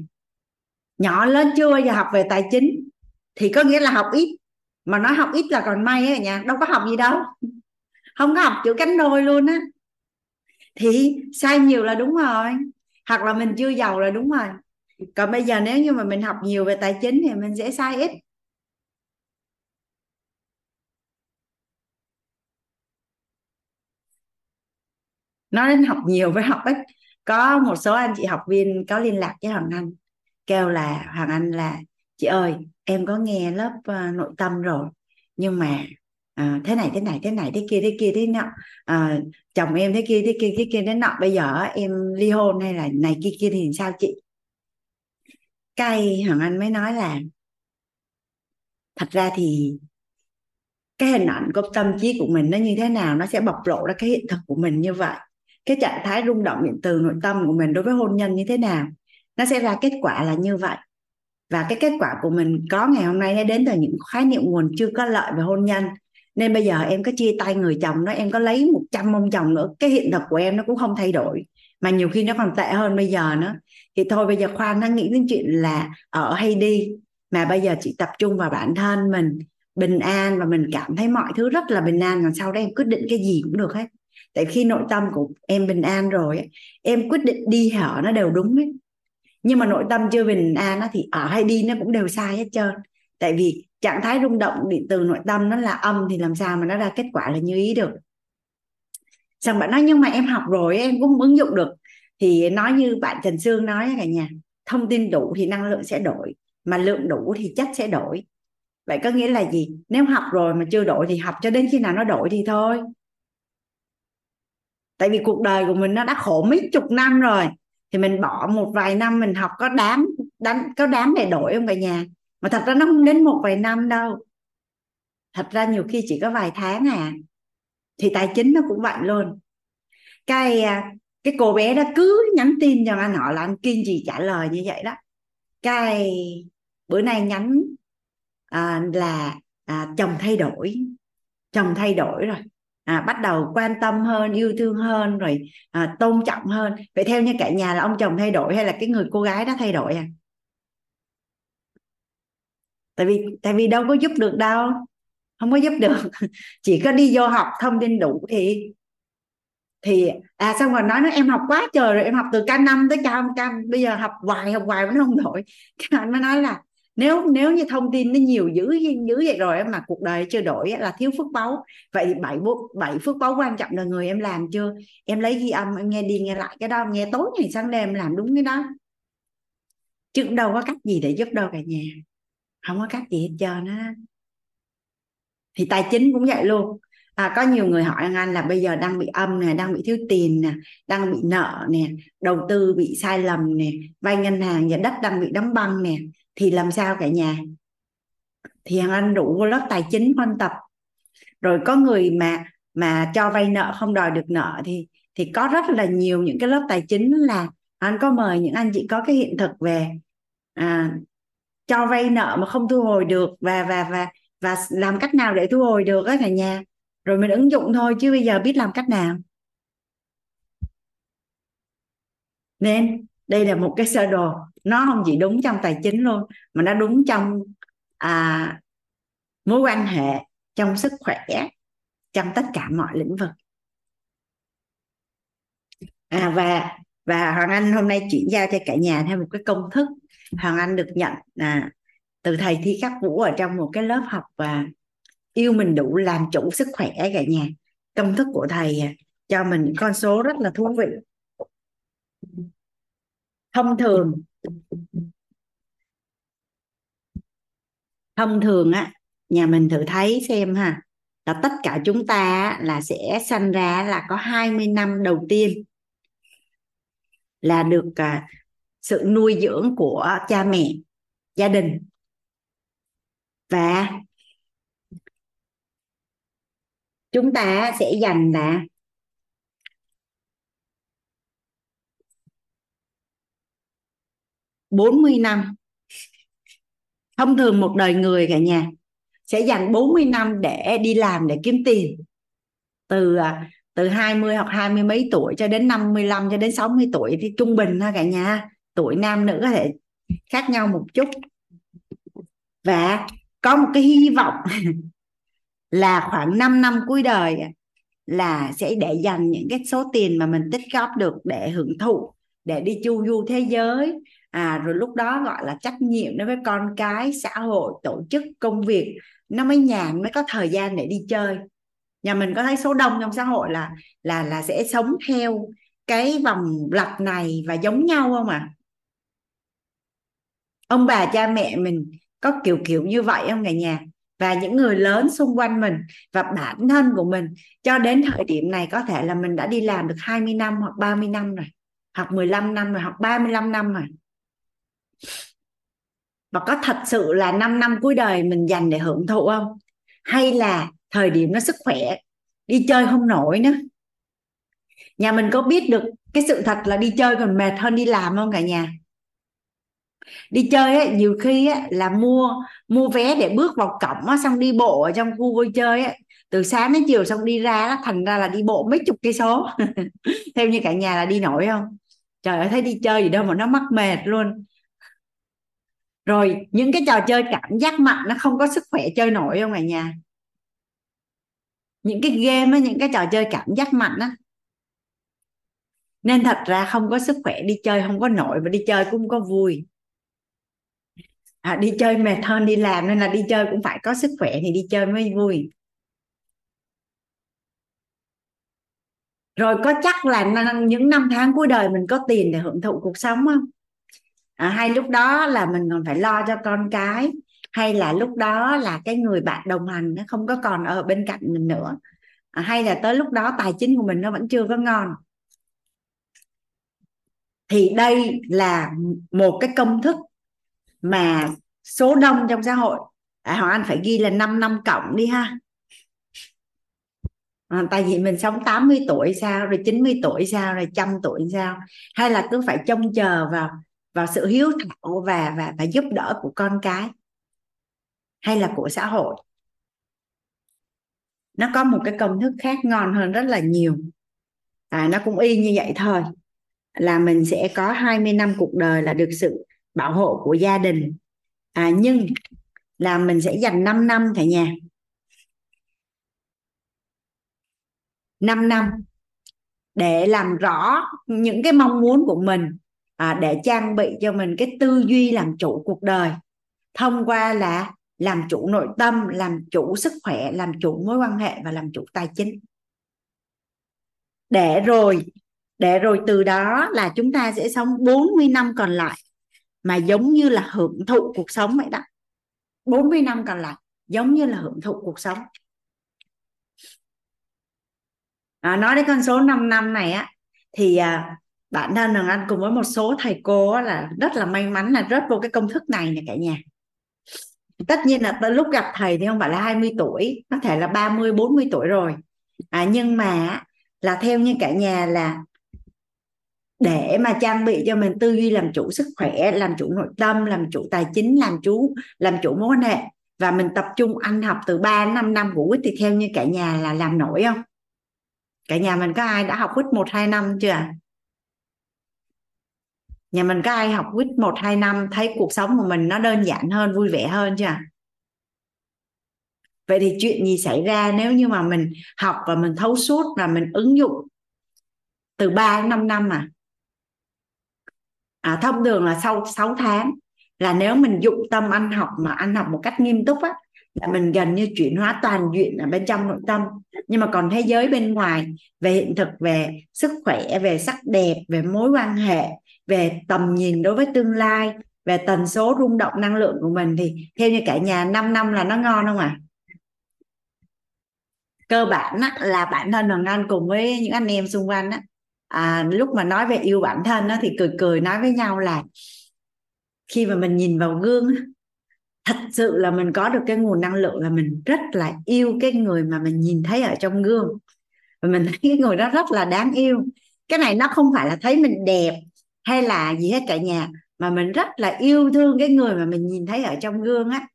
Nhỏ lớn chưa bao giờ học về tài chính? Thì có nghĩa là học ít. Mà nói học ít là còn may ấy cả nhà đâu có học gì đâu. Không có học chữ cánh đôi luôn á. Thì sai nhiều là đúng rồi hoặc là mình chưa giàu là đúng rồi. Còn bây giờ nếu như mà mình học nhiều về tài chính thì mình sẽ sai ít. Nói đến học nhiều với học ít có một số anh chị học viên có liên lạc với hoàng anh kêu là hoàng anh là chị ơi em có nghe lớp uh, nội tâm rồi nhưng mà à, thế này thế này thế này thế kia thế kia thế nọ à, chồng em thế kia thế kia thế kia đến nọ, bây giờ em ly hôn hay là này kia kia thì sao chị? Cái hoàng anh mới nói là thật ra thì cái hình ảnh của tâm trí của mình nó như thế nào nó sẽ bộc lộ ra cái hiện thực của mình như vậy. Cái trạng thái rung động điện từ nội tâm của mình đối với hôn nhân như thế nào, nó sẽ ra kết quả là như vậy. Và cái kết quả của mình có ngày hôm nay nó đến từ những khái niệm nguồn chưa có lợi về hôn nhân nên bây giờ em có chia tay người chồng đó, em có lấy 100 ông chồng nữa, cái hiện thực của em nó cũng không thay đổi. Mà nhiều khi nó còn tệ hơn bây giờ nữa. Thì thôi, bây giờ khoan đang nghĩ đến chuyện là ở hay đi. Mà bây giờ chị tập trung vào bản thân mình, bình an và mình cảm thấy mọi thứ rất là bình an. Còn sau đó em quyết định cái gì cũng được hết. Tại khi nội tâm của em bình an rồi em quyết định đi hở nó đều đúng hết nhưng mà nội tâm chưa bình an thì ở hay đi nó cũng đều sai hết trơn tại vì trạng thái rung động điện từ nội tâm nó là âm thì làm sao mà nó ra kết quả là như ý được. Xong bạn nói nhưng mà em học rồi em cũng ứng dụng được. Thì nói như bạn Trần Sương nói cả nhà thông tin đủ thì năng lượng sẽ đổi mà lượng đủ thì chất sẽ đổi. Vậy có nghĩa là gì? Nếu học rồi mà chưa đổi thì học cho đến khi nào nó đổi thì thôi. Tại vì cuộc đời của mình nó đã khổ mấy chục năm rồi thì mình bỏ một vài năm mình học có đáng, đáng có đáng để đổi không cả nhà? Mà thật ra nó không đến một vài năm đâu. Thật ra nhiều khi chỉ có vài tháng à. Thì tài chính nó cũng vậy luôn. Cái à, cái cô bé đó cứ nhắn tin cho anh họ là anh kiên gì trả lời như vậy đó. Cái bữa nay nhắn à, là à, chồng thay đổi chồng thay đổi rồi. À, bắt đầu quan tâm hơn yêu thương hơn rồi à, tôn trọng hơn. Vậy theo như cả nhà là ông chồng thay đổi hay là cái người cô gái đó thay đổi à? Tại vì tại vì đâu có giúp được đâu. Không có giúp được. *laughs* Chỉ có đi vô học thông tin đủ thì thì à xong rồi nói nó em học quá trời rồi, em học từ k năm tới k k bây giờ học hoài học hoài vẫn không đổi. *laughs* Cái anh mới nói là, nếu nếu như thông tin nó nhiều dữ dữ vậy rồi mà cuộc đời chưa đổi là thiếu phước báu. Vậy bảy bảy phước báu quan trọng là người em làm chưa? Em lấy ghi âm, em nghe đi nghe lại cái đó nghe tối ngày sáng đêm làm đúng cái đó. Chứ đâu có cách gì để giúp đâu cả nhà không có cách gì hết trơn á. Thì tài chính cũng vậy luôn. À, có nhiều người hỏi anh là bây giờ đang bị âm nè đang bị thiếu tiền nè đang bị nợ nè đầu tư bị sai lầm nè vay ngân hàng và đất đang bị đóng băng nè thì làm sao cả nhà? Thì hàng anh đủ lớp tài chính phân tập. Rồi có người mà mà cho vay nợ không đòi được nợ thì thì có rất là nhiều những cái lớp tài chính là anh có mời những anh chị có cái hiện thực về. À, cho vay nợ mà không thu hồi được và và và và làm cách nào để thu hồi được á cả nhà? Rồi mình ứng dụng thôi chứ bây giờ biết làm cách nào? Nên đây là một cái sơ đồ nó không chỉ đúng trong tài chính luôn mà nó đúng trong à, mối quan hệ trong sức khỏe trong tất cả mọi lĩnh vực. À và và hoàng anh hôm nay chuyển giao cho cả nhà theo một cái công thức hoàng anh được nhận à, từ thầy thi khắc vũ ở trong một cái lớp học và yêu mình đủ làm chủ sức khỏe cả nhà. Công thức của thầy à, cho mình những con số rất là thú vị. Thông thường thông thường á nhà mình thử thấy xem ha là tất cả chúng ta là sẽ sanh ra là có 20 năm đầu tiên là được à, sự nuôi dưỡng của cha mẹ, gia đình. Và chúng ta sẽ dành là bốn mươi năm. Thông thường một đời người cả nhà sẽ dành 40 năm để đi làm, để kiếm tiền. Từ à, từ 20 hoặc hai mươi mấy tuổi cho đến 55 cho đến 60 tuổi thì trung bình ha cả nhà tuổi nam nữ có thể khác nhau một chút. Và có một cái hy vọng *laughs* là khoảng 5 năm cuối đời à, là sẽ để dành những cái số tiền mà mình tích góp được để hưởng thụ, để đi chu du thế giới. À rồi lúc đó gọi là trách nhiệm đối với con cái, xã hội, tổ chức, công việc, nó mới nhàn, mới có thời gian để đi chơi. Nhà mình có thấy số đông trong xã hội là là là sẽ sống theo cái vòng lặp này và giống nhau không ạ? à? Ông bà cha mẹ mình có kiểu kiểu như vậy không cả nhà? Và những người lớn xung quanh mình và bản thân của mình, cho đến thời điểm này có thể là mình đã đi làm được 20 năm hoặc 30 năm rồi, hoặc 15 năm rồi, hoặc 35 năm rồi. Và có thật sự là 5 năm cuối đời mình dành để hưởng thụ không? Hay là thời điểm nó sức khỏe đi chơi không nổi nữa? Nhà mình có biết được cái sự thật là đi chơi còn mệt hơn đi làm không cả nhà? Đi chơi á, nhiều khi á, là mua mua vé để bước vào cổng á, xong đi bộ ở trong khu vui chơi á, từ sáng đến chiều xong đi ra đó thành ra là đi bộ mấy chục cây số. *laughs* Theo như cả nhà là đi nổi không? Trời ơi thấy đi chơi gì đâu mà nó mắc mệt luôn. Rồi những cái trò chơi cảm giác mạnh nó không có sức khỏe chơi nổi không cả nhà? Những cái game á những cái trò chơi cảm giác mạnh á. Nên thật ra không có sức khỏe đi chơi không có nổi và đi chơi cũng có vui à, đi chơi mệt hơn đi làm nên là đi chơi cũng phải có sức khỏe thì đi chơi mới vui. Rồi có chắc là những năm tháng cuối đời mình có tiền để hưởng thụ cuộc sống không? À, hay lúc đó là mình còn phải lo cho con cái hay là lúc đó là cái người bạn đồng hành nó không có còn ở bên cạnh mình nữa? À, hay là tới lúc đó tài chính của mình nó vẫn chưa có ngon? Thì đây là một cái công thức mà số đông trong xã hội à, Hoàng Anh phải ghi là 5 năm cộng đi ha. À, tại vì mình sống 80 tuổi sao rồi 90 tuổi sao rồi trăm tuổi sao. Hay là cứ phải trông chờ vào vào sự hiếu thảo và và và giúp đỡ của con cái hay là của xã hội. Nó có một cái công thức khác ngon hơn rất là nhiều. À, nó cũng y như vậy thôi. Là mình sẽ có 20 năm cuộc đời là được sự bảo hộ của gia đình. À, nhưng là mình sẽ dành 5 năm cả nhà. 5 năm để làm rõ những cái mong muốn của mình à, để trang bị cho mình cái tư duy làm chủ cuộc đời. Thông qua là làm chủ nội tâm làm chủ sức khỏe làm chủ mối quan hệ và làm chủ tài chính. Để rồi để rồi từ đó là chúng ta sẽ sống 40 năm còn lại mà giống như là hưởng thụ cuộc sống vậy đó. 40 năm còn lại giống như là hưởng thụ cuộc sống. À, nói đến con số 5 năm này á thì à, bản thân Hằng anh cùng với một số thầy cô á, là rất là may mắn là rớt vô cái công thức này nè cả nhà. Tất nhiên là tới lúc gặp thầy thì không phải là 20 tuổi có thể là 30 40 tuổi rồi. À, nhưng mà là theo như cả nhà là để mà trang bị cho mình tư duy, làm chủ sức khỏe, làm chủ nội tâm, làm chủ tài chính, làm chủ làm chủ mối quan hệ. Và mình tập trung ăn học từ 3 đến 5 năm của quýt thì theo như cả nhà là làm nổi không? Cả nhà mình có ai đã học quýt một, hai năm chưa? Nhà mình có ai học quýt một, hai năm, thấy cuộc sống của mình nó đơn giản hơn, vui vẻ hơn chưa? Vậy thì chuyện gì xảy ra nếu như mà mình học và mình thấu suốt và mình ứng dụng từ 3 đến 5 năm à à, thông thường là sau 6 tháng là nếu mình dụng tâm ăn học mà ăn học một cách nghiêm túc á là mình gần như chuyển hóa toàn diện ở bên trong nội tâm nhưng mà còn thế giới bên ngoài về hiện thực về sức khỏe về sắc đẹp về mối quan hệ về tầm nhìn đối với tương lai về tần số rung động năng lượng của mình thì theo như cả nhà 5 năm là nó ngon không ạ à? cơ bản á, là bản thân Hoàng Anh cùng với những anh em xung quanh á, à, lúc mà nói về yêu bản thân đó, thì cười cười nói với nhau là khi mà mình nhìn vào gương thật sự là mình có được cái nguồn năng lượng là mình rất là yêu cái người mà mình nhìn thấy ở trong gương. Và mình *laughs* thấy cái người đó rất là đáng yêu. Cái này nó không phải là thấy mình đẹp hay là gì hết cả nhà mà mình rất là yêu thương cái người mà mình nhìn thấy ở trong gương á.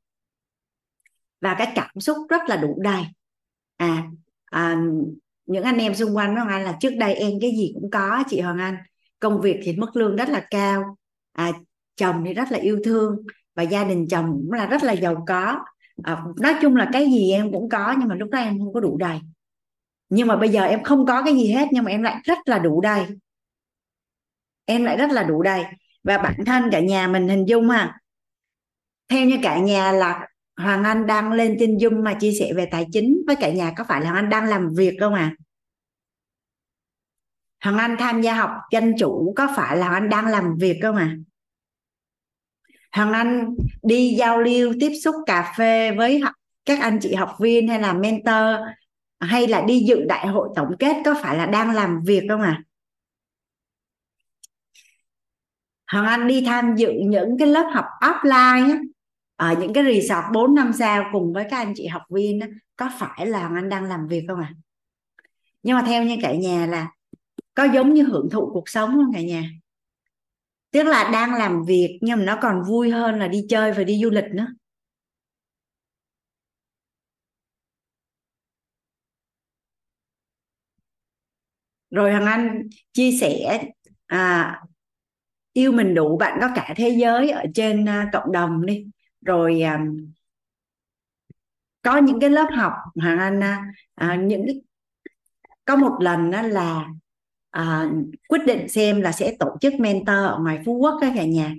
Và cái cảm xúc rất là đủ đầy. À, à những anh em xung quanh Hoàng Anh là trước đây em cái gì cũng có chị Hoàng Anh. Công việc thì mức lương rất là cao à, chồng thì rất là yêu thương và gia đình chồng cũng là rất là giàu có. À, nói chung là cái gì em cũng có nhưng mà lúc đó em không có đủ đầy. Nhưng mà bây giờ em không có cái gì hết nhưng mà em lại rất là đủ đầy. Em lại rất là đủ đầy. Và bản thân cả nhà mình hình dung ha theo như cả nhà là Hoàng Anh đang lên trên Zoom mà chia sẻ về tài chính với cả nhà có phải là Hoàng Anh đang làm việc không à? Hoàng Anh tham gia học danh chủ có phải là Hoàng Anh đang làm việc không à? Hoàng Anh đi giao lưu tiếp xúc cà phê với các anh chị học viên hay là mentor hay là đi dự đại hội tổng kết có phải là đang làm việc không à? Hoàng Anh đi tham dự những cái lớp học offline á, ở những cái resort 4 năm sao cùng với các anh chị học viên đó, có phải là Hoàng Anh đang làm việc không ạ? À? Nhưng mà theo như cả nhà là có giống như hưởng thụ cuộc sống không cả nhà? Tức là đang làm việc nhưng mà nó còn vui hơn là đi chơi và đi du lịch nữa. rồi Hằng Anh chia sẻ à, yêu mình đủ bạn có cả thế giới ở trên à, cộng đồng đi rồi um, có những cái lớp học hoàng Anh à, à, những cái có một lần đó là à, quyết định xem là sẽ tổ chức mentor ở ngoài Phú Quốc các cả nhà.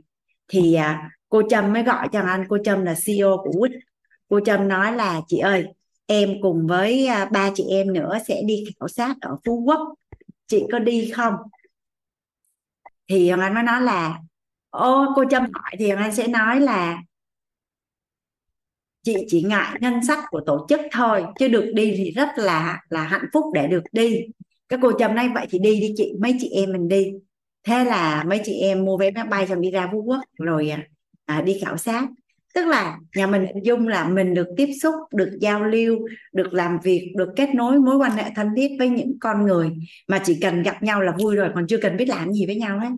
Thì à, cô Trâm mới gọi cho anh cô Trâm là CEO của Quýt. Cô Trâm nói là chị ơi em cùng với à, ba chị em nữa sẽ đi khảo sát ở Phú Quốc. Chị có đi không? Thì Hoàng Anh mới nói là ô cô Trâm hỏi thì Hoàng Anh sẽ nói là chị chỉ ngại ngân sách của tổ chức thôi chứ được đi thì rất là là hạnh phúc để được đi. Các cô chồng nay vậy thì đi đi chị mấy chị em mình đi. Thế là mấy chị em mua vé máy bay xong đi ra Phú Quốc rồi à, à, đi khảo sát. Tức là nhà mình hình dung là mình được tiếp xúc được giao lưu được làm việc được kết nối mối quan hệ thân thiết với những con người mà chỉ cần gặp nhau là vui rồi còn chưa cần biết làm gì với nhau hết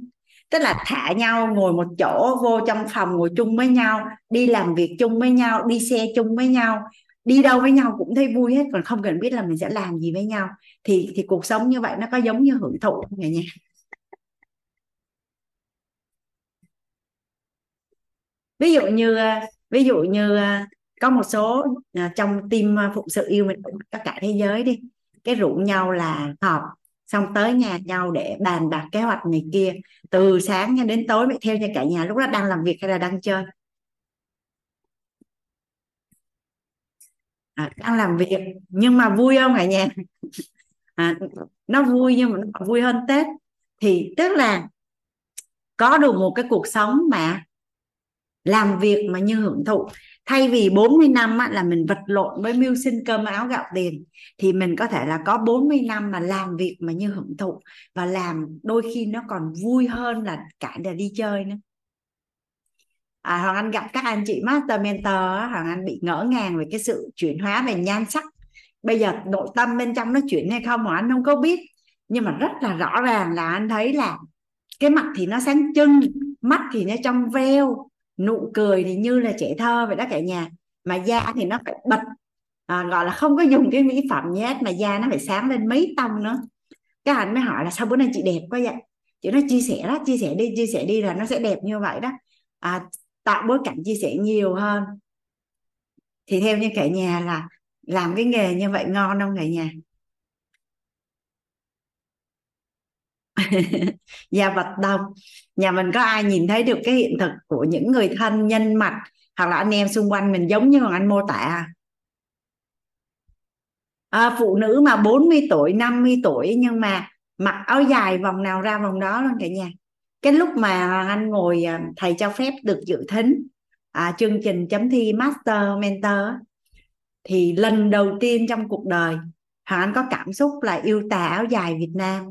tức là thả nhau, ngồi một chỗ, vô trong phòng ngồi chung với nhau, đi làm việc chung với nhau, đi xe chung với nhau. Đi đâu với nhau cũng thấy vui hết, còn không cần biết là mình sẽ làm gì với nhau. Thì thì cuộc sống như vậy nó có giống như hưởng thụ không nhỉ ví dụ như, ví dụ như, có một số à, trong team à, phụng sự yêu mình tất cả thế giới đi, cái rủ nhau là họp xong tới nhà nhau để bàn bạc kế hoạch này kia. Từ sáng cho đến tối mới theo cho cả nhà lúc đó đang làm việc hay là đang chơi? À, đang làm việc nhưng mà vui không cả nhà? *laughs* À, nó vui nhưng mà nó vui hơn tết. Thì tức là có được một cái cuộc sống mà làm việc mà như hưởng thụ thay vì 40 năm á, là mình vật lộn với mưu sinh cơm áo gạo tiền thì mình có thể là có 40 năm mà làm việc mà như hưởng thụ và làm đôi khi nó còn vui hơn là cả là đi chơi nữa. À, Hoàng Anh gặp các anh chị master mentor Hoàng Anh bị ngỡ ngàng về cái sự chuyển hóa về nhan sắc. Bây giờ nội tâm bên trong nó chuyển hay không mà anh không có biết nhưng mà rất là rõ ràng là anh thấy là cái mặt thì nó sáng trưng mắt thì nó trong veo nụ cười thì như là trẻ thơ vậy đó cả nhà. Mà da thì nó phải bật à, gọi là không có dùng cái mỹ phẩm nhé mà da nó phải sáng lên mấy tông nữa. Các anh mới hỏi là sao bữa nay chị đẹp quá vậy? Chị nói chia sẻ đó chia sẻ đi chia sẻ đi là nó sẽ đẹp như vậy đó. À, tạo bối cảnh chia sẻ nhiều hơn. Thì theo như cả nhà là làm cái nghề như vậy ngon không cả nhà? *laughs* gia vật đông. Nhà mình có ai nhìn thấy được cái hiện thực của những người thân nhân mặt hoặc là anh em xung quanh mình giống như anh mô tả? À, phụ nữ mà 40 tuổi 50 tuổi nhưng mà mặc áo dài vòng nào ra vòng đó luôn cả nhà. Cái lúc mà anh ngồi à, thầy cho phép được dự thính à, chương trình chấm thi master mentor thì lần đầu tiên trong cuộc đời Hoàng Anh có cảm xúc là yêu tà áo dài Việt Nam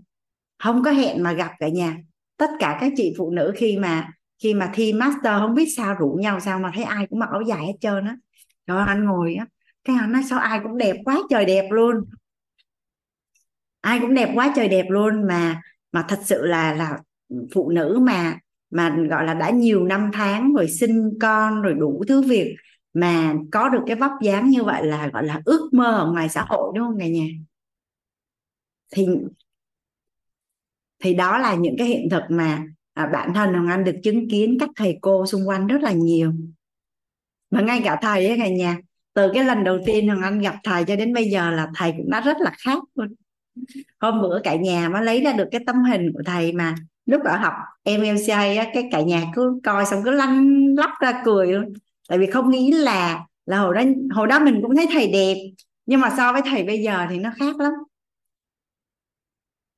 không có hẹn mà gặp cả nhà. Tất cả các chị phụ nữ khi mà khi mà thi master, không biết sao rủ nhau sao mà thấy ai cũng mặc áo dài hết trơn á. Rồi anh ngồi á, cái anh nói sao ai cũng đẹp quá trời đẹp luôn. Ai cũng đẹp quá trời đẹp luôn mà mà thật sự là là phụ nữ mà mà gọi là đã nhiều năm tháng rồi sinh con rồi đủ thứ việc mà có được cái vóc dáng như vậy là gọi là ước mơ ở ngoài xã hội, đúng không cả nhà? Thì thì đó là những cái hiện thực mà à, bản thân Hồng Anh được chứng kiến các thầy cô xung quanh rất là nhiều. Mà ngay cả thầy ấy cả nhà từ cái lần đầu tiên Hồng Anh gặp thầy cho đến bây giờ là thầy cũng đã rất là khác luôn. Hôm bữa cả nhà mới lấy ra được cái tấm hình của thầy mà lúc ở học MLCA á, cái cả nhà cứ coi xong cứ lăn lóc ra cười luôn. Tại vì không nghĩ là là hồi đó hồi đó mình cũng thấy thầy đẹp nhưng mà so với thầy bây giờ thì nó khác lắm.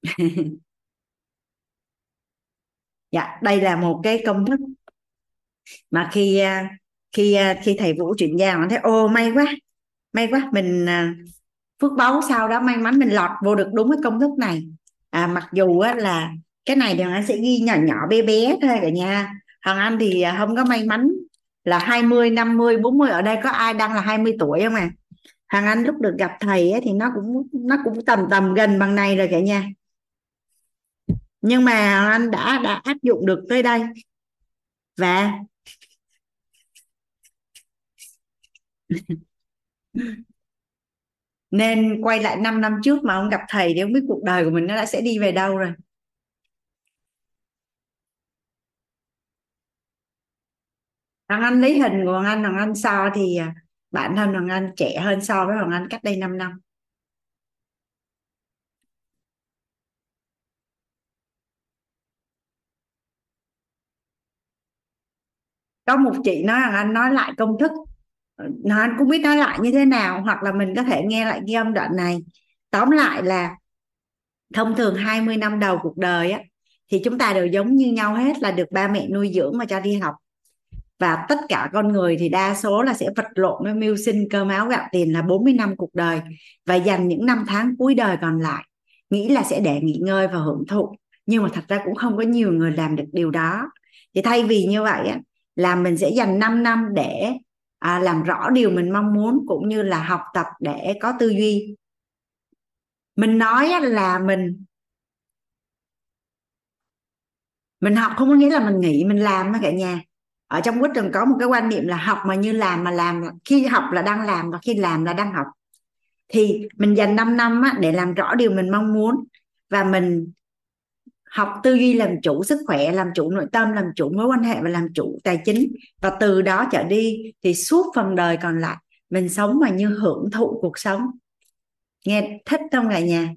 *laughs* dạ đây là một cái công thức mà khi à, khi à, khi thầy Vũ chuyển giao nó thấy ô may quá may quá mình à, phước báu sau đó may mắn mình lọt vô được đúng cái công thức này. À, mặc dù á, là cái này thì anh sẽ ghi nhỏ nhỏ bé bé thôi cả nhà. Hoàng Anh thì không có may mắn là 20, 50, 40 ở đây có ai đang là 20 tuổi không à? Hàng Anh lúc được gặp thầy ấy, thì nó cũng nó cũng tầm tầm gần bằng này rồi cả nhà nhưng mà anh đã đã áp dụng được tới đây. Và *laughs* nên quay lại 5 năm trước mà ông gặp thầy thì không biết cuộc đời của mình nó đã sẽ đi về đâu rồi. Hoàng Anh lấy hình của Hoàng Anh Hoàng Anh so thì à, bản thân Hoàng Anh trẻ hơn so với Hoàng Anh cách đây 5 năm. Có một chị nói rằng anh nói lại công thức. Ờ, Nó anh cũng biết nói lại như thế nào, hoặc là mình có thể nghe lại ghi âm đoạn này. Tóm lại là thông thường 20 năm đầu cuộc đời á, thì chúng ta đều giống như nhau hết là được ba mẹ nuôi dưỡng mà cho đi học. Và tất cả con người thì đa số là sẽ vật lộn với mưu sinh, cơm áo, gạo tiền là 40 năm cuộc đời. Và dành những năm tháng cuối đời còn lại, nghĩ là sẽ để nghỉ ngơi và hưởng thụ. Nhưng mà thật ra cũng không có nhiều người làm được điều đó. Thì thay vì như vậy á là mình sẽ dành 5 năm để à, làm rõ điều mình mong muốn cũng như là học tập để có tư duy. Mình nói là mình mình học không có nghĩa là mình nghỉ mình làm cả nhà. Ở trong quýt trường có một cái quan niệm là học mà như làm mà làm khi học là đang làm và khi làm là đang học. Thì mình dành 5 năm á, để làm rõ điều mình mong muốn và mình học tư duy làm chủ sức khỏe làm chủ nội tâm làm chủ mối quan hệ và làm chủ tài chính. Và từ đó trở đi thì suốt phần đời còn lại mình sống mà như hưởng thụ cuộc sống. Nghe thích không cả nhà?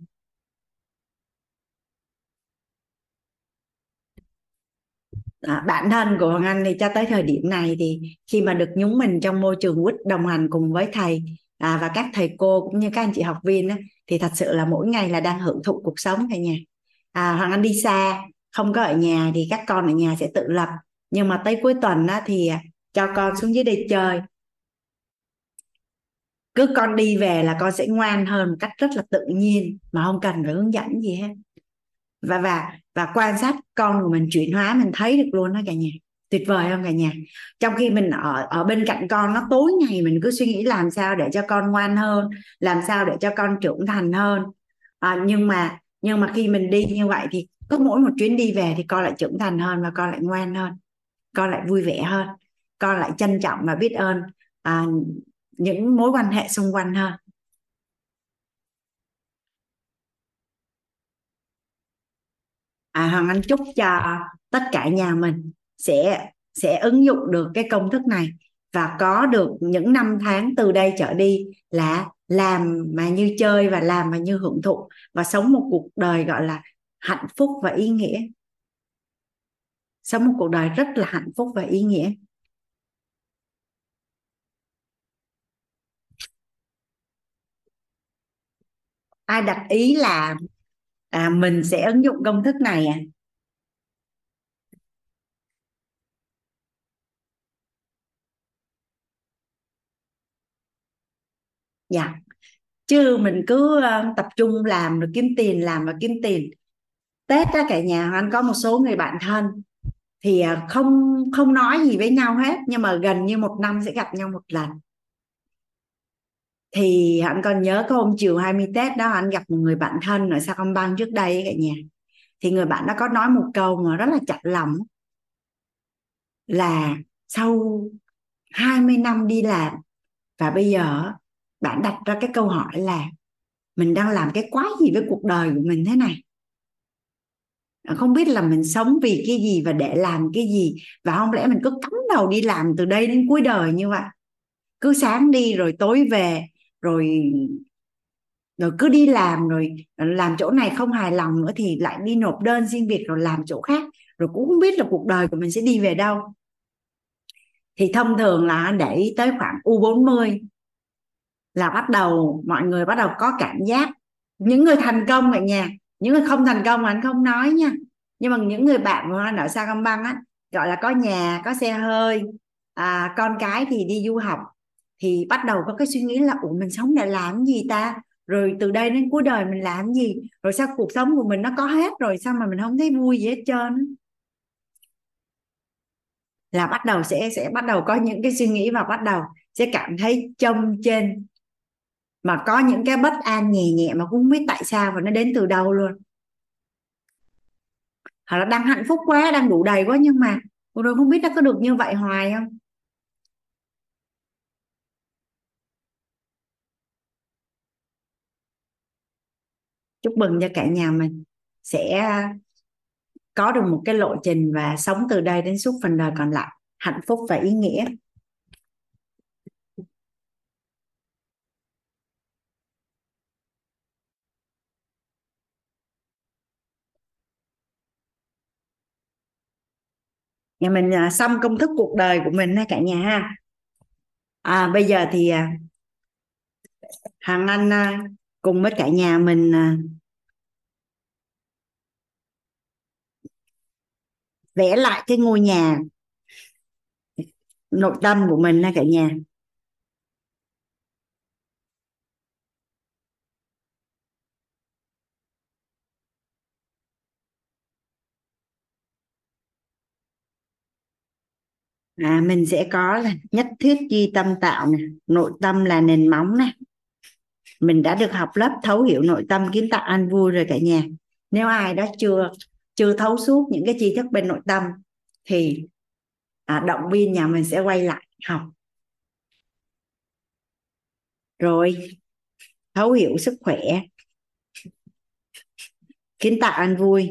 À, bản thân của Hoàng Anh thì cho tới thời điểm này thì khi mà được nhúng mình trong môi trường quýt đồng hành cùng với thầy à, và các thầy cô cũng như các anh chị học viên á, thì thật sự là mỗi ngày là đang hưởng thụ cuộc sống cả nhà à, Hoàng Anh đi xa không có ở nhà thì các con ở nhà sẽ tự lập. Nhưng mà tới cuối tuần á, thì cho con xuống dưới đây chơi. Cứ con đi về là con sẽ ngoan hơn một cách rất là tự nhiên mà không cần phải hướng dẫn gì hết. Và và và quan sát con của mình chuyển hóa mình thấy được luôn đó cả nhà. Tuyệt vời không cả nhà? Trong khi mình ở ở bên cạnh con nó tối ngày mình cứ suy nghĩ làm sao để cho con ngoan hơn làm sao để cho con trưởng thành hơn. À, nhưng mà nhưng mà khi mình đi như vậy thì có mỗi một chuyến đi về thì con lại trưởng thành hơn và con lại ngoan hơn con lại vui vẻ hơn con lại trân trọng và biết ơn à, những mối quan hệ xung quanh hơn. À, Hoàng Anh chúc cho tất cả nhà mình sẽ sẽ ứng dụng được cái công thức này và có được những năm tháng từ đây trở đi là làm mà như chơi và làm mà như hưởng thụ và sống một cuộc đời gọi là hạnh phúc và ý nghĩa. Sống một cuộc đời rất là hạnh phúc và ý nghĩa. Ai đặt ý là à, mình sẽ ứng dụng công thức này à? Dạ. Chứ mình cứ ờ, tập trung làm rồi kiếm tiền, làm và kiếm tiền. Tết đó cả nhà, anh có một số người bạn thân thì ờ, không không nói gì với nhau hết, nhưng mà gần như một năm sẽ gặp nhau một lần. Thì anh còn nhớ có hôm chiều 20 Tết đó, anh gặp một người bạn thân ở Sacombank trước đây cả nhà. Thì người bạn đó có nói một câu mà rất là chặt lòng là sau 20 năm đi làm, và bây giờ bạn đặt ra cái câu hỏi là mình đang làm cái quái gì với cuộc đời của mình thế này? À, không biết là mình sống vì cái gì và để làm cái gì và không lẽ mình cứ cắm đầu đi làm từ đây đến cuối đời như vậy? Cứ sáng đi rồi tối về rồi rồi cứ đi làm rồi à, làm chỗ này không hài lòng nữa thì lại đi nộp đơn xin việc rồi làm chỗ khác, rồi cũng không biết là cuộc đời của mình sẽ đi về đâu. Thì thông thường là để ý tới khoảng U40 là bắt đầu mọi người bắt đầu có cảm giác. Những người thành công vậy nhà những người không thành công anh không nói nha. Nhưng mà những người bạn của anh ở Sacombank á gọi là có nhà có xe hơi à, con cái thì đi du học thì bắt đầu có cái suy nghĩ là ủa mình sống để làm gì ta? Rồi từ đây đến cuối đời mình làm gì? Rồi sao cuộc sống của mình nó có hết rồi sao mà mình không thấy vui gì hết trơn là bắt đầu sẽ sẽ bắt đầu có những cái suy nghĩ và bắt đầu sẽ cảm thấy trông trên mà có những cái bất an nhẹ nhẹ mà cũng không biết tại sao và nó đến từ đâu luôn. Hoặc là đang hạnh phúc quá, đang đủ đầy quá nhưng mà rồi không biết nó có được như vậy hoài không? Chúc mừng cho cả nhà mình sẽ có được một cái lộ trình và sống từ đây đến suốt phần đời còn lại. Hạnh phúc và ý nghĩa. Nhà mình à, xong công thức cuộc đời của mình ha cả nhà ha. À, bây giờ thì à, hàng Anh à, cùng với cả nhà mình vẽ lại cái ngôi nhà nội tâm của mình ha cả nhà. À, mình sẽ có là nhất thiết duy tâm tạo nè nội tâm là nền móng này mình đã được học lớp thấu hiểu nội tâm kiến tạo an vui rồi cả nhà. Nếu ai đó chưa chưa thấu suốt những cái tri thức bên nội tâm thì à, động viên nhà mình sẽ quay lại học. Rồi thấu hiểu sức khỏe kiến tạo an vui.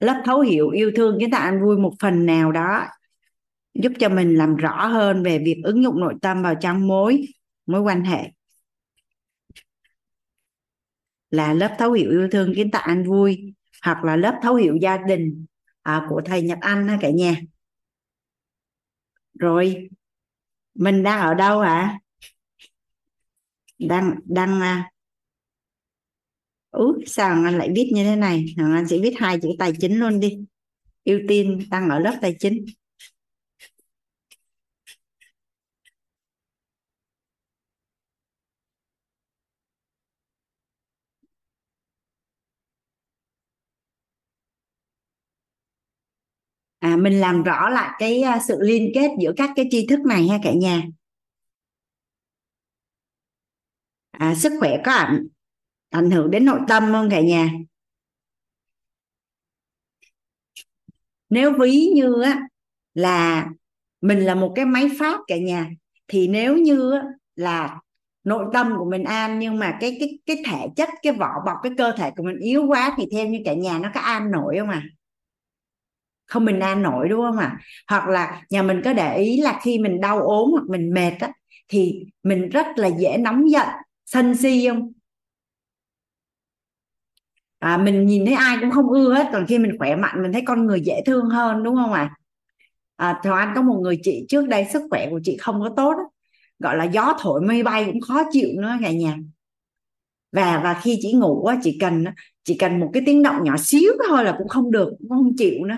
Lớp thấu hiểu yêu thương chúng ta an vui một phần nào đó giúp cho mình làm rõ hơn về việc ứng dụng nội tâm vào trong mối mối quan hệ là lớp thấu hiểu yêu thương kiến tạo an vui hoặc là lớp thấu hiểu gia đình à, của thầy Nhật Anh ha cả nhà rồi mình đang ở đâu hả đang đang. À, Ú, sao anh lại viết như thế này? Anh sẽ viết hai chữ tài chính luôn đi. Ưu tiên tăng ở lớp tài chính. À, mình làm rõ lại cái à, sự liên kết giữa các cái tri thức này ha cả nhà. À, sức khỏe có ảnh ảnh hưởng đến nội tâm không cả nhà. Nếu ví như á là mình là một cái máy phát cả nhà thì nếu như á, là nội tâm của mình an nhưng mà cái cái cái thể chất cái vỏ bọc cái cơ thể của mình yếu quá thì theo như cả nhà nó có an nổi không à? Không mình an nổi đúng không ạ à? hoặc là nhà mình có để ý là khi mình đau ốm hoặc mình mệt á thì mình rất là dễ nóng giận sân si không? À, mình nhìn thấy ai cũng không ưa hết còn khi mình khỏe mạnh mình thấy con người dễ thương hơn đúng không ạ? À? à, Thảo Anh có một người chị trước đây sức khỏe của chị không có tốt gọi là gió thổi mây bay cũng khó chịu nữa cả nhà. Và và khi chị ngủ á chị cần chỉ cần một cái tiếng động nhỏ xíu thôi là cũng không được cũng không chịu nữa.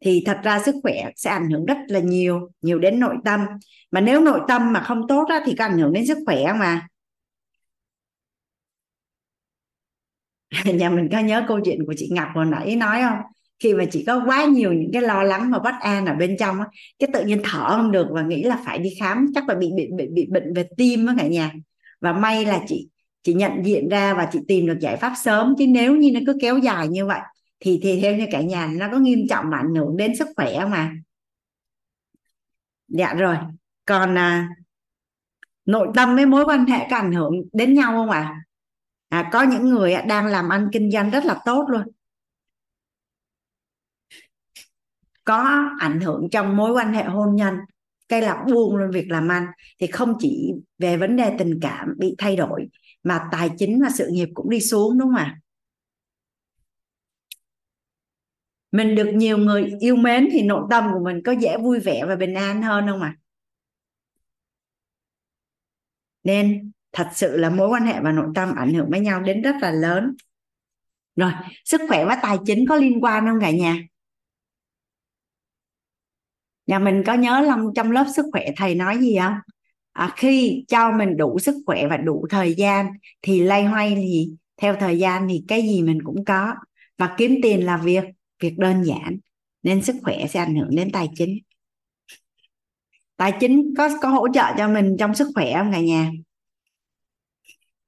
Thì thật ra sức khỏe sẽ ảnh hưởng rất là nhiều nhiều đến nội tâm. Mà nếu nội tâm mà không tốt á, thì có ảnh hưởng đến sức khỏe mà. *laughs* nhà mình có nhớ câu chuyện của chị Ngọc hồi nãy nói không? Khi mà chị có quá nhiều những cái lo lắng và bất an ở bên trong á cái tự nhiên thở không được và nghĩ là phải đi khám chắc là bị bị bị, bị bệnh về tim á cả nhà. Và may là chị chị nhận diện ra và chị tìm được giải pháp sớm chứ nếu như nó cứ kéo dài như vậy thì thì theo như cả nhà nó có nghiêm trọng mà ảnh hưởng đến sức khỏe mà dạ rồi. Còn à, nội tâm với mối quan hệ có ảnh hưởng đến nhau không ạ? à? À, có những người đang làm ăn kinh doanh rất là tốt luôn có ảnh hưởng trong mối quan hệ hôn nhân cái là buông luôn việc làm ăn thì không chỉ về vấn đề tình cảm bị thay đổi mà tài chính và sự nghiệp cũng đi xuống đúng không ạ mình được nhiều người yêu mến thì nội tâm của mình có dễ vui vẻ và bình an hơn không ạ à? nên thật sự là mối quan hệ và nội tâm ảnh hưởng với nhau đến rất là lớn. Rồi sức khỏe và tài chính có liên quan không cả nhà? Nhà mình có nhớ long trong lớp sức khỏe thầy nói gì không? À, khi cho mình đủ sức khỏe và đủ thời gian thì lay hoay thì theo thời gian thì cái gì mình cũng có. Và kiếm tiền là việc việc đơn giản nên sức khỏe sẽ ảnh hưởng đến tài chính. Tài chính có có hỗ trợ cho mình trong sức khỏe không cả nhà?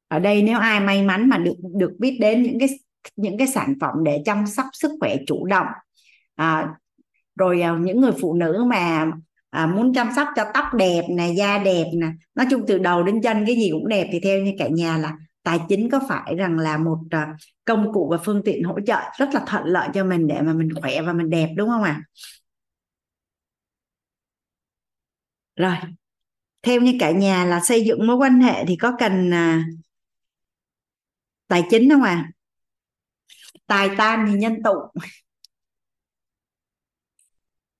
Ở đây nếu ai may mắn mà được được biết đến những cái những cái sản phẩm để chăm sóc sức khỏe chủ động à, rồi à, những người phụ nữ mà à, muốn chăm sóc cho tóc đẹp nè da đẹp nè nói chung từ đầu đến chân cái gì cũng đẹp thì theo như cả nhà là tài chính có phải rằng là một à, công cụ và phương tiện hỗ trợ rất là thuận lợi cho mình để mà mình khỏe và mình đẹp đúng không ạ à? rồi theo như cả nhà là xây dựng mối quan hệ thì có cần à, tài chính không à? Tài tan thì nhân tụ.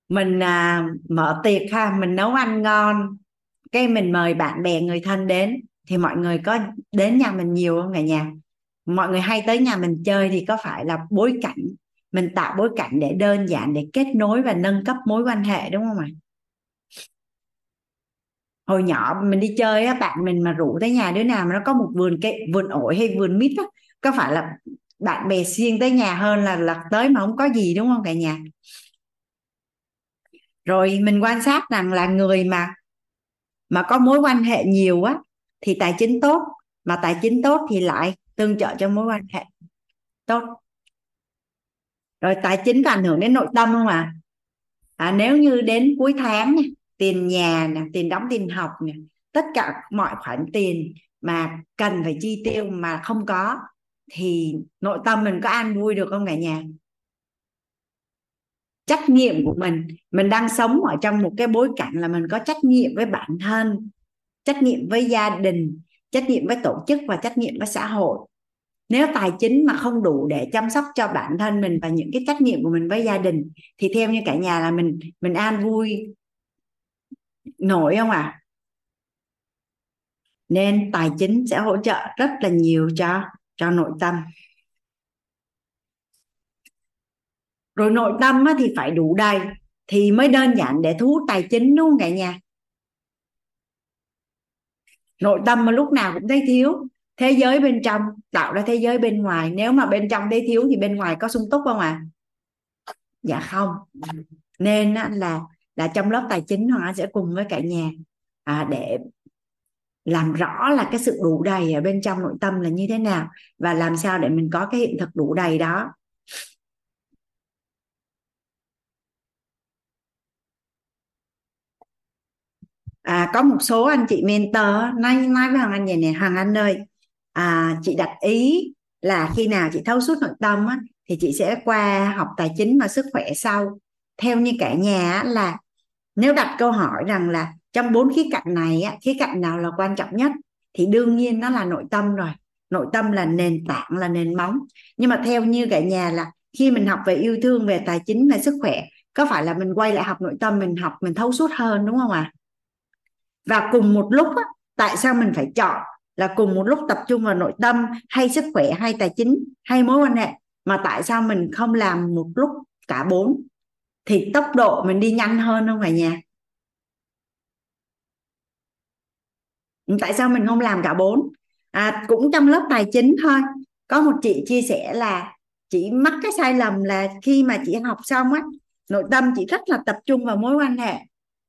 Mình à, mở tiệc ha mình nấu ăn ngon cái mình mời bạn bè người thân đến thì mọi người có đến nhà mình nhiều không cả nhà? Mọi người hay tới nhà mình chơi thì có phải là bối cảnh mình tạo bối cảnh để đơn giản để kết nối và nâng cấp mối quan hệ đúng không ạ? Hồi nhỏ mình đi chơi á bạn mình mà rủ tới nhà đứa nào mà nó có một vườn cây vườn ổi hay vườn mít á có phải là bạn bè xuyên tới nhà hơn là lật tới mà không có gì đúng không cả nhà rồi mình quan sát rằng là người mà mà có mối quan hệ nhiều á thì tài chính tốt mà tài chính tốt thì lại tương trợ cho mối quan hệ tốt rồi tài chính có ảnh hưởng đến nội tâm không ạ à? à, nếu như đến cuối tháng tiền nhà nè, tiền đóng tiền học nè, tất cả mọi khoản tiền mà cần phải chi tiêu mà không có thì nội tâm mình có an vui được không cả nhà? Trách nhiệm của mình mình đang sống ở trong một cái bối cảnh là mình có trách nhiệm với bản thân, trách nhiệm với gia đình, trách nhiệm với tổ chức và trách nhiệm với xã hội. Nếu tài chính mà không đủ để chăm sóc cho bản thân mình và những cái trách nhiệm của mình với gia đình thì theo như cả nhà là mình mình an vui nổi không ạ à? nên tài chính sẽ hỗ trợ rất là nhiều cho cho nội tâm rồi nội tâm thì phải đủ đầy thì mới đơn giản để thu hút tài chính, đúng không cả nhà nội tâm mà lúc nào cũng thấy thiếu, thế giới bên trong, tạo ra thế giới bên ngoài, nếu mà bên trong thấy thiếu thì bên ngoài có sung túc không ạ à? dạ không nên là là trong lớp tài chính họ sẽ cùng với cả nhà à, để làm rõ là cái sự đủ đầy ở bên trong nội tâm là như thế nào và làm sao để mình có cái hiện thực đủ đầy đó. À, có một số anh chị mentor nói nói với hoàng anh vậy nè hoàng anh ơi à, chị đặt ý là khi nào chị thấu suốt nội tâm á, thì chị sẽ qua học tài chính và sức khỏe sau. Theo như cả nhà là nếu đặt câu hỏi rằng là trong bốn khía cạnh này á, khía cạnh nào là quan trọng nhất thì đương nhiên nó là nội tâm rồi. Nội tâm là nền tảng là nền móng. Nhưng mà theo như cả nhà là khi mình học về yêu thương về tài chính về sức khỏe có phải là mình quay lại học nội tâm mình học mình thấu suốt hơn đúng không ạ? À? và cùng một lúc á, tại sao mình phải chọn là cùng một lúc tập trung vào nội tâm hay sức khỏe hay tài chính hay mối quan hệ mà tại sao mình không làm một lúc cả bốn? Thì tốc độ mình đi nhanh hơn không phải nhà? Tại sao mình không làm cả bốn? À, cũng trong lớp tài chính thôi. Có một chị chia sẻ là chị mắc cái sai lầm là khi mà chị học xong á nội tâm chị rất là tập trung vào mối quan hệ.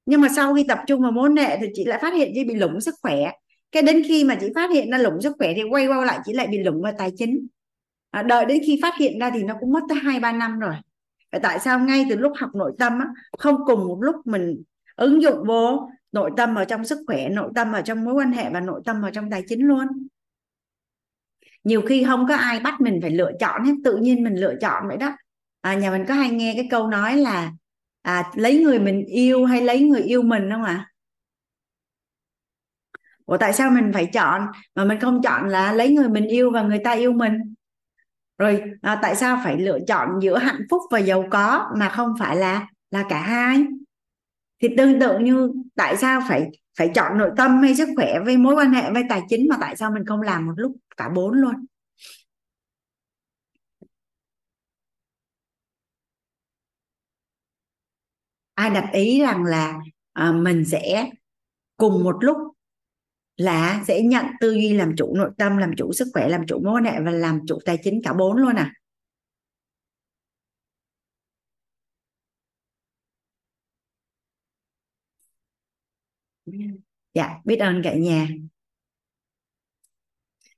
Nhưng mà sau khi tập trung vào mối quan hệ thì chị lại phát hiện chị bị lủng sức khỏe. Cái đến khi mà chị phát hiện ra lủng sức khỏe thì quay qua lại chị lại bị lủng vào tài chính. À, đợi đến khi phát hiện ra thì nó cũng mất tới hai ba năm rồi tại sao ngay từ lúc học nội tâm á, không cùng một lúc mình ứng dụng vô nội tâm ở trong sức khỏe nội tâm ở trong mối quan hệ và nội tâm ở trong tài chính luôn? Nhiều khi không có ai bắt mình phải lựa chọn hết tự nhiên mình lựa chọn vậy đó. À, nhà mình có hay nghe cái câu nói là à, lấy người mình yêu hay lấy người yêu mình không ạ? À? Ủa tại sao mình phải chọn mà mình không chọn là lấy người mình yêu và người ta yêu mình? Rồi à, tại sao phải lựa chọn giữa hạnh phúc và giàu có mà không phải là là cả hai? Thì tương tự như tại sao phải phải chọn nội tâm hay sức khỏe với mối quan hệ với tài chính mà tại sao mình không làm một lúc cả bốn luôn? Ai đặt ý rằng là à, mình sẽ cùng một lúc là sẽ nhận tư duy làm chủ nội tâm, làm chủ sức khỏe, làm chủ mối quan hệ và làm chủ tài chính cả bốn luôn à. Dạ biết ơn cả nhà.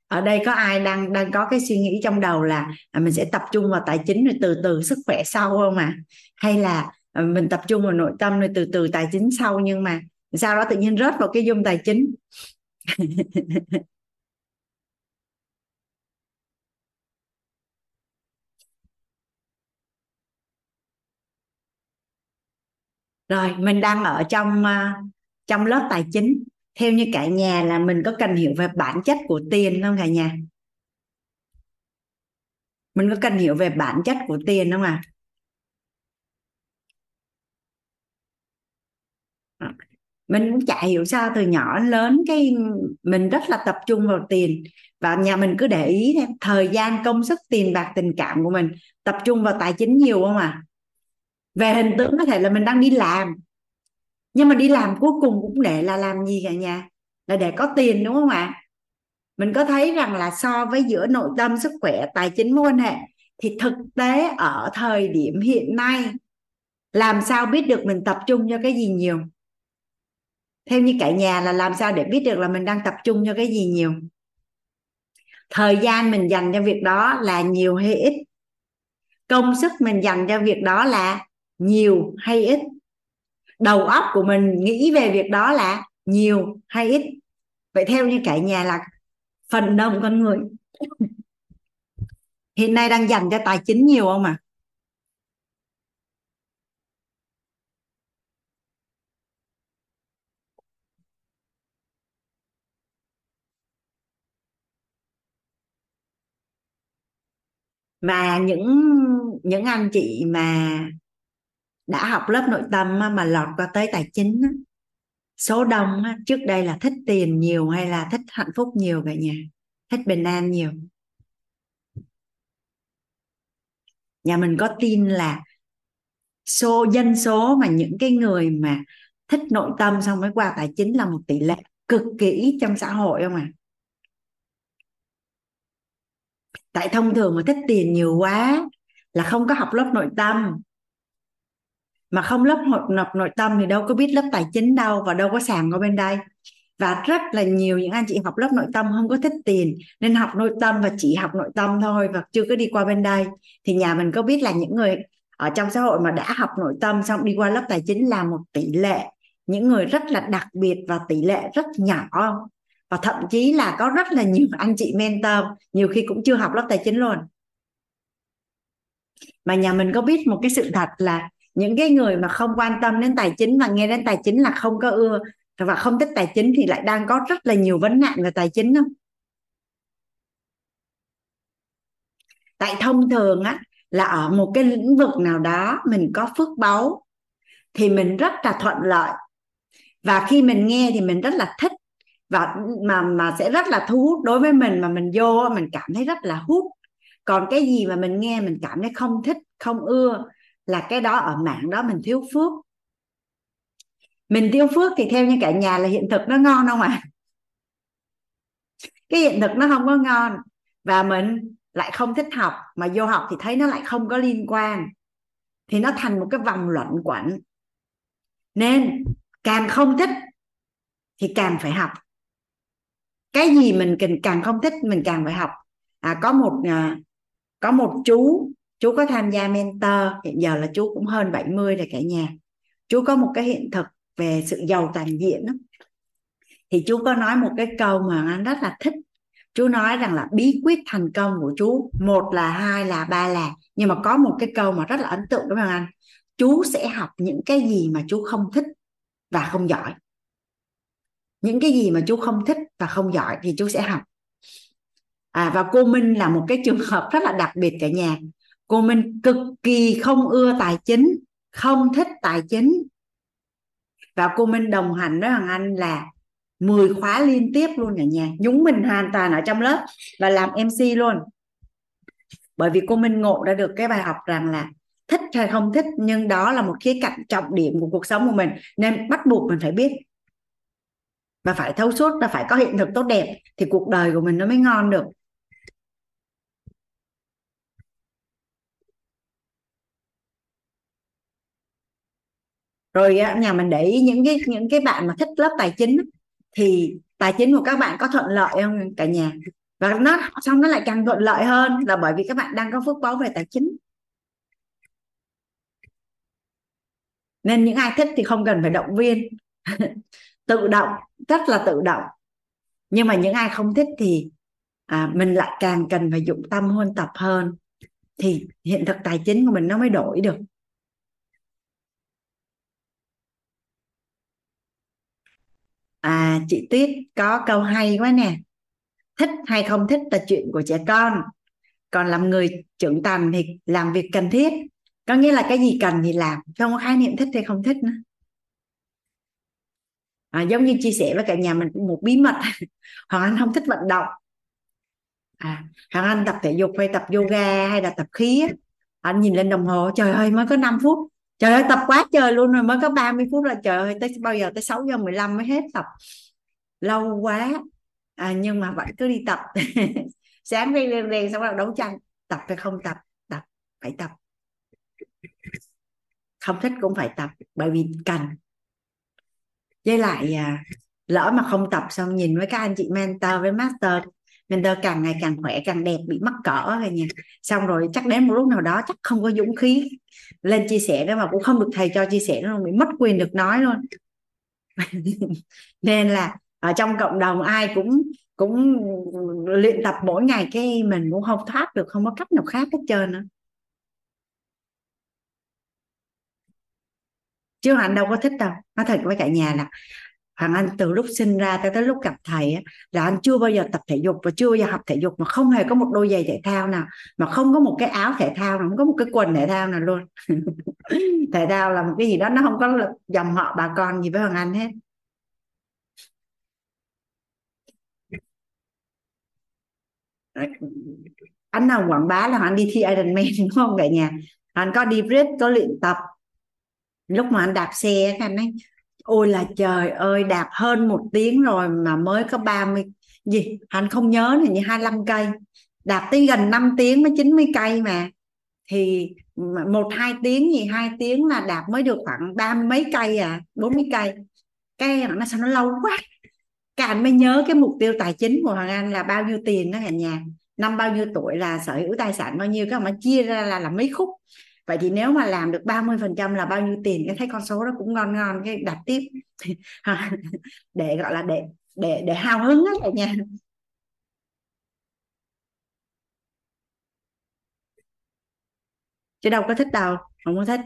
Ở đây có ai đang đang có cái suy nghĩ trong đầu là à, mình sẽ tập trung vào tài chính rồi từ từ sức khỏe sau không à hay là à, mình tập trung vào nội tâm rồi từ từ tài chính sau nhưng mà sau đó tự nhiên rớt vào cái dung tài chính? *laughs* rồi, mình đang ở trong à, trong lớp tài chính. Theo như cả nhà là mình có cần hiểu về bản chất của tiền không cả nhà? Mình có cần hiểu về bản chất của tiền không à mình cũng chả hiểu sao từ nhỏ đến lớn cái mình rất là tập trung vào tiền. Và nhà mình cứ để ý thêm, thời gian, công sức, tiền bạc, tình cảm của mình tập trung vào tài chính nhiều không à? Về hình tướng có thể là mình đang đi làm. Nhưng mà đi làm cuối cùng cũng để là làm gì cả nhà? Là để có tiền, đúng không ạ? Mình có thấy rằng là so với giữa nội tâm, sức khỏe, tài chính, mối quan hệ thì thực tế ở thời điểm hiện nay, làm sao biết được mình tập trung cho cái gì nhiều? Theo như cả nhà là làm sao để biết được là mình đang tập trung cho cái gì nhiều? Thời gian mình dành cho việc đó là nhiều hay ít? Công sức mình dành cho việc đó là nhiều hay ít? Đầu óc của mình nghĩ về việc đó là nhiều hay ít? Vậy theo như cả nhà là phần đông con người. *laughs* Hiện nay đang dành cho tài chính nhiều không ạ? à? Mà những những anh chị mà đã học lớp nội tâm mà lọt qua tới tài chính số đông trước đây là thích tiền nhiều hay là thích hạnh phúc nhiều cả nhà? Thích bình an nhiều? Nhà mình có tin là số, dân số mà những cái người mà thích nội tâm xong mới qua tài chính là một tỷ lệ cực kỳ ít trong xã hội không à tại thông thường mà thích tiền nhiều quá là không có học lớp nội tâm. Mà không lớp học nội tâm thì đâu có biết lớp tài chính đâu và đâu có sàn ở bên đây. Và rất là nhiều những anh chị học lớp nội tâm không có thích tiền, nên học nội tâm và chỉ học nội tâm thôi và chưa có đi qua bên đây. Thì nhà mình có biết là những người ở trong xã hội mà đã học nội tâm xong đi qua lớp tài chính là một tỷ lệ. Những người rất là đặc biệt và tỷ lệ rất nhỏ và thậm chí là có rất là nhiều *laughs* anh chị mentor, nhiều khi cũng chưa học lớp tài chính luôn. Mà nhà mình có biết một cái sự thật là những cái người mà không quan tâm đến tài chính và nghe đến tài chính là không có ưa và không thích tài chính thì lại đang có rất là nhiều vấn nạn về tài chính không tại thông thường á, là ở một cái lĩnh vực nào đó mình có phước báu thì mình rất là thuận lợi. Và khi mình nghe thì mình rất là thích và mà mà sẽ rất là thu hút đối với mình mà mình vô mình cảm thấy rất là hút. Còn cái gì mà mình nghe mình cảm thấy không thích, không ưa là cái đó ở mạng đó mình thiếu phước. Mình thiếu phước thì theo như cả nhà là hiện thực nó ngon không ạ? À? cái hiện thực nó không có ngon và mình lại không thích học, mà vô học thì thấy nó lại không có liên quan, thì nó thành một cái vòng luẩn quẩn. Nên càng không thích thì càng phải học cái gì mình càng càng không thích mình càng phải học. À, có một à, có một chú chú có tham gia mentor hiện giờ là chú cũng hơn 70 rồi cả nhà. Chú có một cái hiện thực về sự giàu toàn diện đó. thì chú có nói một cái câu mà anh rất là thích. Chú nói rằng là bí quyết thành công của chú một là hai là ba là. Nhưng mà có một cái câu mà rất là ấn tượng đúng không anh? Chú sẽ học những cái gì mà chú không thích và không giỏi những cái gì mà chú không thích và không giỏi thì chú sẽ học. À, và cô Minh là một cái trường hợp rất là đặc biệt cả nhà. Cô Minh cực kỳ không ưa tài chính không thích tài chính. Và cô Minh đồng hành với Hoàng Anh là 10 khóa liên tiếp luôn cả nhà. Nhúng mình hoàn toàn ở trong lớp và làm MC luôn. Bởi vì cô Minh ngộ ra được cái bài học rằng là thích hay không thích nhưng đó là một khía cạnh trọng điểm của cuộc sống của mình nên bắt buộc mình phải biết và phải thấu suốt và phải có hiện thực tốt đẹp thì cuộc đời của mình nó mới ngon được. Rồi nhà mình để ý những cái những cái bạn mà thích lớp tài chính thì tài chính của các bạn có thuận lợi không cả nhà? Và nó, xong nó lại càng thuận lợi hơn là bởi vì các bạn đang có phước báu về tài chính. Nên những ai thích thì không cần phải động viên. *laughs* tự động rất là tự động. Nhưng mà những ai không thích thì à, mình lại càng cần phải dụng tâm huân tập hơn. Thì hiện thực tài chính của mình nó mới đổi được. À chị Tuyết có câu hay quá nè. Thích hay không thích là chuyện của trẻ con. Còn làm người trưởng thành thì làm việc cần thiết. Có nghĩa là cái gì cần thì làm không có khái niệm thích hay không thích nữa à, giống như chia sẻ với cả nhà mình một bí mật. *laughs* Hoàng anh không thích vận động. À hoàng anh tập thể dục hay tập yoga hay là tập khí anh nhìn lên đồng hồ trời ơi mới có 5 phút. Trời ơi tập quá trời luôn rồi mới có 30 phút là trời ơi tới bao giờ tới 6 giờ 15 mới hết tập. Lâu quá. À, nhưng mà vẫn cứ đi tập. *laughs* Sáng đi lên đèn xong rồi đấu tranh. Tập hay không tập? Tập phải tập. Không thích cũng phải tập bởi vì cần với lại à, lỡ mà không tập xong nhìn với các anh chị mentor với master mentor càng ngày càng khỏe càng đẹp bị mắc cỡ rồi nha. Xong rồi chắc đến một lúc nào đó chắc không có dũng khí lên chia sẻ đó mà cũng không được thầy cho chia sẻ nó bị mất quyền được nói luôn. *laughs* Nên là ở trong cộng đồng ai cũng cũng luyện tập mỗi ngày cái mình cũng không thoát được không có cách nào khác hết trơn nữa chứ hoàng anh đâu có thích đâu. Nói thật với cả nhà là Hoàng Anh từ lúc sinh ra tới tới lúc gặp thầy á, là anh chưa bao giờ tập thể dục và chưa bao giờ học thể dục mà không hề có một đôi giày thể thao nào mà không có một cái áo thể thao nào không có một cái quần thể thao nào luôn. *laughs* Thể thao là một cái gì đó nó không có dòng họ bà con gì với Hoàng Anh hết. Anh nào quảng bá là anh đi thi Ironman đúng không cả nhà? Anh có đi bridge có luyện tập lúc mà anh đạp xe anh ấy, ôi là trời ơi, đạp hơn một tiếng rồi mà mới có 30 gì, anh không nhớ là như 25 cây. Đạp tới gần 5 tiếng mới 90 cây mà. Thì một, hai tiếng gì, hai tiếng là đạp mới được khoảng ba mấy cây à 40 cây. Cái nó sao nó lâu quá. Các anh mới nhớ cái mục tiêu tài chính của hoàng anh là bao nhiêu tiền đó cả nhà. Năm bao nhiêu tuổi là sở hữu tài sản bao nhiêu các mà chia ra là là mấy khúc vậy thì nếu mà làm được 30 phần trăm là bao nhiêu tiền? Cái thấy con số đó cũng ngon ngon, cái đặt tiếp. *laughs* Để, gọi là, để để để hào hứng á cả nhà. Chứ đâu có thích đâu, không có thích.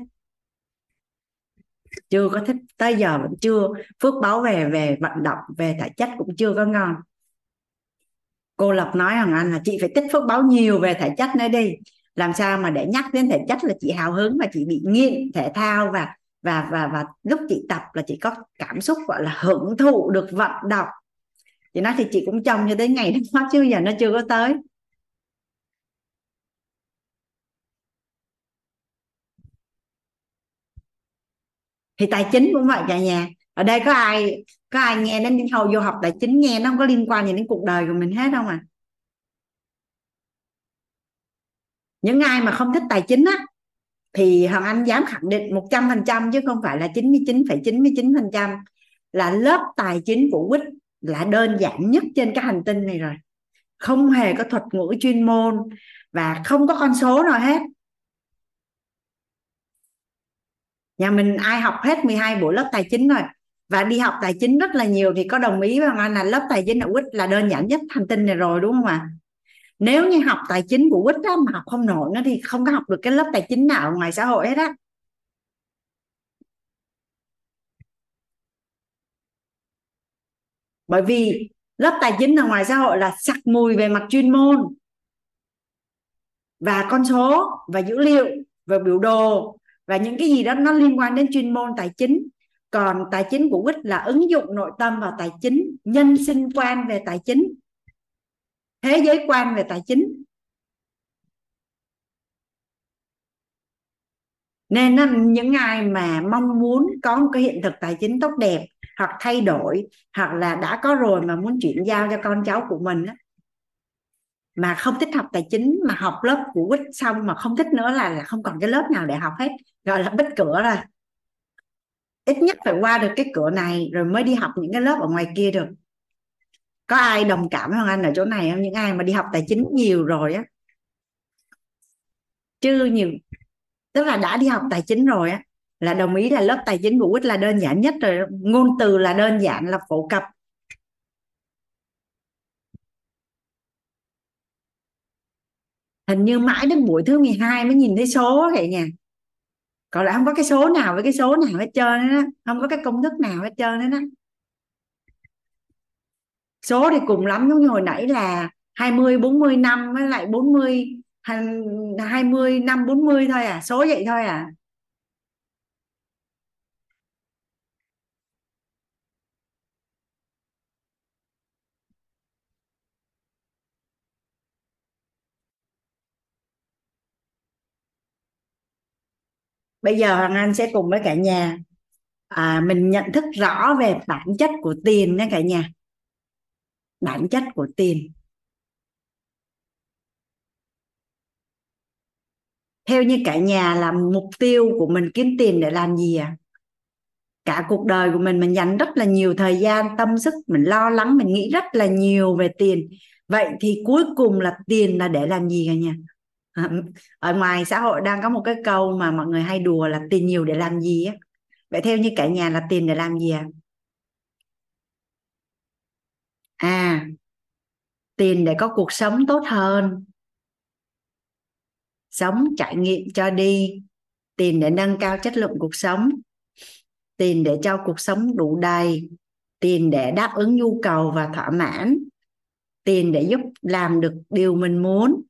Chưa có thích, tới giờ vẫn chưa. Phước báo về về vận động, về thể chất cũng chưa có ngon. Cô Lộc nói rằng anh là chị phải tích phước báo nhiều về thể chất nữa đi làm sao mà để nhắc đến thể chất là chị hào hứng và chị bị nghiện thể thao và và và và lúc chị tập là chị có cảm xúc, gọi là, hưởng thụ, được vận động. Chị nói thì chị cũng trông cho đến ngày đó, chứ giờ nó chưa có tới. Thì tài chính cũng vậy cả nhà. Ở đây có ai có ai nghe đến hầu vô học tài chính, nghe nó không có liên quan gì đến cuộc đời của mình hết không à? Những ai mà không thích tài chính á thì Hoàng Anh dám khẳng định 100% chứ không phải là 99,99% là lớp tài chính của Quýt là đơn giản nhất trên cái hành tinh này rồi. Không hề có thuật ngữ chuyên môn và không có con số nào hết. Nhà mình ai học hết 12 buổi lớp tài chính rồi và đi học tài chính rất là nhiều thì có đồng ý với anh là lớp tài chính ở Quýt là đơn giản nhất hành tinh này rồi đúng không ạ? Nếu như học tài chính của Quýt mà học không nổi nó thì không có học được cái lớp tài chính nào ngoài xã hội hết á. Bởi vì lớp tài chính ở ngoài xã hội là sặc mùi về mặt chuyên môn và con số và dữ liệu và biểu đồ và những cái gì đó nó liên quan đến chuyên môn tài chính. Còn tài chính của quýt là ứng dụng nội tâm vào tài chính, nhân sinh quan về tài chính thế giới quan về tài chính. Nên những ai mà mong muốn có một cái hiện thực tài chính tốt đẹp hoặc thay đổi hoặc là đã có rồi mà muốn chuyển giao cho con cháu của mình á, mà không thích học tài chính mà học lớp của quýt xong mà không thích nữa là là không còn cái lớp nào để học hết gọi là bích cửa rồi. Ít nhất phải qua được cái cửa này rồi mới đi học những cái lớp ở ngoài kia được có ai đồng cảm với anh ở chỗ này không? Những ai mà đi học tài chính nhiều rồi á. Chứ nhiều. Tức là đã đi học tài chính rồi á, là đồng ý là lớp tài chính hữu ích là đơn giản nhất rồi. Ngôn từ là đơn giản, là phổ cập. Hình như mãi đến buổi thứ 12 mới nhìn thấy số vậy nha. Còn lại không có cái số nào với cái số nào hết trơn á không có cái công thức nào hết trơn á số thì cùng lắm giống như hồi nãy là 20 40 năm với lại 40 20 năm 40 thôi à số vậy thôi à. Bây giờ hoàng anh sẽ cùng với cả nhà à, mình nhận thức rõ về bản chất của tiền nha cả nhà bản chất của tiền. Theo như cả nhà là mục tiêu của mình kiếm tiền để làm gì à cả cuộc đời của mình mình dành rất là nhiều thời gian, tâm sức, mình lo lắng, mình nghĩ rất là nhiều về tiền. Vậy thì cuối cùng là tiền là để làm gì cả nhà? À, ở ngoài xã hội đang có một cái câu mà mọi người hay đùa là tiền nhiều để làm gì á. Vậy theo như cả nhà là tiền để làm gì à à tiền để có cuộc sống tốt hơn. Sống trải nghiệm cho đi. Tiền để nâng cao chất lượng cuộc sống. Tiền để cho cuộc sống đủ đầy. Tiền để đáp ứng nhu cầu và thỏa mãn. Tiền để giúp làm được điều mình muốn.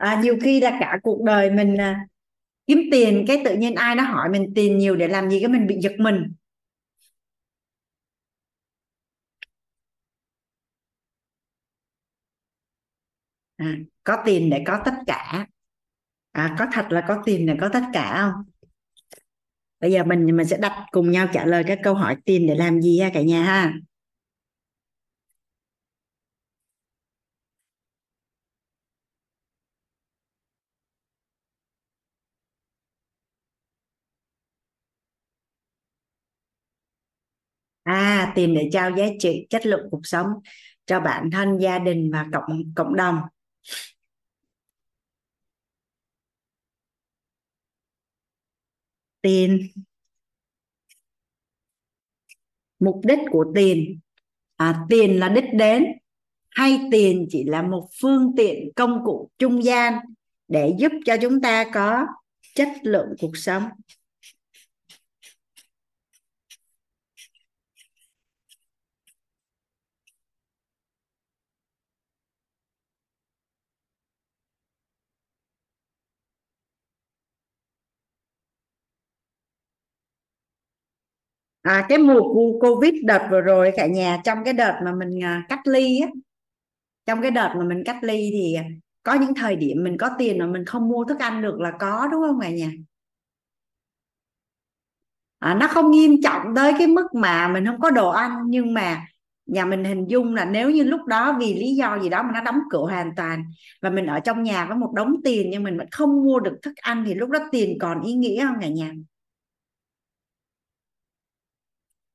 À, nhiều khi là cả cuộc đời mình à, kiếm tiền cái tự nhiên ai nó hỏi mình tiền nhiều để làm gì cái mình bị giật mình. À, có tiền để có tất cả. À, có thật là có tiền để có tất cả không? Bây giờ mình mình sẽ đặt cùng nhau trả lời các câu hỏi tiền để làm gì ha cả nhà ha? À tìm để trao giá trị chất lượng cuộc sống cho bản thân gia đình và cộng cộng đồng. Tiền. Mục đích của tiền. À, tiền là đích đến hay tiền chỉ là một phương tiện công cụ trung gian để giúp cho chúng ta có chất lượng cuộc sống? À, cái mùa covid đợt vừa rồi cả nhà trong cái đợt mà mình à, cách ly á trong cái đợt mà mình cách ly thì có những thời điểm mình có tiền mà mình không mua thức ăn được là có đúng không cả nhà? À, nó không nghiêm trọng tới cái mức mà mình không có đồ ăn nhưng mà nhà mình hình dung là nếu như lúc đó vì lý do gì đó mà nó đóng cửa hoàn toàn và mình ở trong nhà với một đống tiền nhưng mình vẫn không mua được thức ăn thì lúc đó tiền còn ý nghĩa không cả nhà?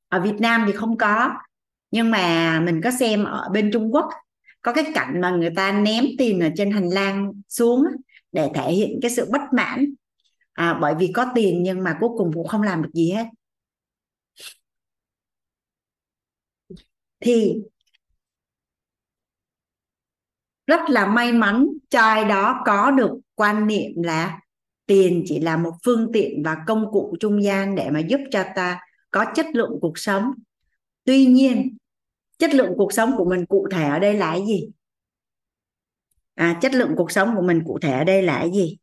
Ở Việt Nam thì không có nhưng mà mình có xem ở bên Trung Quốc có cái cảnh mà người ta ném tiền ở trên hành lang xuống để thể hiện cái sự bất mãn. À, bởi vì có tiền nhưng mà cuối cùng cũng không làm được gì hết. Thì rất là may mắn trai đó có được quan niệm là tiền chỉ là một phương tiện và công cụ trung gian để mà giúp cho ta có chất lượng cuộc sống. Tuy nhiên chất lượng cuộc sống của mình cụ thể ở đây là cái gì? À, chất lượng cuộc sống của mình cụ thể ở đây là cái gì?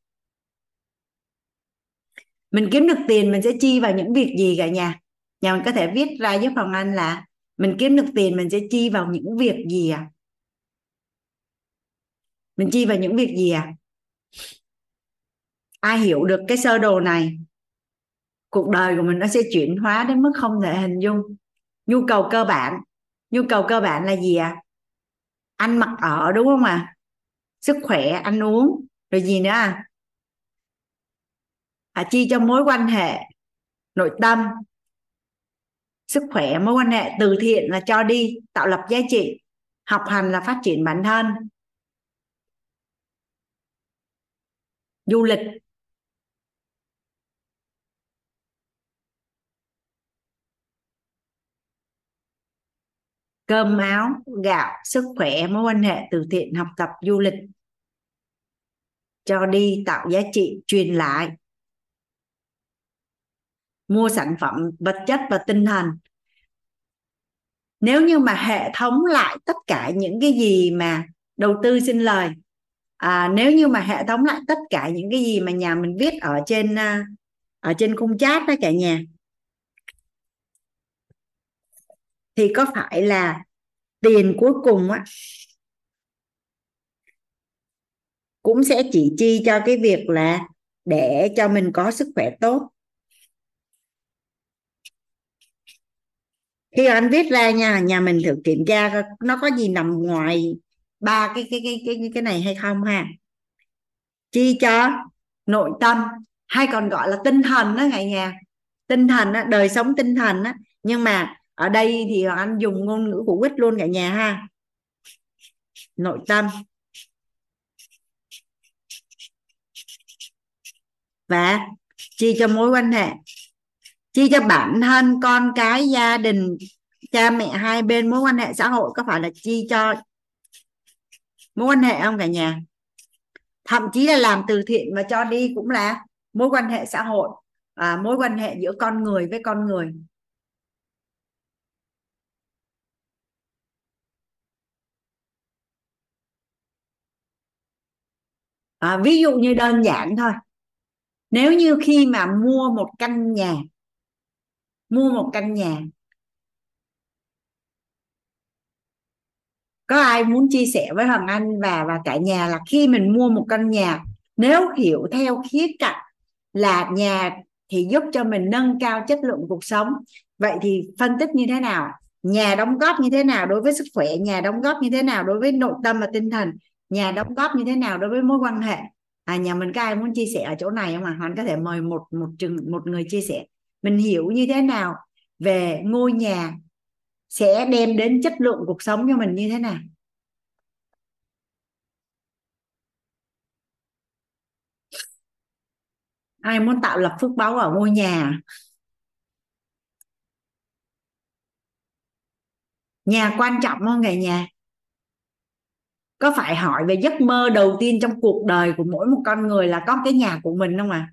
Mình kiếm được tiền mình sẽ chi vào những việc gì cả nhà? Nhà mình có thể viết ra với phòng anh là mình kiếm được tiền mình sẽ chi vào những việc gì à mình chi vào những việc gì à ai hiểu được cái sơ đồ này? Cuộc đời của mình nó sẽ chuyển hóa đến mức không thể hình dung nhu cầu cơ bản nhu cầu cơ bản là gì ạ à? ăn mặc ở, đúng không ạ à? sức khỏe, ăn uống, rồi gì nữa à? à chi cho mối quan hệ, nội tâm sức khỏe, mối quan hệ từ thiện là cho đi, tạo lập giá trị học hành là phát triển bản thân du lịch cơm áo gạo sức khỏe mối quan hệ từ thiện học tập du lịch. Cho đi tạo giá trị truyền lại. Mua sản phẩm vật chất và tinh thần. Nếu như mà hệ thống lại tất cả những cái gì mà đầu tư xin lời à, nếu như mà hệ thống lại tất cả những cái gì mà nhà mình viết ở trên à, ở trên khung chat đó cả nhà thì có phải là tiền cuối cùng á cũng sẽ chỉ chi cho cái việc là để cho mình có sức khỏe tốt? Khi anh viết ra nha nhà mình thử kiểm tra nó có gì nằm ngoài ba cái cái cái cái cái này hay không ha. Chi cho nội tâm hay còn gọi là tinh thần đó cả nhà. Tinh thần á, đời sống tinh thần á. Nhưng mà ở đây thì anh dùng ngôn ngữ của quýt luôn cả nhà ha. Nội tâm. Và chi cho mối quan hệ. Chi cho bản thân con cái gia đình cha mẹ hai bên mối quan hệ xã hội có phải là chi cho mối quan hệ không cả nhà? Thậm chí là làm từ thiện mà cho đi cũng là mối quan hệ xã hội à, mối quan hệ giữa con người với con người. À, ví dụ như đơn giản thôi. Nếu như khi mà mua một căn nhà mua một căn nhà có ai muốn chia sẻ với Hoàng Anh và và cả nhà là khi mình mua một căn nhà nếu hiểu theo khía cạnh là nhà thì giúp cho mình nâng cao chất lượng cuộc sống. Vậy thì phân tích như thế nào? Nhà đóng góp như thế nào đối với sức khỏe? Nhà đóng góp như thế nào đối với nội tâm và tinh thần? Nhà đóng góp như thế nào đối với mối quan hệ? À nhà mình có ai muốn chia sẻ ở chỗ này không ạ? À? có thể mời một một chừng một người chia sẻ. Mình hiểu như thế nào về ngôi nhà sẽ đem đến chất lượng cuộc sống cho mình như thế nào? Ai muốn tạo lập phước báu ở ngôi nhà? Nhà quan trọng không cả nhà? Có phải hỏi về giấc mơ đầu tiên trong cuộc đời của mỗi một con người là có cái nhà của mình không à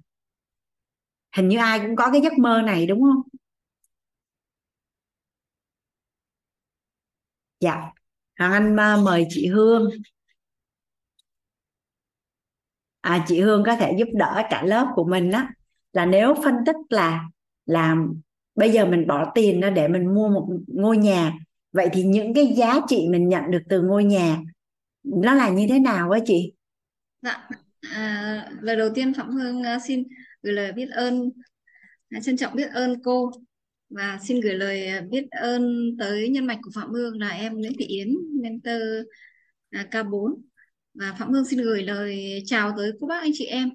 hình như ai cũng có cái giấc mơ này đúng không? Dạ. Hoàng anh mời chị hương. À, chị hương có thể giúp đỡ cả lớp của mình đó là nếu phân tích là làm bây giờ mình bỏ tiền ra để mình mua một ngôi nhà vậy thì những cái giá trị mình nhận được từ ngôi nhà nó là như thế nào á chị? Dạ à, lời đầu tiên phạm hương à, xin gửi lời biết ơn à, trân trọng biết ơn cô và xin gửi lời à, biết ơn tới nhân mạch của phạm hương là em nguyễn thị yến mentor k4 và phạm hương xin gửi lời chào tới cô bác anh chị em.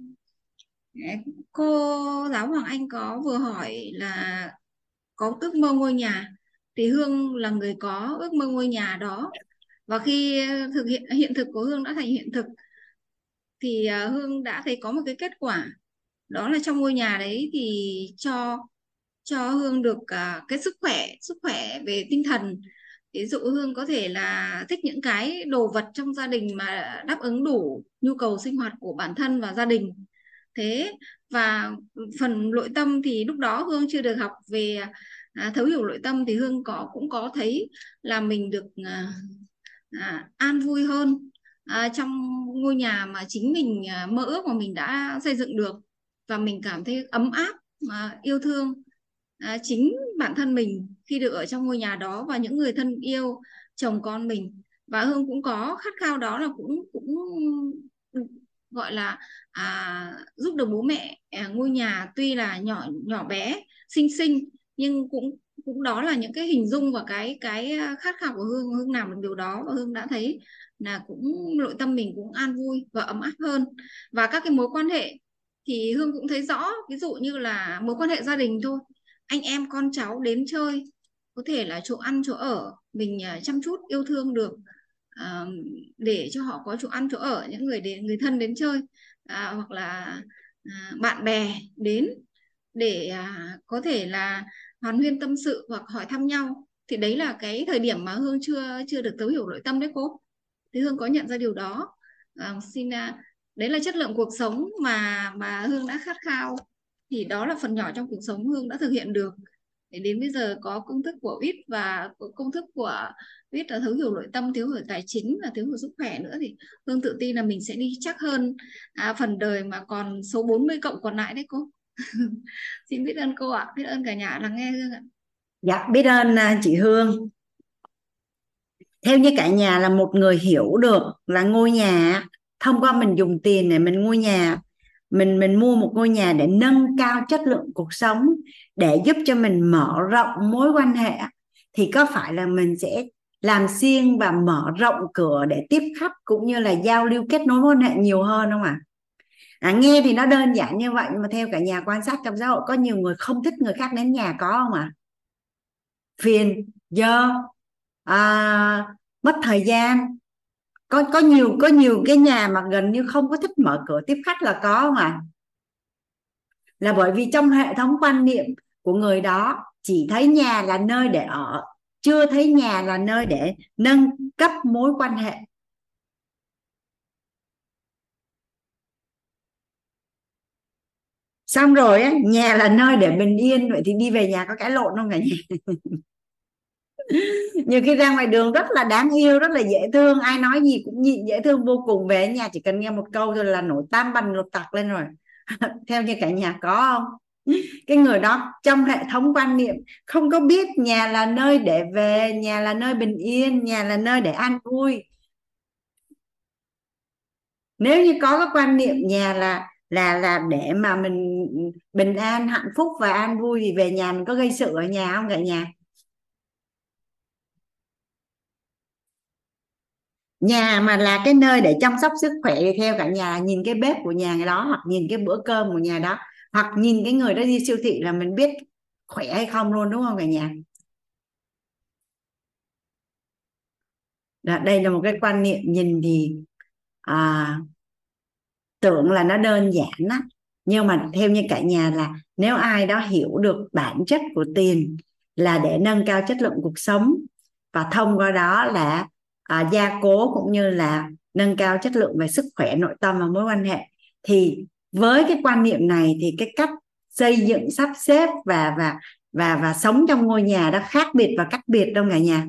Cô giáo hoàng anh có vừa hỏi là có ước mơ ngôi nhà thì hương là người có ước mơ ngôi nhà đó và khi ờ, thực hiện hiện thực của hương đã thành hiện thực thì ờ, hương đã thấy có một cái kết quả. Đó là trong ngôi nhà đấy thì cho cho hương được ờ, cái sức khỏe sức khỏe về tinh thần. Ví dụ hương có thể là thích những cái đồ vật trong gia đình mà đáp ứng đủ nhu cầu sinh hoạt của bản thân và gia đình. Thế và phần nội tâm thì lúc đó hương chưa được học về à, thấu hiểu nội tâm thì hương có cũng có thấy là mình được à, à, an vui hơn à, trong ngôi nhà mà chính mình à, mơ ước mà mình đã xây dựng được. Và mình cảm thấy ấm áp mà yêu thương à, chính bản thân mình khi được ở trong ngôi nhà đó và những người thân yêu chồng con mình. Và hương cũng có khát khao đó là cũng cũng gọi là à, giúp được bố mẹ à, ngôi nhà tuy là nhỏ nhỏ bé xinh xinh nhưng cũng cũng đó là những cái hình dung và cái cái ờ, khát khao của hương. Hương làm được điều đó và hương đã thấy là cũng nội tâm mình cũng an vui và ấm áp hơn. Và các cái mối quan hệ thì hương cũng thấy rõ ví dụ như là mối quan hệ gia đình thôi. Anh em con cháu đến chơi có thể là chỗ ăn chỗ ở mình ờ, chăm chút yêu thương được à, để cho họ có chỗ ăn chỗ ở những người đến người thân đến chơi à, hoặc là à, bạn bè đến để à, có thể là hoàn huyên tâm sự hoặc hỏi thăm nhau thì đấy là cái thời điểm mà Hương chưa chưa được thấu hiểu nội tâm đấy cô. Thì Hương có nhận ra điều đó. À, xin à, đấy là chất lượng cuộc sống mà mà Hương đã khát khao. Thì đó là phần nhỏ trong cuộc sống Hương đã thực hiện được. Để đến bây giờ có công thức của ít và công thức của ít là thấu hiểu nội tâm thiếu hiểu tài chính và thiếu hiểu sức khỏe nữa thì Hương tự tin là mình sẽ đi chắc hơn. À, phần đời mà còn số 40 cộng còn lại đấy cô. *laughs* xin biết ơn cô ạ, biết ơn cả nhà lắng nghe Hương ạ dạ biết ơn à, chị Hương theo như cả nhà là một người hiểu được là ngôi nhà thông qua mình dùng tiền để mình ngôi nhà, mình mình mua một ngôi nhà để nâng cao chất lượng cuộc sống, để giúp cho mình mở rộng mối quan hệ thì có phải là mình sẽ làm xiên và mở rộng cửa để tiếp khách cũng như là giao lưu kết nối mối quan hệ nhiều hơn không ạ à? À nghe thì nó đơn giản như vậy nhưng mà theo cả nhà quan sát trong xã hội có nhiều người không thích người khác đến nhà có không ạ à? phiền dơ à, mất thời gian có có nhiều có nhiều cái nhà mà gần như không có thích mở cửa tiếp khách là có không ạ à? là bởi vì trong hệ thống quan niệm của người đó chỉ thấy nhà là nơi để ở chưa thấy nhà là nơi để nâng cấp mối quan hệ xong rồi ấy, nhà là nơi để bình yên. Vậy thì đi về nhà có cái lộn không cả nhà? *laughs* Nhiều khi ra ngoài đường rất là đáng yêu rất là dễ thương. Ai nói gì cũng nhịn dễ thương vô cùng. Về nhà chỉ cần nghe một câu thôi là nổi tam bành lột tặc lên rồi. *laughs* Theo như cả nhà có không? Cái người đó trong hệ thống quan niệm không có biết nhà là nơi để về nhà là nơi bình yên nhà là nơi để an vui. Nếu như có cái quan niệm nhà là là là để mà mình bình an hạnh phúc và an vui thì về nhà mình có gây sự ở nhà không cả nhà? Nhà mà là cái nơi để chăm sóc sức khỏe thì theo cả nhà nhìn cái bếp của nhà người đó hoặc nhìn cái bữa cơm của nhà đó hoặc nhìn cái người đó đi siêu thị là mình biết khỏe hay không luôn đúng không cả nhà? Đó, đây là một cái quan niệm nhìn thì à, tưởng là nó đơn giản á. Nhưng mà theo như cả nhà là nếu ai đó hiểu được bản chất của tiền là để nâng cao chất lượng cuộc sống và thông qua đó là à, gia cố cũng như là nâng cao chất lượng về sức khỏe nội tâm và mối quan hệ thì với cái quan niệm này thì cái cách xây dựng sắp xếp và và và và sống trong ngôi nhà đó khác biệt và cách biệt đâu cả nhà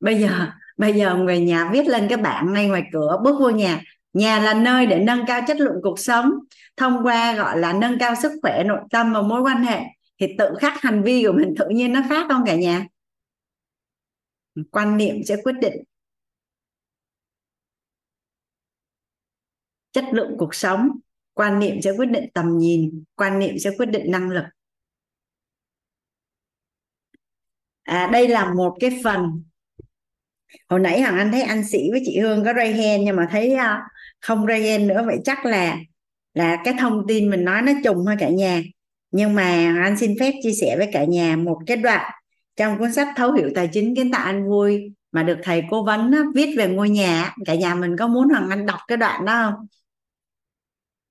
bây giờ bây giờ người nhà viết lên cái bảng ngay ngoài cửa, bước vô nhà. Nhà là nơi để nâng cao chất lượng cuộc sống, thông qua gọi là nâng cao sức khỏe, nội tâm và mối quan hệ. Thì tự khắc hành vi của mình tự nhiên nó khác không cả nhà? Quan niệm sẽ quyết định chất lượng cuộc sống. Quan niệm sẽ quyết định tầm nhìn, quan niệm sẽ quyết định năng lực. À, đây là một cái phần. Hồi nãy hằng anh thấy anh sĩ với chị hương có ray hand nhưng mà thấy uh, không ray hand nữa vậy chắc là là cái thông tin mình nói nó trùng ha cả nhà. Nhưng mà anh xin phép chia sẻ với cả nhà một cái đoạn trong cuốn sách thấu hiểu tài chính kiến tạo anh vui mà được thầy cố vấn á, viết về ngôi nhà cả nhà mình có muốn hoàng anh đọc cái đoạn đó không?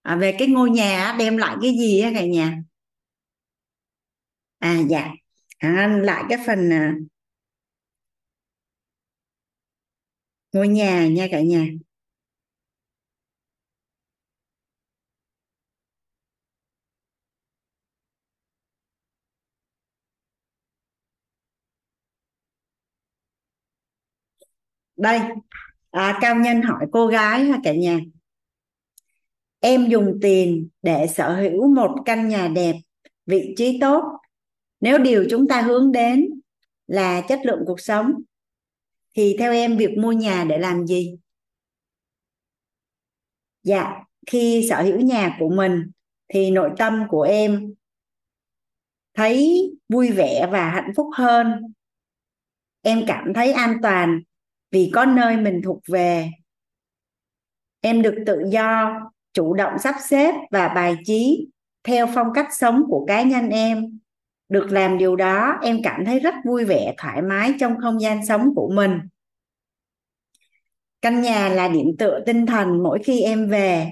À, về cái ngôi nhà đem lại cái gì á cả nhà? À dạ hoàng anh lại cái phần à, ngôi nhà nha cả nhà. Đây à, cao nhân hỏi cô gái ha cả nhà. Em dùng tiền để sở hữu một căn nhà đẹp vị trí tốt nếu điều chúng ta hướng đến là chất lượng cuộc sống, thì theo em việc mua nhà để làm gì? Dạ khi sở hữu nhà của mình, thì nội tâm của em thấy vui vẻ và hạnh phúc hơn. Em cảm thấy an toàn vì có nơi mình thuộc về. Em được tự do, chủ động sắp xếp và bài trí theo phong cách sống của cá nhân em được làm điều đó, em cảm thấy rất vui vẻ, thoải mái trong không gian sống của mình. Căn nhà là điểm tựa tinh thần mỗi khi em về.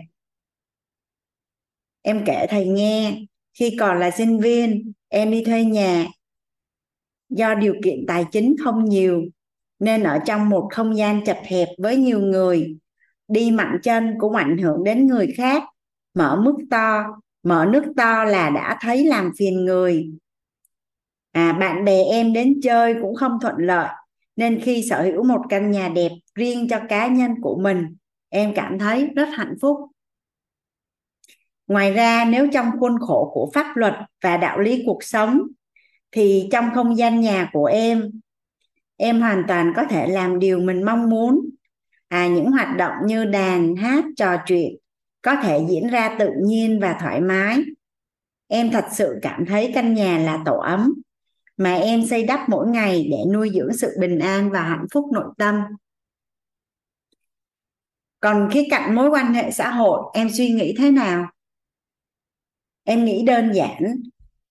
Em kể thầy nghe, khi còn là sinh viên, em đi thuê nhà. Do điều kiện tài chính không nhiều, nên ở trong một không gian chật hẹp với nhiều người, đi mạnh chân cũng ảnh hưởng đến người khác. Mở mức to, mở nước to là đã thấy làm phiền người à bạn bè em đến chơi cũng không thuận lợi, nên khi sở hữu một căn nhà đẹp riêng cho cá nhân của mình, em cảm thấy rất hạnh phúc. Ngoài ra, nếu trong khuôn khổ của pháp luật và đạo lý cuộc sống, thì trong không gian nhà của em em hoàn toàn có thể làm điều mình mong muốn. À những hoạt động như đàn, hát, trò chuyện có thể diễn ra tự nhiên và thoải mái. Em thật sự cảm thấy căn nhà là tổ ấm mà em xây đắp mỗi ngày để nuôi dưỡng sự bình an và hạnh phúc nội tâm. Còn khía cạnh mối quan hệ xã hội, em suy nghĩ thế nào? Em nghĩ đơn giản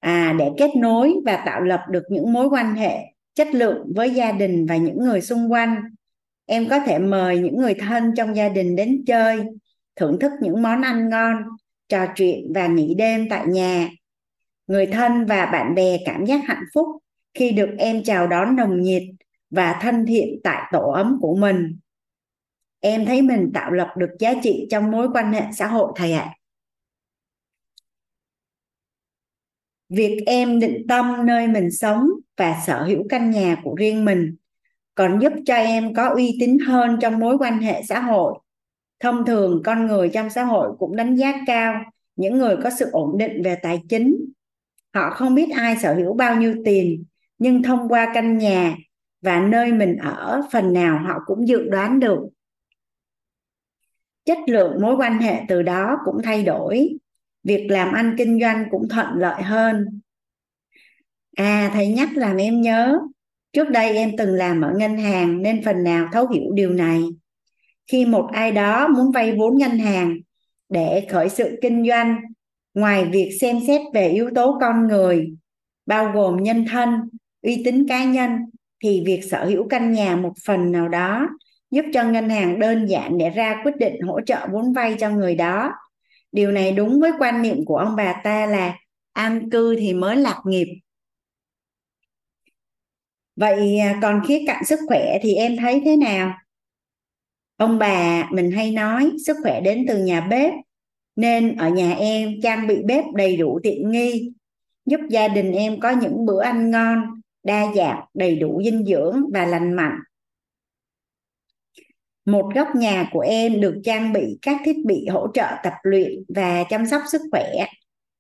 à để kết nối và tạo lập được những mối quan hệ chất lượng với gia đình và những người xung quanh. Em có thể mời những người thân trong gia đình đến chơi, thưởng thức những món ăn ngon, trò chuyện và nghỉ đêm tại nhà người thân và bạn bè cảm giác hạnh phúc khi được em chào đón nồng nhiệt và thân thiện tại tổ ấm của mình. Em thấy mình tạo lập được giá trị trong mối quan hệ xã hội, thầy ạ. Việc em định tâm nơi mình sống và sở hữu căn nhà của riêng mình còn giúp cho em có uy tín hơn trong mối quan hệ xã hội. Thông thường, con người trong xã hội cũng đánh giá cao những người có sự ổn định về tài chính họ không biết ai sở hữu bao nhiêu tiền, nhưng thông qua căn nhà và nơi mình ở, phần nào họ cũng dự đoán được. Chất lượng mối quan hệ từ đó cũng thay đổi. Việc làm ăn kinh doanh cũng thuận lợi hơn. À thầy nhắc làm em nhớ, trước đây em từng làm ở ngân hàng nên phần nào thấu hiểu điều này. Khi một ai đó muốn vay vốn ngân hàng để khởi sự kinh doanh ngoài việc xem xét về yếu tố con người, bao gồm nhân thân, uy tín cá nhân, thì việc sở hữu căn nhà một phần nào đó giúp cho ngân hàng đơn giản để ra quyết định hỗ trợ vốn vay cho người đó. Điều này đúng với quan niệm của ông bà ta là an cư thì mới lạc nghiệp. Vậy à, còn khía cạnh sức khỏe thì em thấy thế nào? Ông bà mình hay nói, sức khỏe đến từ nhà bếp nên ở nhà em trang bị bếp đầy đủ tiện nghi, giúp gia đình em có những bữa ăn ngon, đa dạng, đầy đủ dinh dưỡng và lành mạnh. Một góc nhà của em được trang bị các thiết bị hỗ trợ tập luyện và chăm sóc sức khỏe,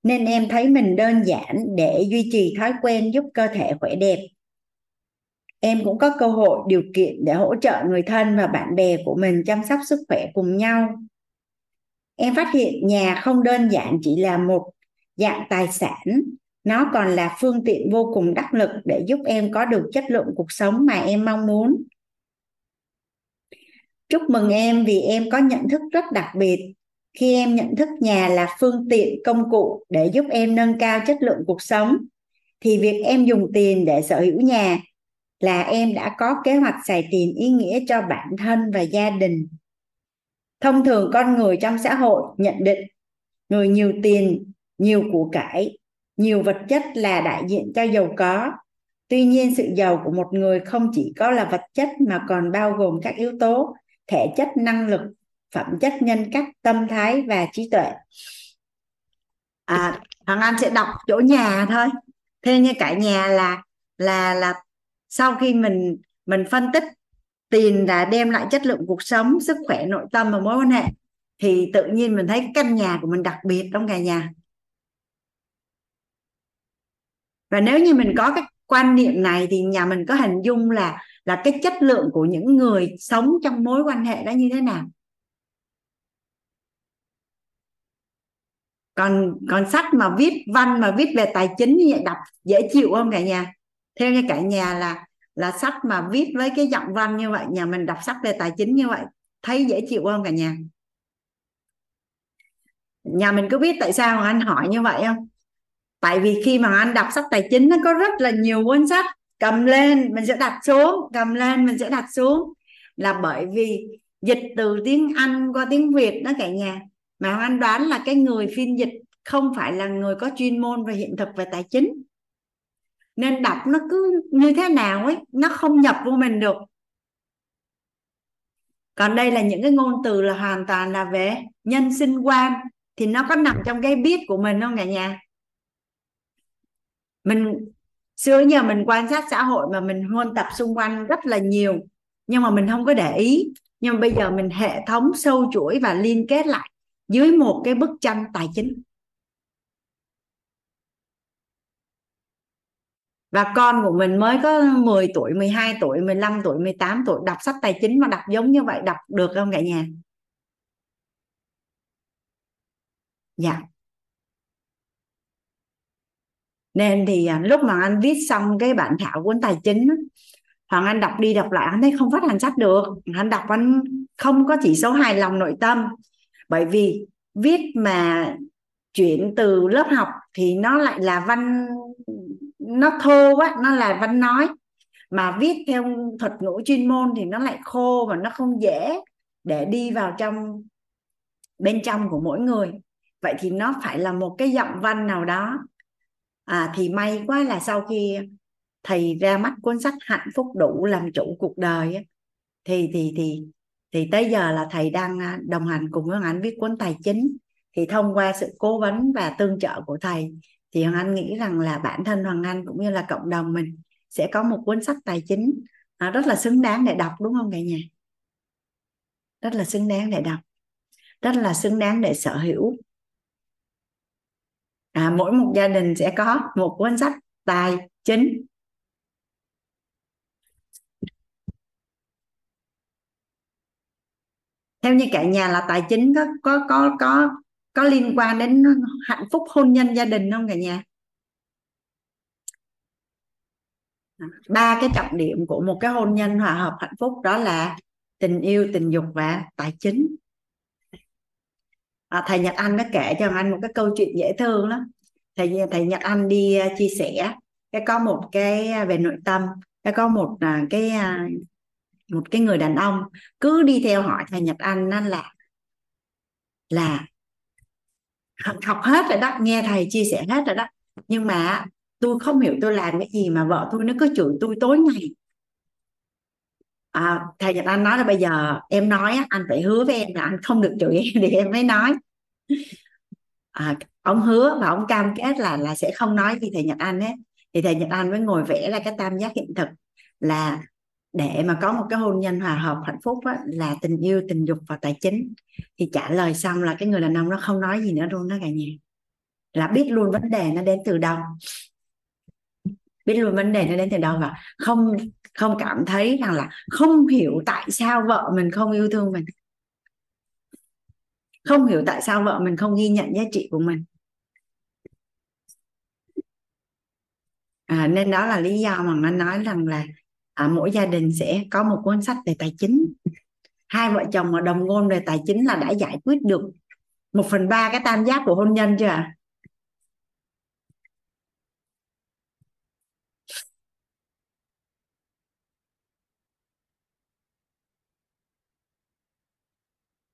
nên em thấy mình đơn giản để duy trì thói quen giúp cơ thể khỏe đẹp. Em cũng có cơ hội, điều kiện để hỗ trợ người thân và bạn bè của mình chăm sóc sức khỏe cùng nhau em phát hiện nhà không đơn giản chỉ là một dạng tài sản. Nó còn là phương tiện vô cùng đắc lực để giúp em có được chất lượng cuộc sống mà em mong muốn. Chúc mừng em vì em có nhận thức rất đặc biệt. Khi em nhận thức nhà là phương tiện, công cụ để giúp em nâng cao chất lượng cuộc sống, thì việc em dùng tiền để sở hữu nhà là em đã có kế hoạch xài tiền ý nghĩa cho bản thân và gia đình thông thường con người trong xã hội nhận định người nhiều tiền, nhiều của cải, nhiều vật chất là đại diện cho giàu có. Tuy nhiên, sự giàu của một người không chỉ có là vật chất mà còn bao gồm các yếu tố, thể chất, năng lực, phẩm chất, nhân cách, tâm thái và trí tuệ. À thằng anh sẽ đọc chỗ nhà thôi. Thế như cả nhà là là là sau khi mình mình phân tích tiền đã đem lại chất lượng cuộc sống, sức khỏe, nội tâm và mối quan hệ. Thì tự nhiên mình thấy căn nhà của mình đặc biệt trong cả nhà. Và nếu như mình có cái quan niệm này thì nhà mình có hình dung là là cái chất lượng của những người sống trong mối quan hệ đó như thế nào. Còn còn sách mà viết văn, mà viết về tài chính như vậy, đọc dễ chịu không cả nhà? Theo như cả nhà là là sách mà viết với cái giọng văn như vậy, nhà mình đọc sách về tài chính như vậy, thấy dễ chịu không cả nhà. Nhà mình có biết tại sao anh hỏi như vậy không? Tại vì khi mà anh đọc sách tài chính, nó có rất là nhiều cuốn sách. Cầm lên, mình sẽ đặt xuống, cầm lên, mình sẽ đặt xuống. Là bởi vì dịch từ tiếng Anh qua tiếng Việt đó cả nhà. Mà anh đoán là cái người phiên dịch không phải là người có chuyên môn về hiện thực về tài chính nên đọc nó cứ như thế nào ấy, nó không nhập vô mình được. Còn đây là những cái ngôn từ là hoàn toàn là về nhân sinh quan, thì nó có nằm trong cái biết của mình không cả nhà? Mình, xưa giờ mình quan sát xã hội mà mình huân tập xung quanh rất là nhiều, nhưng mà mình không có để ý. Nhưng mà bây giờ mình hệ thống sâu chuỗi và liên kết lại dưới một cái bức tranh tài chính. Và con của mình mới có 10 tuổi 12 tuổi 15 tuổi 18 tuổi, đọc sách tài chính mà đọc giống như vậy, đọc được không cả nhà? Dạ. Nên thì à, lúc mà anh viết xong cái bản thảo cuốn tài chính Hoàng Anh đọc đi đọc lại, anh thấy không phát hành sách được. Anh đọc anh không có chỉ số hài lòng nội tâm. Bởi vì viết mà chuyển từ lớp học thì nó lại là văn nó thô quá nó là văn nói. Mà viết theo thuật ngữ chuyên môn thì nó lại khô và nó không dễ để đi vào trong bên trong của mỗi người. Vậy thì nó phải là một cái giọng văn nào đó. À, thì may quá là sau khi thầy ra mắt cuốn sách hạnh phúc đủ làm chủ cuộc đời ấy, thì thì thì thì tới giờ là thầy đang à, đồng hành cùng với anh viết cuốn tài chính. Thì thông qua sự cố vấn và tương trợ của thầy thì hoàng anh nghĩ rằng là bản thân hoàng anh cũng như là cộng đồng mình sẽ có một cuốn sách tài chính à, rất là xứng đáng để đọc đúng không cả nhà? Rất là xứng đáng để đọc rất là xứng đáng để sở hữu. À, mỗi một gia đình sẽ có một cuốn sách tài chính. Theo như cả nhà là tài chính có có có có có liên quan đến hạnh phúc hôn nhân gia đình không cả nhà? Ba cái trọng điểm của một cái hôn nhân hòa hợp hạnh phúc đó là tình yêu tình dục và tài chính. À, thầy Nhật Anh nó kể cho anh một cái câu chuyện dễ thương lắm. Thầy thầy Nhật Anh đi uh, chia sẻ cái có một cái à, về nội tâm cái có một uh, cái uh, một cái người đàn ông cứ đi theo hỏi thầy Nhật Anh nó là là học hết rồi đó nghe thầy chia sẻ hết rồi đó. Nhưng mà tôi không hiểu tôi làm cái gì mà vợ tôi nó cứ chửi tôi tối ngày. À, thầy Nhật Anh nói là bây giờ em nói anh phải hứa với em là anh không được chửi em *laughs* thì em mới nói. À, ông hứa và ông cam kết là là sẽ không nói gì thầy Nhật Anh ấy. Thì thầy Nhật Anh mới ngồi vẽ ra cái tam giác hiện thực là để mà có một cái hôn nhân hòa hợp hạnh phúc á, là tình yêu tình dục và tài chính. Thì trả lời xong là cái người đàn ông nó không nói gì nữa luôn đó cả nhà. Là biết luôn vấn đề nó đến từ đâu. Biết luôn vấn đề nó đến từ đâu và không không cảm thấy rằng là không hiểu tại sao vợ mình không yêu thương mình. Không hiểu tại sao vợ mình không ghi nhận giá trị của mình. À, nên đó là lý do mà nó nói rằng là à, mỗi gia đình sẽ có một cuốn sách về tài chính. Hai vợ chồng mà đồng ngôn về tài chính là đã giải quyết được một phần ba cái tam giác của hôn nhân chưa ạ?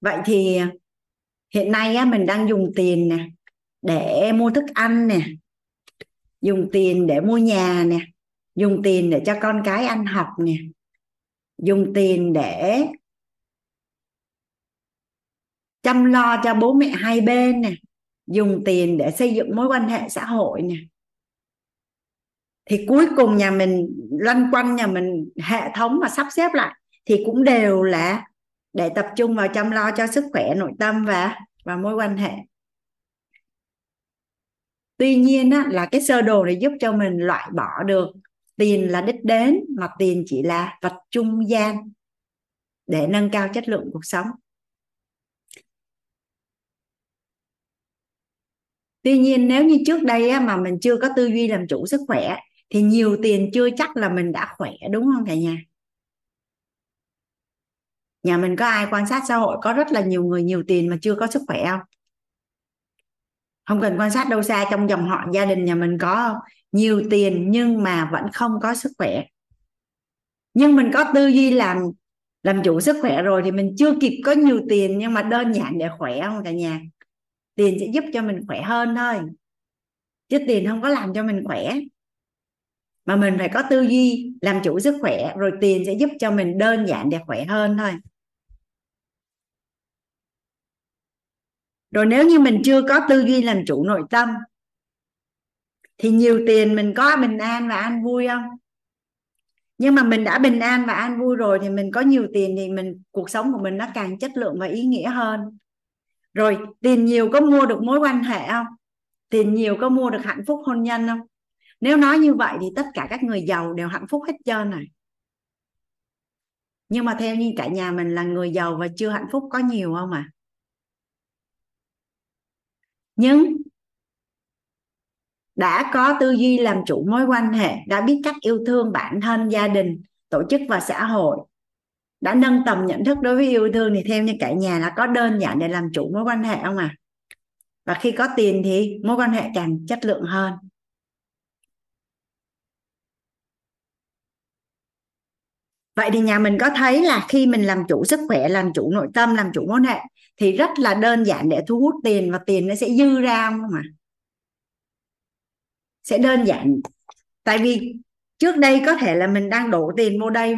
Vậy thì hiện nay á, mình đang dùng tiền nè để mua thức ăn nè dùng tiền để mua nhà nè dùng tiền để cho con cái ăn học nè. Dùng tiền để chăm lo cho bố mẹ hai bên nè. Dùng tiền để xây dựng mối quan hệ xã hội nè. Thì cuối cùng nhà mình lăn quanh nhà mình hệ thống mà sắp xếp lại thì cũng đều là để tập trung vào chăm lo cho sức khỏe nội tâm và và mối quan hệ. Tuy nhiên á, là cái sơ đồ này giúp cho mình loại bỏ được tiền là đích đến mà tiền chỉ là vật trung gian để nâng cao chất lượng cuộc sống. Tuy nhiên nếu như trước đây á, mà mình chưa có tư duy làm chủ sức khỏe thì nhiều tiền chưa chắc là mình đã khỏe đúng không cả nhà? Nhà mình có ai quan sát xã hội có rất là nhiều người nhiều tiền mà chưa có sức khỏe không? Không cần quan sát đâu xa trong dòng họ gia đình nhà mình có nhiều tiền nhưng mà vẫn không có sức khỏe. Nhưng mình có tư duy làm làm chủ sức khỏe rồi thì mình chưa kịp có nhiều tiền nhưng mà đơn giản để khỏe không cả nhà? Tiền sẽ giúp cho mình khỏe hơn thôi. Chứ tiền không có làm cho mình khỏe. Mà mình phải có tư duy làm chủ sức khỏe rồi tiền sẽ giúp cho mình đơn giản để khỏe hơn thôi. Rồi nếu như mình chưa có tư duy làm chủ nội tâm thì nhiều tiền mình có bình an và an vui không? Nhưng mà mình đã bình an và an vui rồi thì mình có nhiều tiền thì mình, cuộc sống của mình nó càng chất lượng và ý nghĩa hơn. Rồi, tiền nhiều có mua được mối quan hệ không? Tiền nhiều có mua được hạnh phúc hôn nhân không? Nếu nói như vậy thì tất cả các người giàu đều hạnh phúc hết trơn này nhưng mà theo như cả nhà mình là người giàu và chưa hạnh phúc có nhiều không à nhưng đã có tư duy làm chủ mối quan hệ, đã biết cách yêu thương bản thân, gia đình, tổ chức và xã hội. Đã nâng tầm nhận thức đối với yêu thương thì theo như cả nhà là có đơn giản để làm chủ mối quan hệ không à và khi có tiền thì mối quan hệ càng chất lượng hơn. Vậy thì nhà mình có thấy là khi mình làm chủ sức khỏe, làm chủ nội tâm, làm chủ mối quan hệ thì rất là đơn giản để thu hút tiền và tiền nó sẽ dư ra không mà sẽ đơn giản. Tại vì trước đây có thể là mình đang đổ tiền mua đây,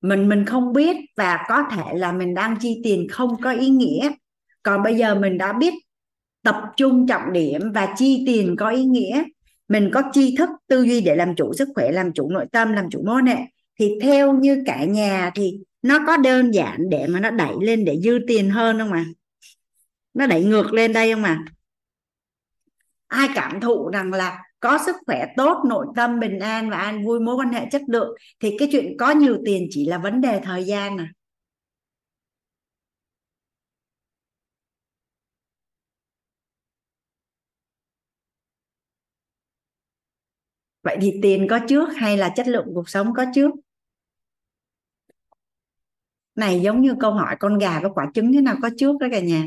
mình mình không biết và có thể là mình đang chi tiền không có ý nghĩa. Còn bây giờ mình đã biết tập trung trọng điểm và chi tiền có ý nghĩa. Mình có tri thức, tư duy để làm chủ sức khỏe, làm chủ nội tâm, làm chủ mối hệ. Thì theo như cả nhà thì nó có đơn giản để mà nó đẩy lên để dư tiền hơn không mà nó đẩy ngược lên đây không mà ai cảm thụ rằng là có sức khỏe tốt, nội tâm bình an và an vui, mối quan hệ chất lượng, thì cái chuyện có nhiều tiền chỉ là vấn đề thời gian à. Vậy thì tiền có trước hay là chất lượng cuộc sống có trước? Này, giống như câu hỏi con gà với quả trứng thế nào có trước đó cả nhà?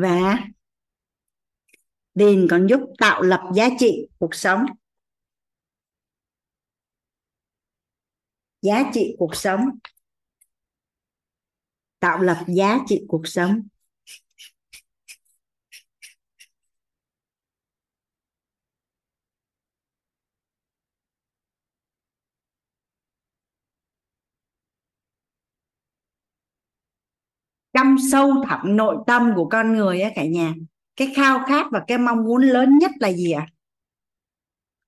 Và tiền còn giúp tạo lập giá trị cuộc sống. Giá trị cuộc sống. Tạo lập giá trị cuộc sống. Trong sâu thẳm nội tâm của con người á cả nhà cái khao khát và cái mong muốn lớn nhất là gì ạ à?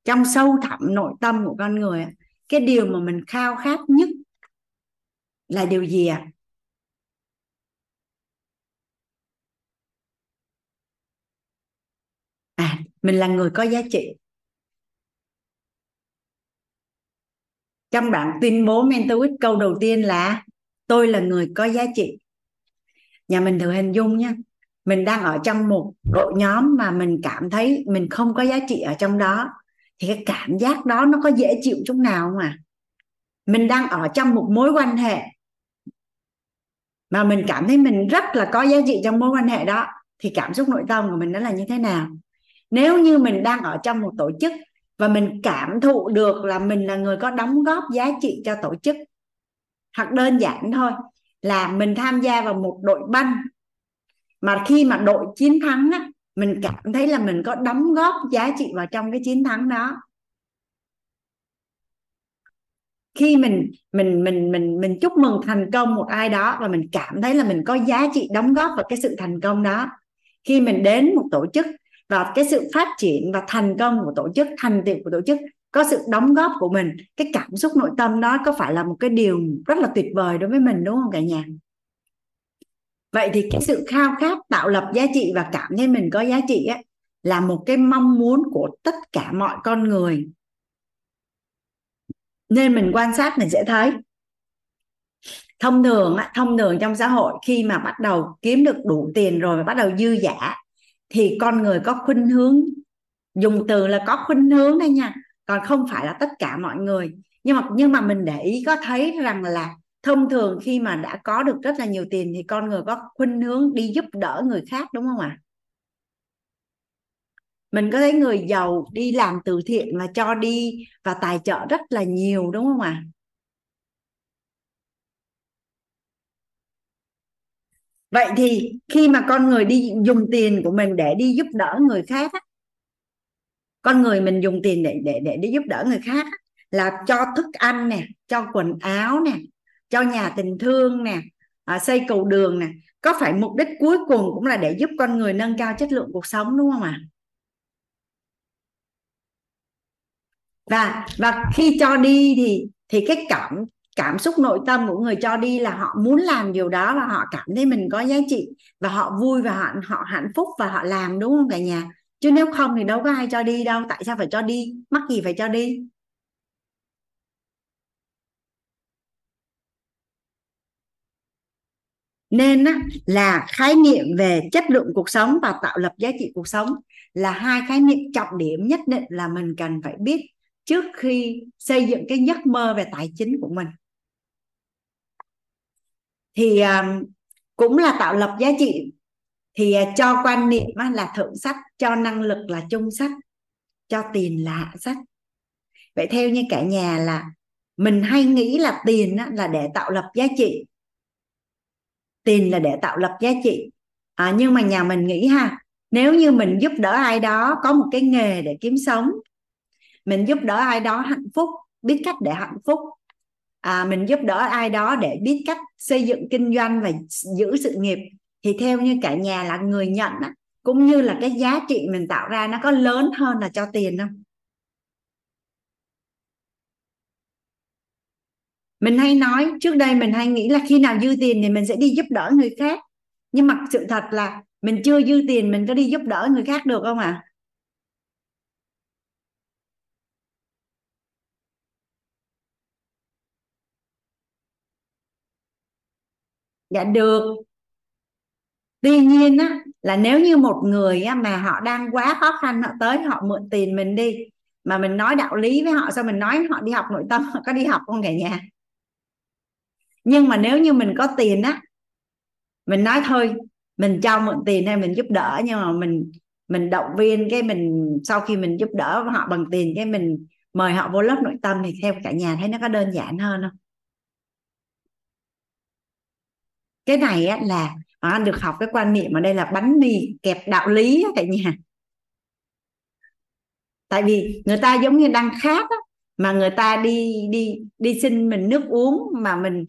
trong sâu thẳm nội tâm của con người cái điều mà mình khao khát nhất là điều gì ạ à? à mình là người có giá trị trong bản tuyên bố mentor câu đầu tiên là, tôi là người có giá trị nhà mình thử hình dung nha. Mình đang ở trong một đội nhóm mà mình cảm thấy mình không có giá trị ở trong đó. Thì cái cảm giác đó nó có dễ chịu chút nào không à mình đang ở trong một mối quan hệ mà mình cảm thấy mình rất là có giá trị trong mối quan hệ đó, thì cảm xúc nội tâm của mình nó là như thế nào? Nếu như mình đang ở trong một tổ chức và mình cảm thụ được là mình là người có đóng góp giá trị cho tổ chức, hoặc đơn giản thôi là mình tham gia vào một đội banh. Mà khi mà đội chiến thắng á, mình cảm thấy là mình có đóng góp giá trị vào trong cái chiến thắng đó. Khi mình mình mình mình mình chúc mừng thành công một ai đó và mình cảm thấy là mình có giá trị đóng góp vào cái sự thành công đó. Khi mình đến một tổ chức và cái sự phát triển và thành công của tổ chức thành tựu của tổ chức có sự đóng góp của mình cái cảm xúc nội tâm đó có phải là một cái điều rất là tuyệt vời đối với mình đúng không cả nhà? Vậy thì cái sự khao khát tạo lập giá trị và cảm thấy mình có giá trị á, là một cái mong muốn của tất cả mọi con người. Nên mình quan sát mình sẽ thấy. Thông thường thông thường trong xã hội khi mà bắt đầu kiếm được đủ tiền rồi và bắt đầu dư giả thì con người có khuynh hướng dùng từ là có khuynh hướng đây nha còn không phải là tất cả mọi người. Nhưng mà nhưng mà mình để ý có thấy rằng là thông thường khi mà đã có được rất là nhiều tiền thì con người có khuynh hướng đi giúp đỡ người khác đúng không ạ? Mình có thấy người giàu đi làm từ thiện và cho đi và tài trợ rất là nhiều đúng không ạ? Vậy thì khi mà con người đi dùng tiền của mình để đi giúp đỡ người khác á, con người mình dùng tiền để để để đi giúp đỡ người khác là cho thức ăn nè cho quần áo nè cho nhà tình thương nè à, xây cầu đường nè có phải mục đích cuối cùng cũng là để giúp con người nâng cao chất lượng cuộc sống đúng không ạ à? và và khi cho đi thì thì cái cảm cảm xúc nội tâm của người cho đi là họ muốn làm điều đó và họ cảm thấy mình có giá trị và họ vui và họ họ hạnh phúc và họ làm đúng không cả nhà chứ nếu không thì đâu có ai cho đi đâu. Tại sao phải cho đi? Mắc gì phải cho đi? Nên á, là khái niệm về chất lượng cuộc sống và tạo lập giá trị cuộc sống là hai khái niệm trọng điểm nhất định là mình cần phải biết trước khi xây dựng cái giấc mơ về tài chính của mình. Thì à, cũng là tạo lập giá trị thì à, cho quan niệm là thượng sách cho năng lực là trung sách cho tiền là hạ sách. Vậy theo như cả nhà là mình hay nghĩ là tiền là để tạo lập giá trị. Tiền là để tạo lập giá trị. À, nhưng mà nhà mình nghĩ ha nếu như mình giúp đỡ ai đó có một cái nghề để kiếm sống mình giúp đỡ ai đó hạnh phúc biết cách để hạnh phúc à, mình giúp đỡ ai đó để biết cách xây dựng kinh doanh và giữ sự nghiệp thì theo như cả nhà là người nhận á, cũng như là cái giá trị mình tạo ra nó có lớn hơn là cho tiền không? Mình hay nói trước đây mình hay nghĩ là khi nào dư tiền thì mình sẽ đi giúp đỡ người khác. Nhưng mà sự thật là mình chưa dư tiền mình có đi giúp đỡ người khác được không ạ? À? dạ được tuy nhiên á là nếu như một người á, mà họ đang quá khó khăn họ tới họ mượn tiền mình đi mà mình nói đạo lý với họ sao mình nói họ đi học nội tâm họ có đi học không cả nhà? Nhưng mà nếu như mình có tiền á mình nói thôi mình cho mượn tiền hay mình giúp đỡ nhưng mà mình mình động viên cái mình sau khi mình giúp đỡ họ bằng tiền cái mình mời họ vô lớp nội tâm thì theo cả nhà thấy nó có đơn giản hơn không? Cái này á, là anh được học cái quan niệm ở đây là bánh mì kẹp đạo lý cả nhà. Tại vì người ta giống như đang khát á, mà người ta đi đi đi xin mình nước uống mà mình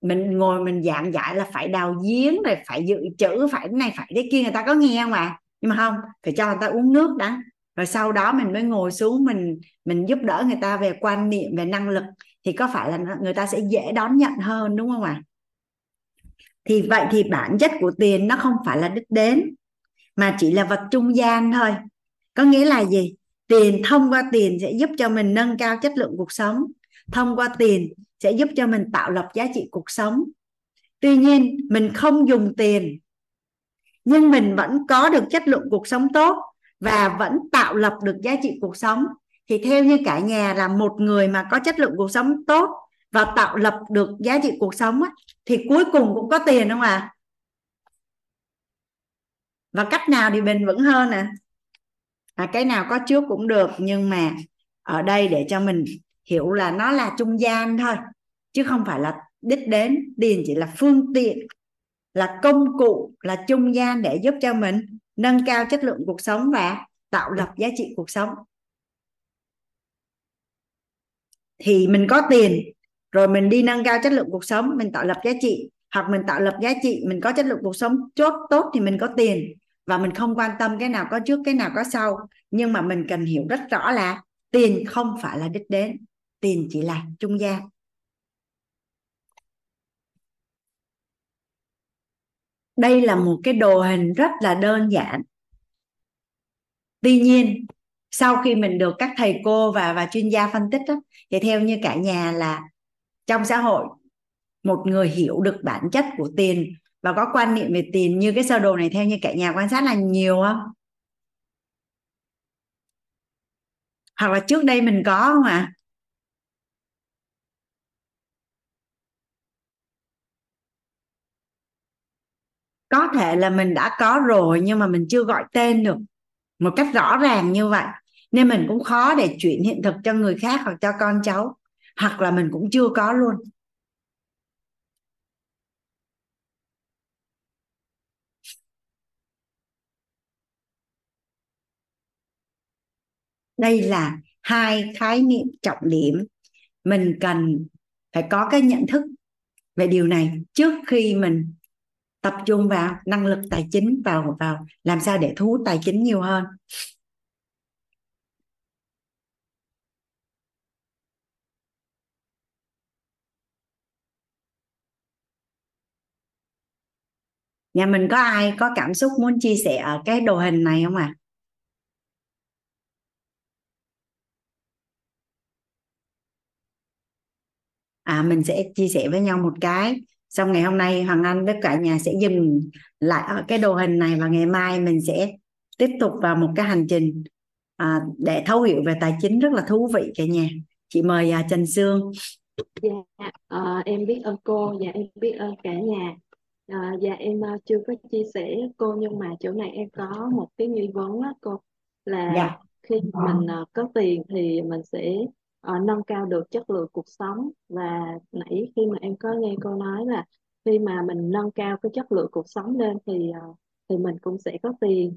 mình ngồi mình giảng giải là phải đào giếng rồi phải dự trữ phải cái này phải cái kia người ta có nghe không à? Nhưng mà không phải cho người ta uống nước đã. Rồi sau đó mình mới ngồi xuống mình mình giúp đỡ người ta về quan niệm về năng lực. Thì có phải là người ta sẽ dễ đón nhận hơn đúng không ạ? à? Thì vậy thì bản chất của tiền nó không phải là đích đến, mà chỉ là vật trung gian thôi. Có nghĩa là gì? Tiền thông qua tiền sẽ giúp cho mình nâng cao chất lượng cuộc sống, thông qua tiền sẽ giúp cho mình tạo lập giá trị cuộc sống. Tuy nhiên, mình không dùng tiền, nhưng mình vẫn có được chất lượng cuộc sống tốt và vẫn tạo lập được giá trị cuộc sống. Thì theo như cả nhà là một người mà có chất lượng cuộc sống tốt và tạo lập được giá trị cuộc sống thì cuối cùng cũng có tiền không à? Và cách nào thì bền vững hơn nè? À, cái nào có trước cũng được nhưng mà ở đây để cho mình hiểu là nó là trung gian thôi chứ không phải là đích đến. Tiền chỉ là phương tiện là công cụ là trung gian để giúp cho mình nâng cao chất lượng cuộc sống và tạo lập giá trị cuộc sống. Thì mình có tiền rồi mình đi nâng cao chất lượng cuộc sống mình tạo lập giá trị. Hoặc mình tạo lập giá trị mình có chất lượng cuộc sống chốt tốt thì mình có tiền. Và mình không quan tâm cái nào có trước cái nào có sau. Nhưng mà mình cần hiểu rất rõ là tiền không phải là đích đến. Tiền chỉ là trung gian. Đây là một cái đồ hình rất là đơn giản. Tuy nhiên sau khi mình được các thầy cô và và chuyên gia phân tích đó, thì theo như cả nhà là trong xã hội, một người hiểu được bản chất của tiền và có quan niệm về tiền như cái sơ đồ này theo như cả nhà quan sát là nhiều không hoặc là trước đây mình có không ạ à? có thể là mình đã có rồi nhưng mà mình chưa gọi tên được một cách rõ ràng như vậy, nên mình cũng khó để chuyển hiện thực cho người khác hoặc cho con cháu hoặc là mình cũng chưa có luôn. Đây là hai khái niệm trọng điểm. Mình cần phải có cái nhận thức về điều này trước khi mình tập trung vào năng lực tài chính, vào vào làm sao để thu hút tài chính nhiều hơn. Nhà mình có ai có cảm xúc muốn chia sẻ ở cái đồ hình này không ạ? À? à mình sẽ chia sẻ với nhau một cái. Xong ngày hôm nay hoàng anh với cả nhà sẽ dừng lại ở cái đồ hình này và ngày mai mình sẽ tiếp tục vào một cái hành trình à, để thấu hiểu về tài chính rất là thú vị cả nhà. Chị mời à, Trần Sương. Dạ à, em biết ơn cô và em biết ơn cả nhà à, dạ em uh, chưa có chia sẻ cô nhưng mà chỗ này em có một cái nghi vấn á cô là dạ. khi mình uh, có tiền thì mình sẽ uh, nâng cao được chất lượng cuộc sống. Và nãy khi mà em có nghe cô nói là khi mà mình nâng cao cái chất lượng cuộc sống lên thì uh, thì mình cũng sẽ có tiền.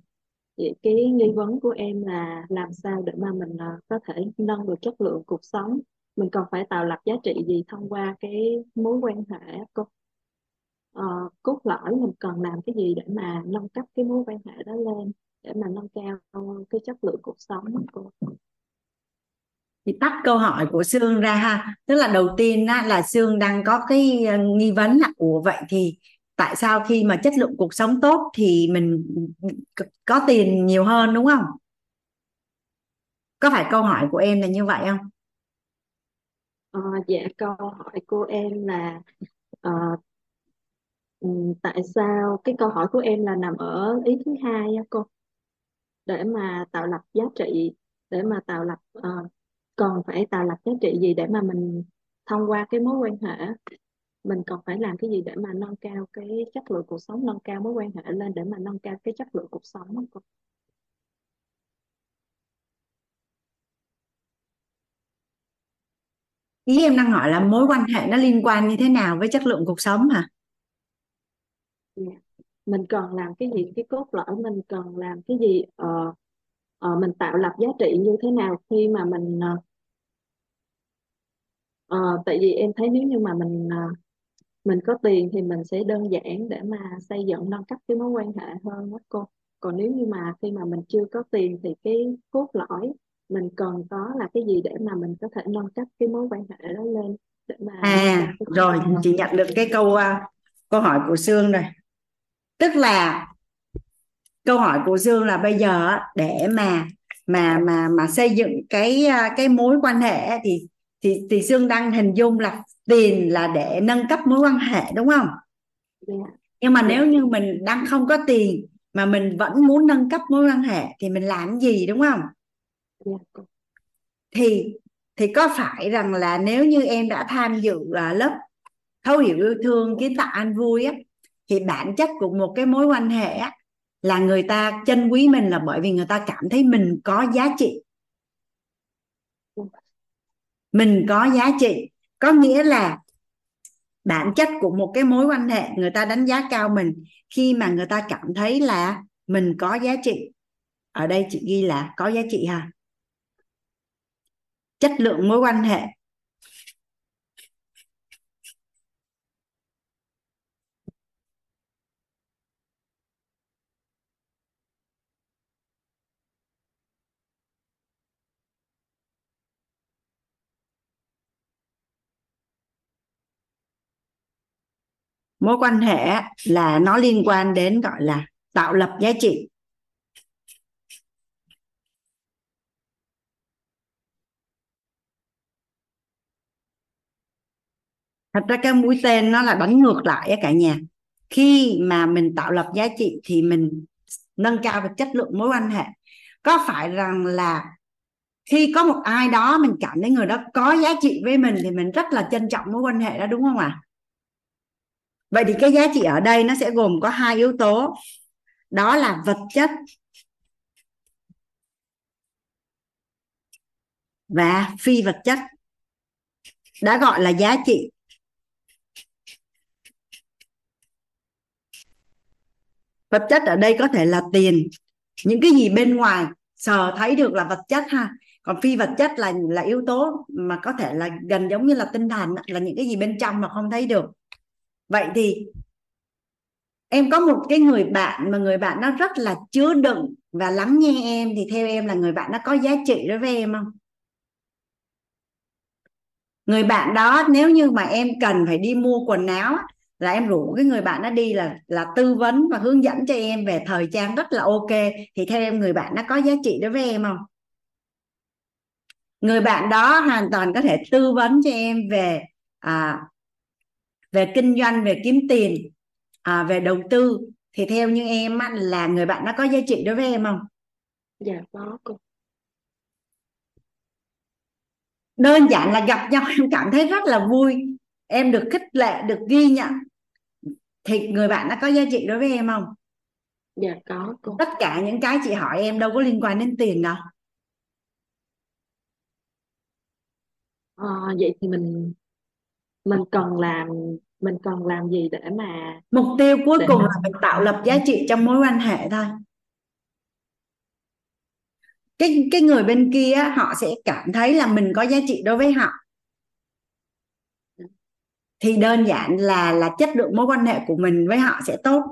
Vậy cái nghi vấn của em là làm sao để mà mình uh, có thể nâng được chất lượng cuộc sống? Mình còn phải tạo lập giá trị gì thông qua cái mối quan hệ cô uh, cốt lõi mình cần làm cái gì để mà nâng cấp cái mối quan hệ đó lên để mà nâng cao cái chất lượng cuộc sống của cô? Thì tắt câu hỏi của Sương ra ha. Tức là đầu tiên á, là Sương đang có cái ờ, nghi vấn là ủa vậy thì tại sao khi mà chất lượng cuộc sống tốt thì mình có tiền nhiều hơn? Đúng không? Có phải câu hỏi của em là như vậy không? À, dạ câu hỏi của em là uh, Ừ, tại sao? Cái câu hỏi của em là nằm ở ý thứ hai á cô. Để mà tạo lập giá trị để mà tạo lập ờ, uh, còn phải tạo lập giá trị gì để mà mình thông qua cái mối quan hệ? Mình còn phải làm cái gì để mà nâng cao cái chất lượng cuộc sống nâng cao mối quan hệ lên để mà nâng cao cái chất lượng cuộc sống đó cô? Ý em đang hỏi là mối quan hệ nó liên quan như thế nào với chất lượng cuộc sống hả. Dạ. mình cần làm cái gì cái cốt lõi? Mình cần làm cái gì uh, uh, mình tạo lập giá trị như thế nào khi mà mình uh, uh, tại vì em thấy nếu như mà mình uh, mình có tiền thì mình sẽ đơn giản để mà xây dựng nâng cấp cái mối quan hệ hơn đó cô. Còn nếu như mà khi mà mình chưa có tiền thì cái cốt lõi mình cần có là cái gì để mà mình có thể nâng cấp cái mối quan hệ đó lên để mà à rồi chị nhận được cái câu uh, câu hỏi của Sương rồi tức là câu hỏi của Dương là bây giờ để mà mà mà mà xây dựng cái à, cái mối quan hệ thì thì thì Dương đang hình dung là tiền là để nâng cấp mối quan hệ đúng không? Yeah. Dạ. Nhưng mà yeah. nếu như mình đang không có tiền mà mình vẫn muốn nâng cấp mối quan hệ thì mình làm gì đúng không? Yeah. Dạ. Thì thì có phải rằng là nếu như em đã tham dự uh, lớp thấu hiểu yêu thương kiến tạo an vui á thì bản chất của một cái mối quan hệ á, là người ta trân quý mình là bởi vì người ta cảm thấy mình có giá trị. Mình có giá trị. Có nghĩa là bản chất của một cái mối quan hệ người ta đánh giá cao mình khi mà người ta cảm thấy là mình có giá trị. Ở đây chị ghi là có giá trị ha. Chất lượng mối quan hệ. Mối quan hệ là nó liên quan đến, gọi là, tạo lập giá trị. Thật ra cái mũi tên nó là đánh ngược lại á cả nhà. Khi mà mình tạo lập giá trị thì mình nâng cao về chất lượng mối quan hệ. Có phải rằng là khi có một ai đó mình cảm thấy người đó có giá trị với mình thì mình rất là trân trọng mối quan hệ đó, đúng không ạ? à? Vậy thì cái giá trị ở đây nó sẽ gồm có hai yếu tố. Đó là vật chất và phi vật chất, đã gọi là giá trị. Vật chất ở đây có thể là tiền. Những cái gì bên ngoài sờ thấy được là vật chất ha. Còn phi vật chất là là yếu tố mà có thể là gần giống như là tinh thần là những cái gì bên trong mà không thấy được vậy thì em có một cái người bạn mà người bạn nó rất là chứa đựng và lắng nghe em thì theo em là người bạn nó có giá trị đối với em không? Người bạn đó nếu như mà em cần phải đi mua quần áo là em rủ cái người bạn nó đi là là tư vấn và hướng dẫn cho em về thời trang rất là ok thì theo em người bạn nó có giá trị đối với em không? Người bạn đó hoàn toàn có thể tư vấn cho em về à, về kinh doanh về kiếm tiền à, về đầu tư thì theo như em á, là người bạn nó có giá trị đối với em không? Dạ có cô. Đơn giản là gặp nhau *laughs* em cảm thấy rất là vui. Em được khích lệ được ghi nhận. Thì người bạn nó có giá trị đối với em không? Dạ có cô. Tất cả những cái chị hỏi em đâu có liên quan đến tiền đâu. Ờ, vậy thì mình mình cần làm mình cần làm gì để mà mục tiêu cuối để cùng mà là mình tạo lập giá trị trong mối quan hệ thôi. Cái cái người bên kia họ sẽ cảm thấy là mình có giá trị đối với họ. Thì đơn giản là là chất lượng mối quan hệ của mình với họ sẽ tốt.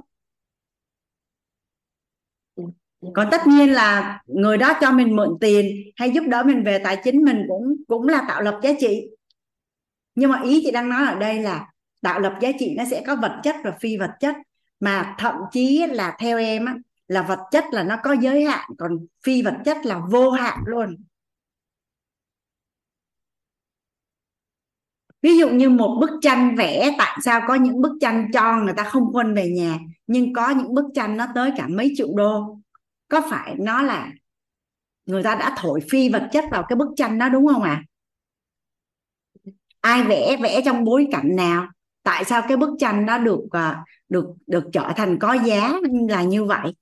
Còn tất nhiên là người đó cho mình mượn tiền hay giúp đỡ mình về tài chính mình cũng cũng là tạo lập giá trị nhưng mà ý chị đang nói ở đây là tạo lập giá trị nó sẽ có vật chất và phi vật chất. Mà thậm chí là theo em á, là vật chất là nó có giới hạn còn phi vật chất là vô hạn luôn. Ví dụ như một bức tranh vẽ tại sao có những bức tranh cho người ta không quân về nhà nhưng có những bức tranh nó tới cả mấy triệu đô? Có phải nó là người ta đã thổi phi vật chất vào cái bức tranh đó đúng không ạ? à? Ai vẽ vẽ trong bối cảnh nào? Tại sao cái bức tranh đó được à, được được trở thành có giá là như vậy?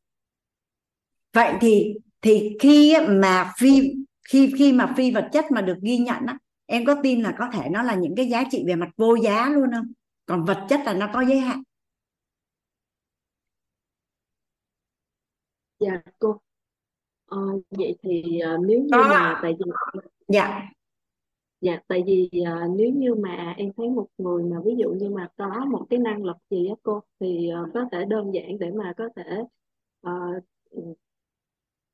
Vậy thì thì khi mà phi khi khi mà phi vật chất mà được ghi nhận á em có tin là có thể nó là những cái giá trị về mặt vô giá luôn không? Còn vật chất là nó có giới hạn. Dạ cô. Ờ, vậy thì ờ, nếu như mà tại vì dạ dạ tại vì à, nếu như mà em thấy một người mà ví dụ như mà có một cái năng lực gì á cô thì à, có thể đơn giản để mà có thể à,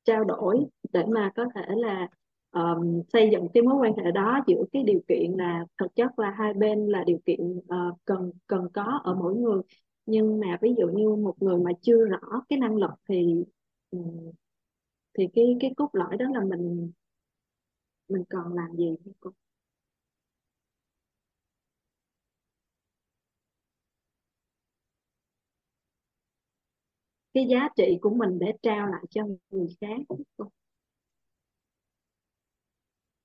trao đổi để mà có thể là um, xây dựng cái mối quan hệ đó giữa cái điều kiện là thực chất là hai bên là điều kiện uh, cần cần có ở mỗi người. Nhưng mà ví dụ như một người mà chưa rõ cái năng lực thì um, thì cái cái cốt lõi đó là mình mình còn làm gì hả cô? Cái giá trị của mình để trao lại cho người khác.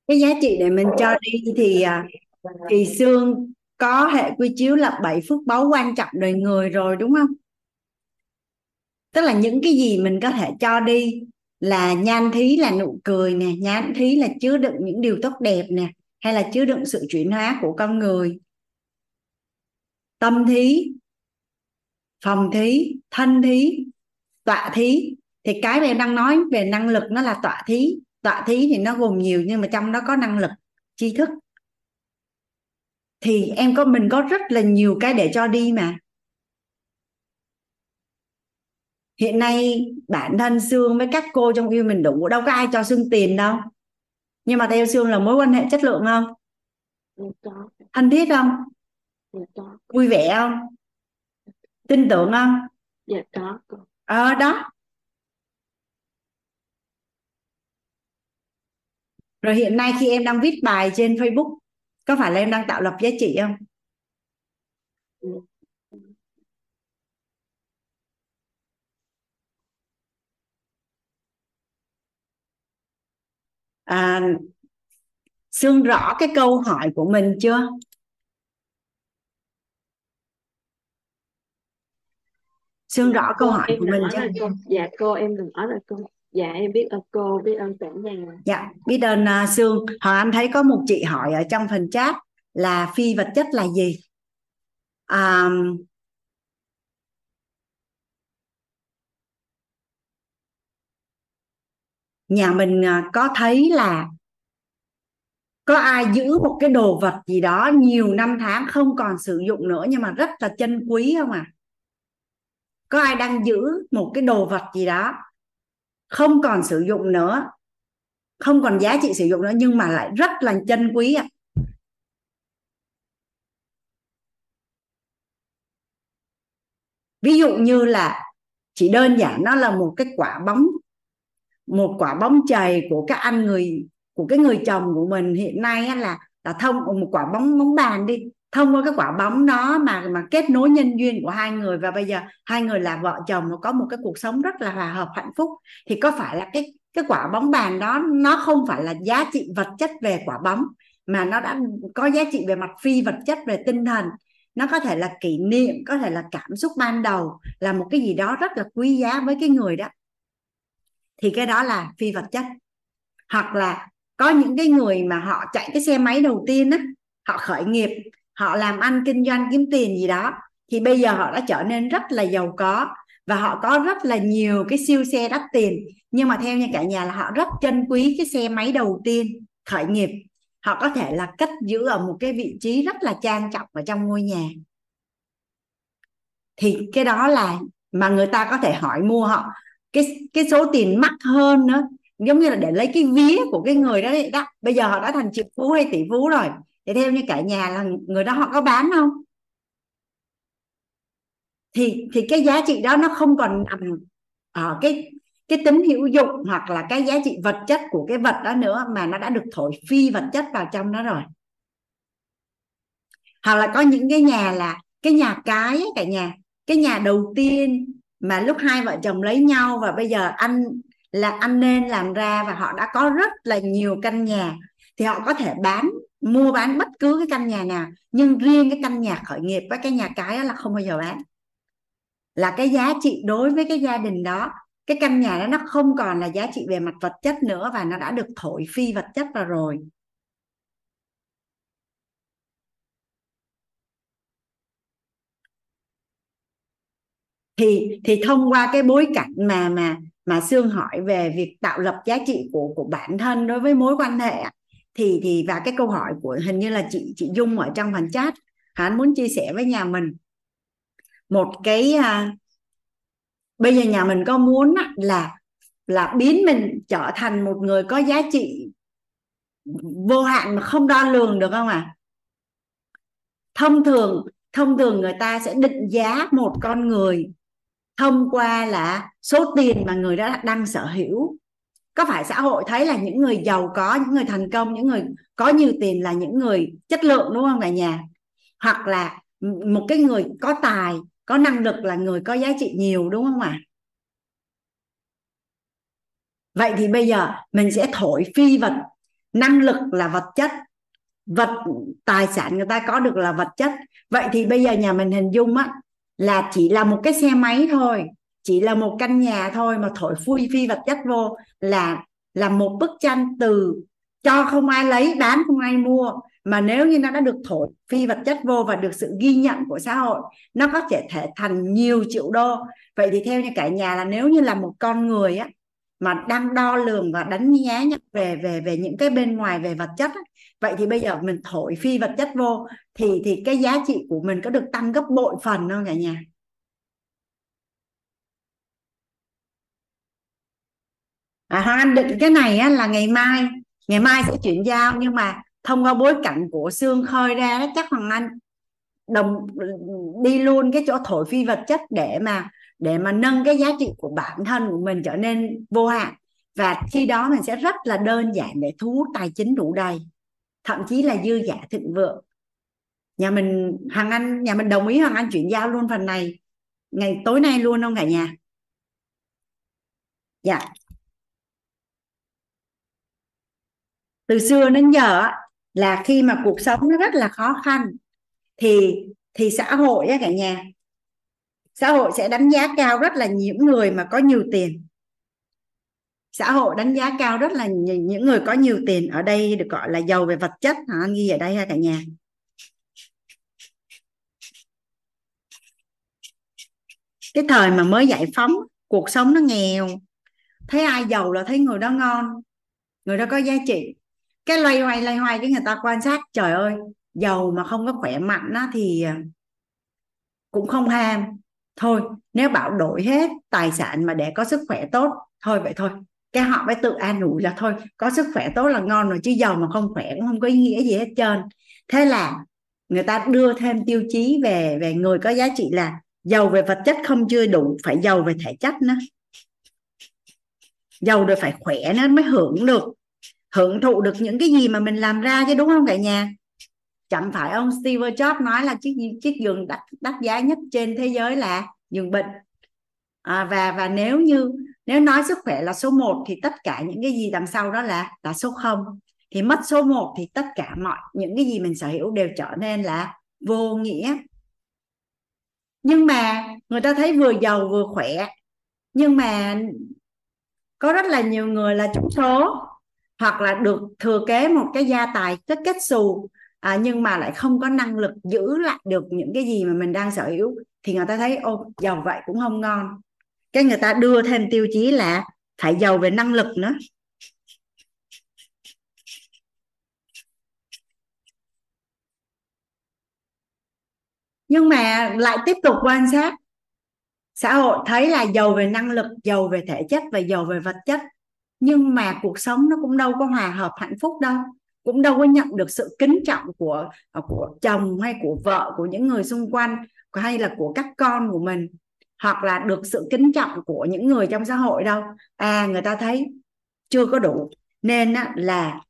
Cái giá trị để mình cho đi thì à, thì xương có hệ quy chiếu là bảy phước báu quan trọng đời người rồi, đúng không? Tức là những cái gì mình có thể cho đi là nhan thí là nụ cười nè, nhan thí là chứa đựng những điều tốt đẹp nè, hay là chứa đựng sự chuyển hóa của con người. Tâm thí, phòng thí, thân thí tọa thí. Thì cái mà em đang nói về năng lực nó là tọa thí. Tọa thí thì nó gồm nhiều nhưng mà trong đó có năng lực tri thức. Thì em có mình có rất là nhiều cái để cho đi mà. Hiện nay bản thân xương với các cô trong yêu mình đủ đâu có ai cho xương tiền đâu. Nhưng mà theo xương là mối quan hệ chất lượng không? Dạ thân thiết không? Dạ vui vẻ không? Tin tưởng không? Dạ có ờ đó. Rồi hiện nay khi em đang viết bài trên Facebook có phải là em đang tạo lập giá trị không? À, Sương rõ cái câu hỏi của mình chưa? Sương rõ câu cô hỏi em của mình rồi cô dạ cô em đừng nói rồi cô dạ em biết ơn cô biết ơn cả nhà. Dạ biết ơn uh, Sương. Hoàng Anh thấy có một chị hỏi ở trong phần chat là phi vật chất là gì? À, nhà mình à, có thấy là có ai giữ một cái đồ vật gì đó nhiều năm tháng không còn sử dụng nữa nhưng mà rất là chân quý không à có ai đang giữ một cái đồ vật gì đó không còn sử dụng nữa, không còn giá trị sử dụng nữa, nhưng mà lại rất là chân quý ạ? Ví dụ như là chỉ đơn giản nó là một cái quả bóng, một quả bóng chày của các anh người, của cái người chồng của mình hiện nay là là thông, một quả bóng bóng bàn đi thông qua cái quả bóng đó mà mà kết nối nhân duyên của hai người và bây giờ hai người là vợ chồng và có một cái cuộc sống rất là hòa hợp, hạnh phúc, thì có phải là cái cái quả bóng bàn đó nó không phải là giá trị vật chất về quả bóng, mà nó đã có giá trị về mặt phi vật chất, về tinh thần. Nó có thể là kỷ niệm, có thể là cảm xúc ban đầu, là một cái gì đó rất là quý giá với cái người đó. Thì cái đó là phi vật chất. Hoặc là có những cái người mà họ chạy cái xe máy đầu tiên á, họ khởi nghiệp họ làm ăn, kinh doanh, kiếm tiền gì đó, thì bây giờ họ đã trở nên rất là giàu có và họ có rất là nhiều cái siêu xe đắt tiền. Nhưng mà theo như cả nhà là họ rất trân quý cái xe máy đầu tiên, khởi nghiệp. Họ có thể là cất giữ ở một cái vị trí rất là trang trọng ở trong ngôi nhà. Thì cái đó là mà người ta có thể hỏi mua họ, cái cái số tiền mắc hơn nữa. Giống như là để lấy cái vía của cái người đó đó, bây giờ họ đã thành triệu phú hay tỷ phú rồi thì theo như cả nhà là người đó họ có bán không? Thì thì cái giá trị đó nó không còn nằm ở cái cái tính hữu dụng hoặc là cái giá trị vật chất của cái vật đó nữa mà nó đã được thổi phi vật chất vào trong đó rồi. Hoặc là có những cái nhà là cái nhà cái ấy, cả nhà cái nhà đầu tiên mà lúc hai vợ chồng lấy nhau và bây giờ anh là anh nên làm ra và họ đã có rất là nhiều căn nhà thì họ có thể bán mua bán bất cứ cái căn nhà nào, nhưng riêng cái căn nhà khởi nghiệp với cái nhà cái đó là không bao giờ bán. Là cái giá trị đối với cái gia đình đó, cái căn nhà đó nó không còn là giá trị về mặt vật chất nữa và nó đã được thổi phi vật chất vào rồi. Thì thì thông qua cái bối cảnh mà mà mà xương hỏi về việc tạo lập giá trị của của bản thân đối với mối quan hệ thì thì và cái câu hỏi của hình như là chị chị Dung ở trong phần chat hắn muốn chia sẻ với nhà mình một cái à, bây giờ nhà mình có muốn là là biến mình trở thành một người có giá trị vô hạn mà không đo lường được không ạ à? thông thường thông thường người ta sẽ định giá một con người thông qua là số tiền mà người đó đang sở hữu có phải xã hội thấy là những người giàu có, những người thành công, những người có nhiều tiền là những người chất lượng, đúng không cả nhà? Hoặc là một cái người có tài, có năng lực là người có giá trị nhiều, đúng không ạ? À? vậy thì bây giờ mình sẽ thổi phi vật. Năng lực là vật chất. Vật, tài sản người ta có được là vật chất. Vậy thì bây giờ nhà mình hình dung á, là chỉ là một cái xe máy thôi chỉ là một căn nhà thôi mà thổi phi phi vật chất vô là là một bức tranh từ cho không ai lấy bán không ai mua. Mà nếu như nó đã được thổi phi vật chất vô và được sự ghi nhận của xã hội nó có thể thể thành nhiều triệu đô. Vậy thì theo như cả nhà là nếu như là một con người á mà đang đo lường và đánh giá về về về những cái bên ngoài về vật chất á, vậy thì bây giờ mình thổi phi vật chất vô thì thì cái giá trị của mình có được tăng gấp bội phần không cả nhà? À, Hoàng Anh định cái này á, là ngày mai ngày mai sẽ chuyển giao nhưng mà thông qua bối cảnh của xương khơi ra đó chắc Hoàng Anh đồng đi luôn cái chỗ thổi phi vật chất để mà để mà nâng cái giá trị của bản thân của mình trở nên vô hạn. Và khi đó mình sẽ rất là đơn giản để thu hút tài chính đủ đầy thậm chí là dư giả thịnh vượng. Nhà mình Hằng Anh nhà mình đồng ý Hằng Anh chuyển giao luôn phần này ngày tối nay luôn không cả nhà? Dạ. Từ xưa đến giờ là khi mà cuộc sống nó rất là khó khăn, thì thì xã hội á cả nhà, xã hội sẽ đánh giá cao rất là những người mà có nhiều tiền. Xã hội đánh giá cao rất là những người có nhiều tiền. Ở đây được gọi là giàu về vật chất, hả? Anh ghi ở đây ha cả nhà. Cái thời mà mới giải phóng, cuộc sống nó nghèo, thấy ai giàu là thấy người đó ngon, người đó có giá trị cái loay hoay loay hoay cái người ta quan sát trời ơi giàu mà không có khỏe mạnh á, thì ờ, cũng không ham. Thôi nếu bảo đổi hết tài sản mà để có sức khỏe tốt thôi vậy thôi. Cái họ phải tự an ủi là thôi có sức khỏe tốt là ngon rồi chứ giàu mà không khỏe cũng không có ý nghĩa gì hết trơn. Thế là người ta đưa thêm tiêu chí về về người có giá trị là giàu về vật chất không chưa đủ phải giàu về thể chất nữa. Giàu rồi phải khỏe nó mới hưởng được hưởng thụ được những cái gì mà mình làm ra chứ đúng không cả nhà? Chẳng phải ông Steve Jobs nói là chiếc chiếc giường đắt đắt giá nhất trên thế giới là giường bệnh. À, và và nếu như nếu nói sức khỏe là số 1 thì tất cả những cái gì đằng sau đó là là số 0 thì mất số 1 thì tất cả mọi những cái gì mình sở hữu đều trở nên là vô nghĩa. Nhưng mà người ta thấy vừa giàu vừa khỏe. Nhưng mà có rất là nhiều người là trúng số hoặc là được thừa kế một cái gia tài rất kết xù à, nhưng mà lại không có năng lực giữ lại được những cái gì mà mình đang sở hữu thì người ta thấy ô giàu vậy cũng không ngon. Cái người ta đưa thêm tiêu chí là phải giàu về năng lực nữa. Nhưng mà lại tiếp tục quan sát xã hội thấy là giàu về năng lực giàu về thể chất và giàu về vật chất nhưng mà cuộc sống nó cũng đâu có hòa hợp hạnh phúc đâu. Cũng đâu có nhận được sự kính trọng của của chồng hay của vợ, của những người xung quanh, hay là của các con của mình. Hoặc là được sự kính trọng của những người trong xã hội đâu. À người ta thấy chưa có đủ. Nên là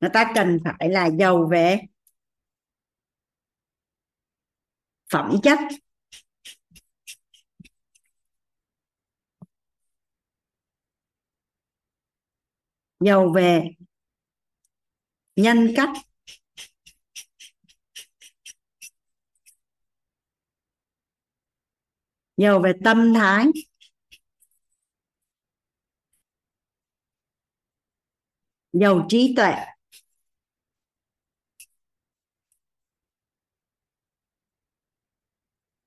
người ta cần phải là giàu về phẩm chất. Giàu về nhân cách. Giàu về tâm thái. Giàu trí tuệ.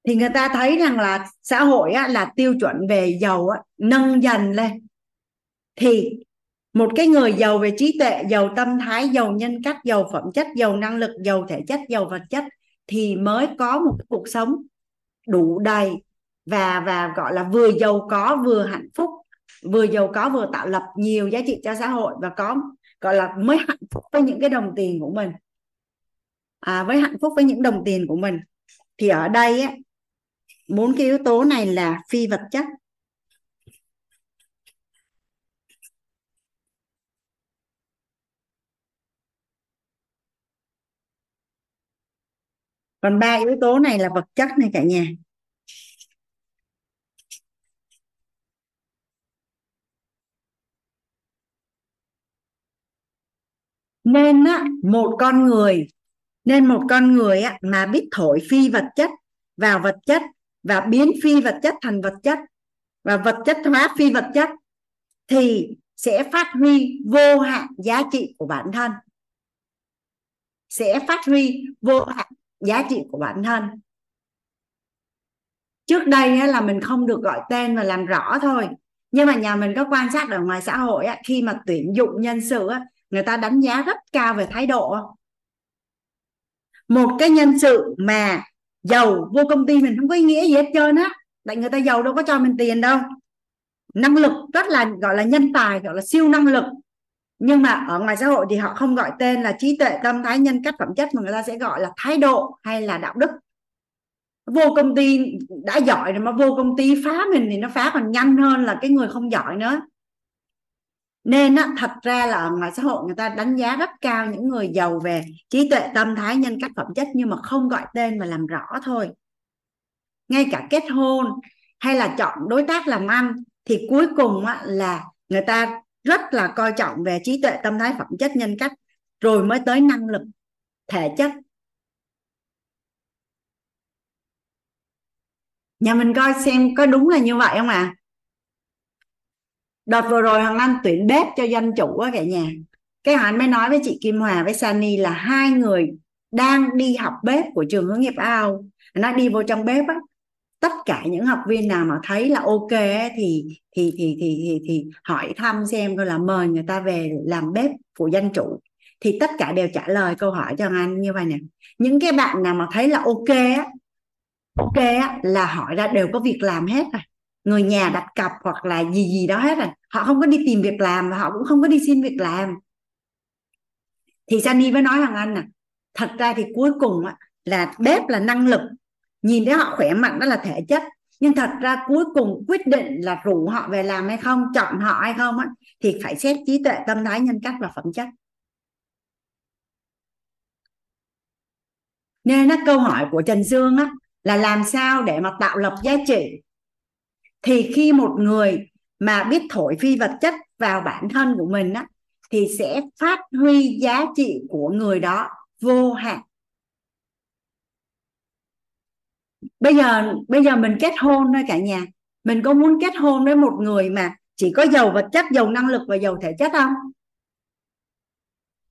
Thì người ta thấy rằng là xã hội á, là tiêu chuẩn về giàu á, nâng dần lên. Thì một cái người giàu về trí tuệ giàu tâm thái giàu nhân cách giàu phẩm chất giàu năng lực giàu thể chất giàu vật chất thì mới có một cuộc sống đủ đầy và và gọi là vừa giàu có vừa hạnh phúc vừa giàu có vừa tạo lập nhiều giá trị cho xã hội và có gọi là mới hạnh phúc với những cái đồng tiền của mình. À, với hạnh phúc với những đồng tiền của mình. Thì ở đây á bốn cái yếu tố này là phi vật chất. Còn ba yếu tố này là vật chất này cả nhà. Nên á, một con người, nên một con người á mà biết thổi phi vật chất, vào vật chất, và biến phi vật chất thành vật chất, và vật chất hóa phi vật chất, thì sẽ phát huy vô hạn giá trị của bản thân. Sẽ phát huy vô hạn giá trị của bản thân. Trước đây là mình không được gọi tên và làm rõ thôi. Nhưng mà nhà mình có quan sát ở ngoài xã hội khi mà tuyển dụng nhân sự người ta đánh giá rất cao về thái độ. Một cái nhân sự mà giàu vô công ty mình không có ý nghĩa gì hết trơn á. Tại người ta giàu đâu có cho mình tiền đâu. Năng lực rất là, gọi là nhân tài, gọi là siêu năng lực nhưng mà ở ngoài xã hội thì họ không gọi tên là trí tuệ tâm thái nhân cách phẩm chất mà người ta sẽ gọi là thái độ hay là đạo đức. Vô công ty đã giỏi rồi mà vô công ty phá mình thì nó phá còn nhanh hơn là cái người không giỏi nữa. Nên á, thật ra là ở ngoài xã hội người ta đánh giá rất cao những người giàu về trí tuệ tâm thái nhân cách phẩm chất nhưng mà không gọi tên mà làm rõ thôi. Ngay cả kết hôn hay là chọn đối tác làm ăn thì cuối cùng á, là người ta rất là coi trọng về trí tuệ tâm thái phẩm chất nhân cách, rồi mới tới năng lực, thể chất. Nhà mình coi xem có đúng là như vậy không ạ? À? đợt vừa rồi hoàng anh tuyển bếp cho doanh chủ á cả nhà. Cái hoàng anh mới nói với chị kim hòa, với Sunny là hai người đang đi học bếp của trường hướng nghiệp ao. Nó đi vô trong bếp á tất cả những học viên nào mà thấy là ok ấy, thì, thì thì thì thì thì hỏi thăm xem coi là mời người ta về làm bếp của danh chủ. Thì tất cả đều trả lời câu hỏi cho anh như vậy nè. Những cái bạn nào mà thấy là ok ấy, ok ấy, là hỏi ra đều có việc làm hết rồi. Người nhà đặt cọc hoặc là gì gì đó hết rồi. Họ không có đi tìm việc làm và họ cũng không có đi xin việc làm. Thì Sunny mới nói rằng anh nè thật ra thì cuối cùng á, là bếp là năng lực nhìn thấy họ khỏe mạnh đó là thể chất. Nhưng thật ra cuối cùng quyết định là rủ họ về làm hay không chọn họ hay không á thì phải xét trí tuệ tâm thái nhân cách và phẩm chất. Nên á, câu hỏi của Trần Dương á, là làm sao để mà tạo lập giá trị? Thì khi một người mà biết thổi phi vật chất vào bản thân của mình á, thì sẽ phát huy giá trị của người đó vô hạn. Bây giờ bây giờ mình kết hôn thôi cả nhà. Mình có muốn kết hôn với một người mà chỉ có giàu vật chất giàu năng lực và giàu thể chất không?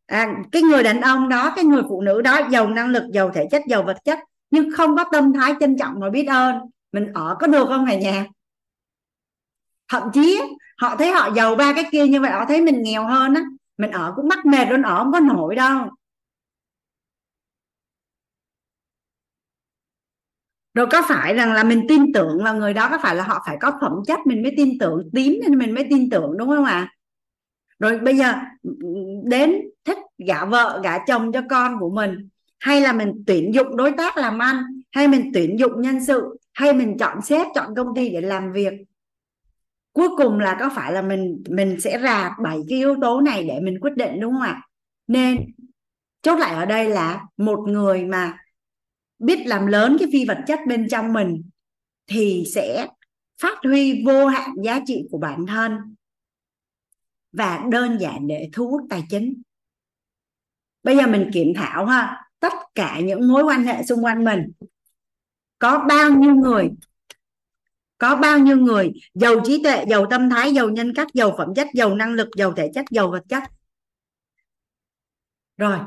À, cái người đàn ông đó cái người phụ nữ đó giàu năng lực giàu thể chất giàu vật chất nhưng không có tâm thái trân trọng và biết ơn. Mình ở có được không cả nhà? Thậm chí họ thấy họ giàu ba cái kia như vậy họ thấy mình nghèo hơn á. Mình ở cũng mắc mệt luôn ở không có nổi đâu. Rồi có phải rằng là mình tin tưởng vào người đó có phải là họ phải có phẩm chất mình mới tin tưởng, tím nên mình mới tin tưởng, đúng không ạ à? rồi bây giờ đến thích gả vợ, gả chồng cho con của mình, hay là mình tuyển dụng đối tác làm ăn, hay mình tuyển dụng nhân sự, hay mình chọn sếp, chọn công ty để làm việc cuối cùng là có phải là mình mình sẽ rà bảy cái yếu tố này để mình quyết định, đúng không ạ nên chốt lại ở đây là một người mà biết làm lớn cái phi vật chất bên trong mình thì sẽ phát huy vô hạn giá trị của bản thân và đơn giản để thu hút tài chính. Bây giờ mình kiểm thảo ha, tất cả những mối quan hệ xung quanh mình, có bao nhiêu người, có bao nhiêu người, giàu trí tuệ, giàu tâm thái, giàu nhân cách, giàu phẩm chất, giàu năng lực, giàu thể chất, giàu vật chất. Rồi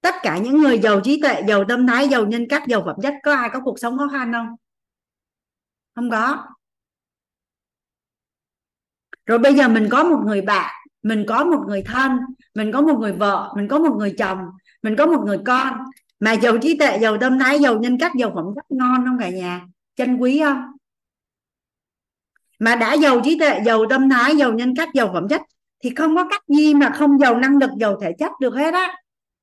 tất cả những người giàu trí tuệ, giàu tâm thái, giàu nhân cách, giàu phẩm chất, có ai có cuộc sống khó khăn không? Không có. Rồi bây giờ mình có một người bạn, mình có một người thân, mình có một người vợ, mình có một người chồng, mình có một người con, mà giàu trí tuệ, giàu tâm thái, giàu nhân cách, giàu phẩm chất ngon không cả nhà? Chân quý không? Mà đã giàu trí tuệ, giàu tâm thái, giàu nhân cách, giàu phẩm chất thì không có cách gì mà không giàu năng lực, giàu thể chất được hết á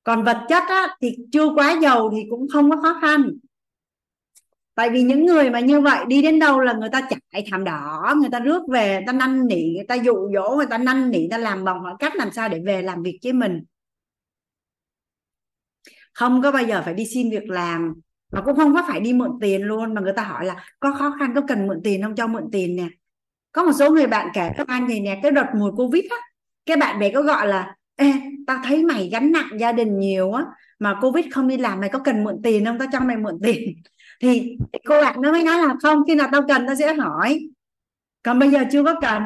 còn vật chất á, thì chưa quá giàu thì cũng không có khó khăn. Tại vì những người mà như vậy đi đến đâu là người ta chạy thảm đỏ người ta rước về người ta năn nỉ người ta dụ dỗ người ta năn nỉ người ta làm bằng mọi cách làm sao để về làm việc với mình. Không có bao giờ phải đi xin việc làm mà cũng không có phải đi mượn tiền luôn mà người ta hỏi là có khó khăn có cần mượn tiền không? Cho mượn tiền nè. Có một số người bạn kể các anh thì nè cái đợt mùa covid á cái bạn bè có gọi là Ê, tao thấy mày gánh nặng gia đình nhiều á mà covid không đi làm mày có cần mượn tiền không? Tao cho mày mượn tiền. *laughs* Thì cô bạn nó mới nói là không khi nào tao cần tao sẽ hỏi. Còn bây giờ chưa có cần.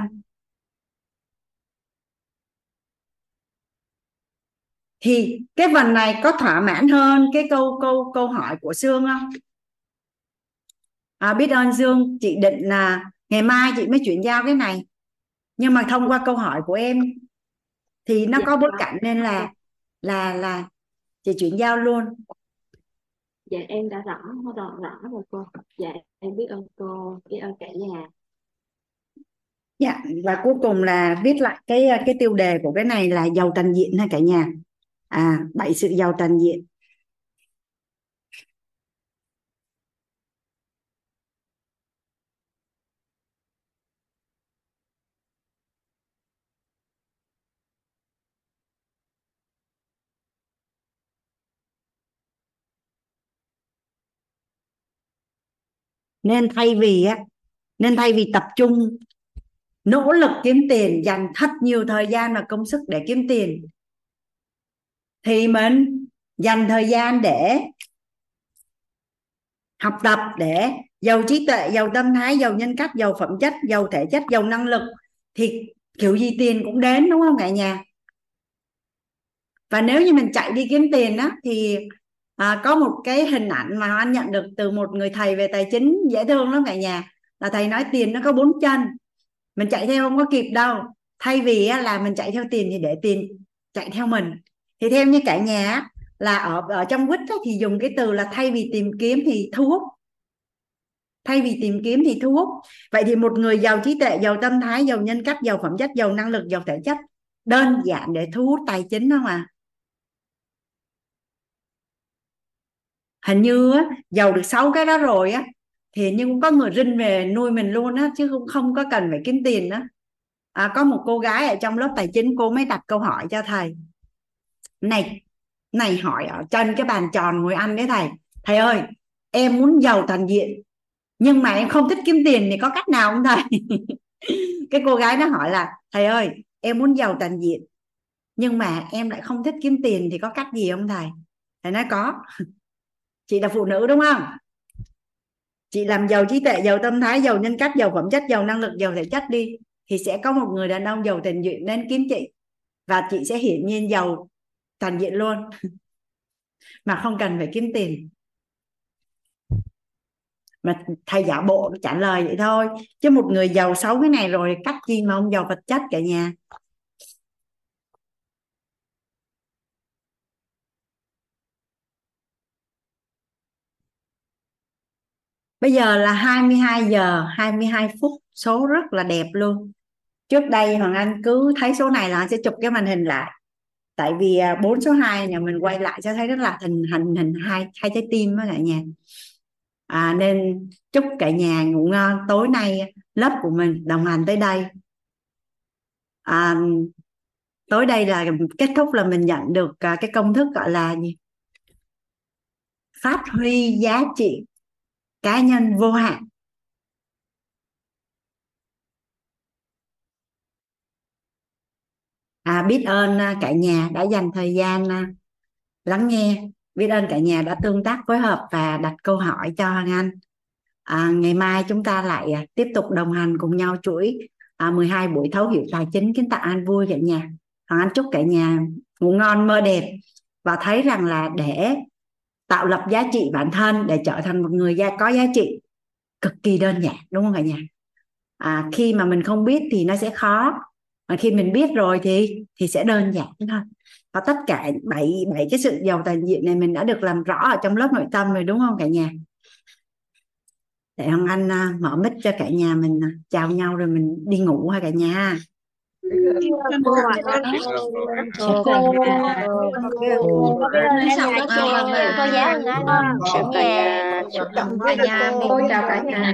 Thì cái phần này có thỏa mãn hơn cái câu câu câu hỏi của Sương không? À, biết ơn Dương chị định là ngày mai chị mới chuyển giao cái này. Nhưng mà thông qua câu hỏi của em thì nó dạ. có bối cảnh nên là là là chị chuyển giao luôn. Dạ em đã rõ rõ rõ rồi cô. Dạ em biết ơn cô biết ơn cả nhà. Dạ và cuối cùng là viết lại cái cái tiêu đề của cái này là giàu toàn diện ha cả nhà. À bảy sự giàu toàn diện nên thay vì á, nên thay vì tập trung, nỗ lực kiếm tiền, dành thật nhiều thời gian và công sức để kiếm tiền, thì mình dành thời gian để học tập, để giàu trí tuệ, giàu tâm thái, giàu nhân cách, giàu phẩm chất, giàu thể chất, giàu năng lực, thì kiểu gì tiền cũng đến, đúng không cả nhà? Và nếu như mình chạy đi kiếm tiền á, thì à, có một cái hình ảnh mà anh nhận được từ một người thầy về tài chính dễ thương lắm cả nhà. Là thầy nói tiền nó có bốn chân. Mình chạy theo không có kịp đâu. Thay vì là mình chạy theo tiền thì để tiền chạy theo mình. Thì theo như cả nhà là ở ở trong quýt thì dùng cái từ là thay vì tìm kiếm thì thu hút. Thay vì tìm kiếm thì thu hút. Vậy thì một người giàu trí tuệ giàu tâm thái giàu nhân cách giàu phẩm chất giàu năng lực giàu thể chất đơn giản để thu hút tài chính không à hình như á, giàu được sáu cái đó rồi á thì nhưng cũng có người rinh về nuôi mình luôn á chứ không không có cần phải kiếm tiền á. À, có một cô gái ở trong lớp tài chính cô mới đặt câu hỏi cho thầy. Này này hỏi ở trên cái bàn tròn ngồi ăn đấy thầy. Thầy ơi em muốn giàu toàn diện nhưng mà em không thích kiếm tiền thì có cách nào không thầy? *laughs* Cái cô gái nó hỏi là thầy ơi em muốn giàu toàn diện nhưng mà em lại không thích kiếm tiền thì có cách gì không thầy? Thầy nói có chị là phụ nữ, đúng không? Chị làm giàu trí tuệ, giàu tâm thái, giàu nhân cách, giàu phẩm chất, giàu năng lực, giàu thể chất đi, thì sẽ có một người đàn ông giàu tình diện đến kiếm chị. Và chị sẽ hiển nhiên giàu toàn diện luôn. *laughs* Mà không cần phải kiếm tiền. Mà thầy giả bộ trả lời vậy thôi. Chứ một người giàu xấu cái này rồi, cách chi mà ông giàu vật chất cả nhà? Bây giờ là 22 giờ 22 phút số rất là đẹp luôn. Trước đây Hoàng Anh cứ thấy số này là anh sẽ chụp cái màn hình lại. Tại vì à, bốn số 2 nhà mình quay lại cho thấy rất là hình hình hình hai hai trái tim đó cả nhà. À, nên chúc cả nhà ngủ ngon. Tối nay lớp của mình đồng hành tới đây. À, tối đây là kết thúc là mình nhận được à, cái công thức gọi là gì? Phát huy giá trị cá nhân vô hạn. À, biết ơn à, cả nhà đã dành thời gian à, lắng nghe. Biết ơn cả nhà đã tương tác phối hợp và đặt câu hỏi cho Hoàng Anh. À, ngày mai chúng ta lại à, tiếp tục đồng hành cùng nhau chuỗi à, 12 buổi thấu hiểu tài chính kiến tạo an vui cả nhà. Hoàng Anh chúc cả nhà ngủ ngon mơ đẹp và thấy rằng là để tạo lập giá trị bản thân để trở thành một người có giá trị cực kỳ đơn giản đúng không cả nhà? À, khi mà mình không biết thì nó sẽ khó. Mà khi mình biết rồi thì thì sẽ đơn giản thôi. Và tất cả bảy bảy cái sự giàu toàn diện này mình đã được làm rõ ở trong lớp nội tâm rồi đúng không cả nhà? Để ông Anh à, mở mic cho cả nhà mình à, chào nhau rồi mình đi ngủ ha cả nhà cô cô cô cô giáo chào cả nhà cô chào cả nhà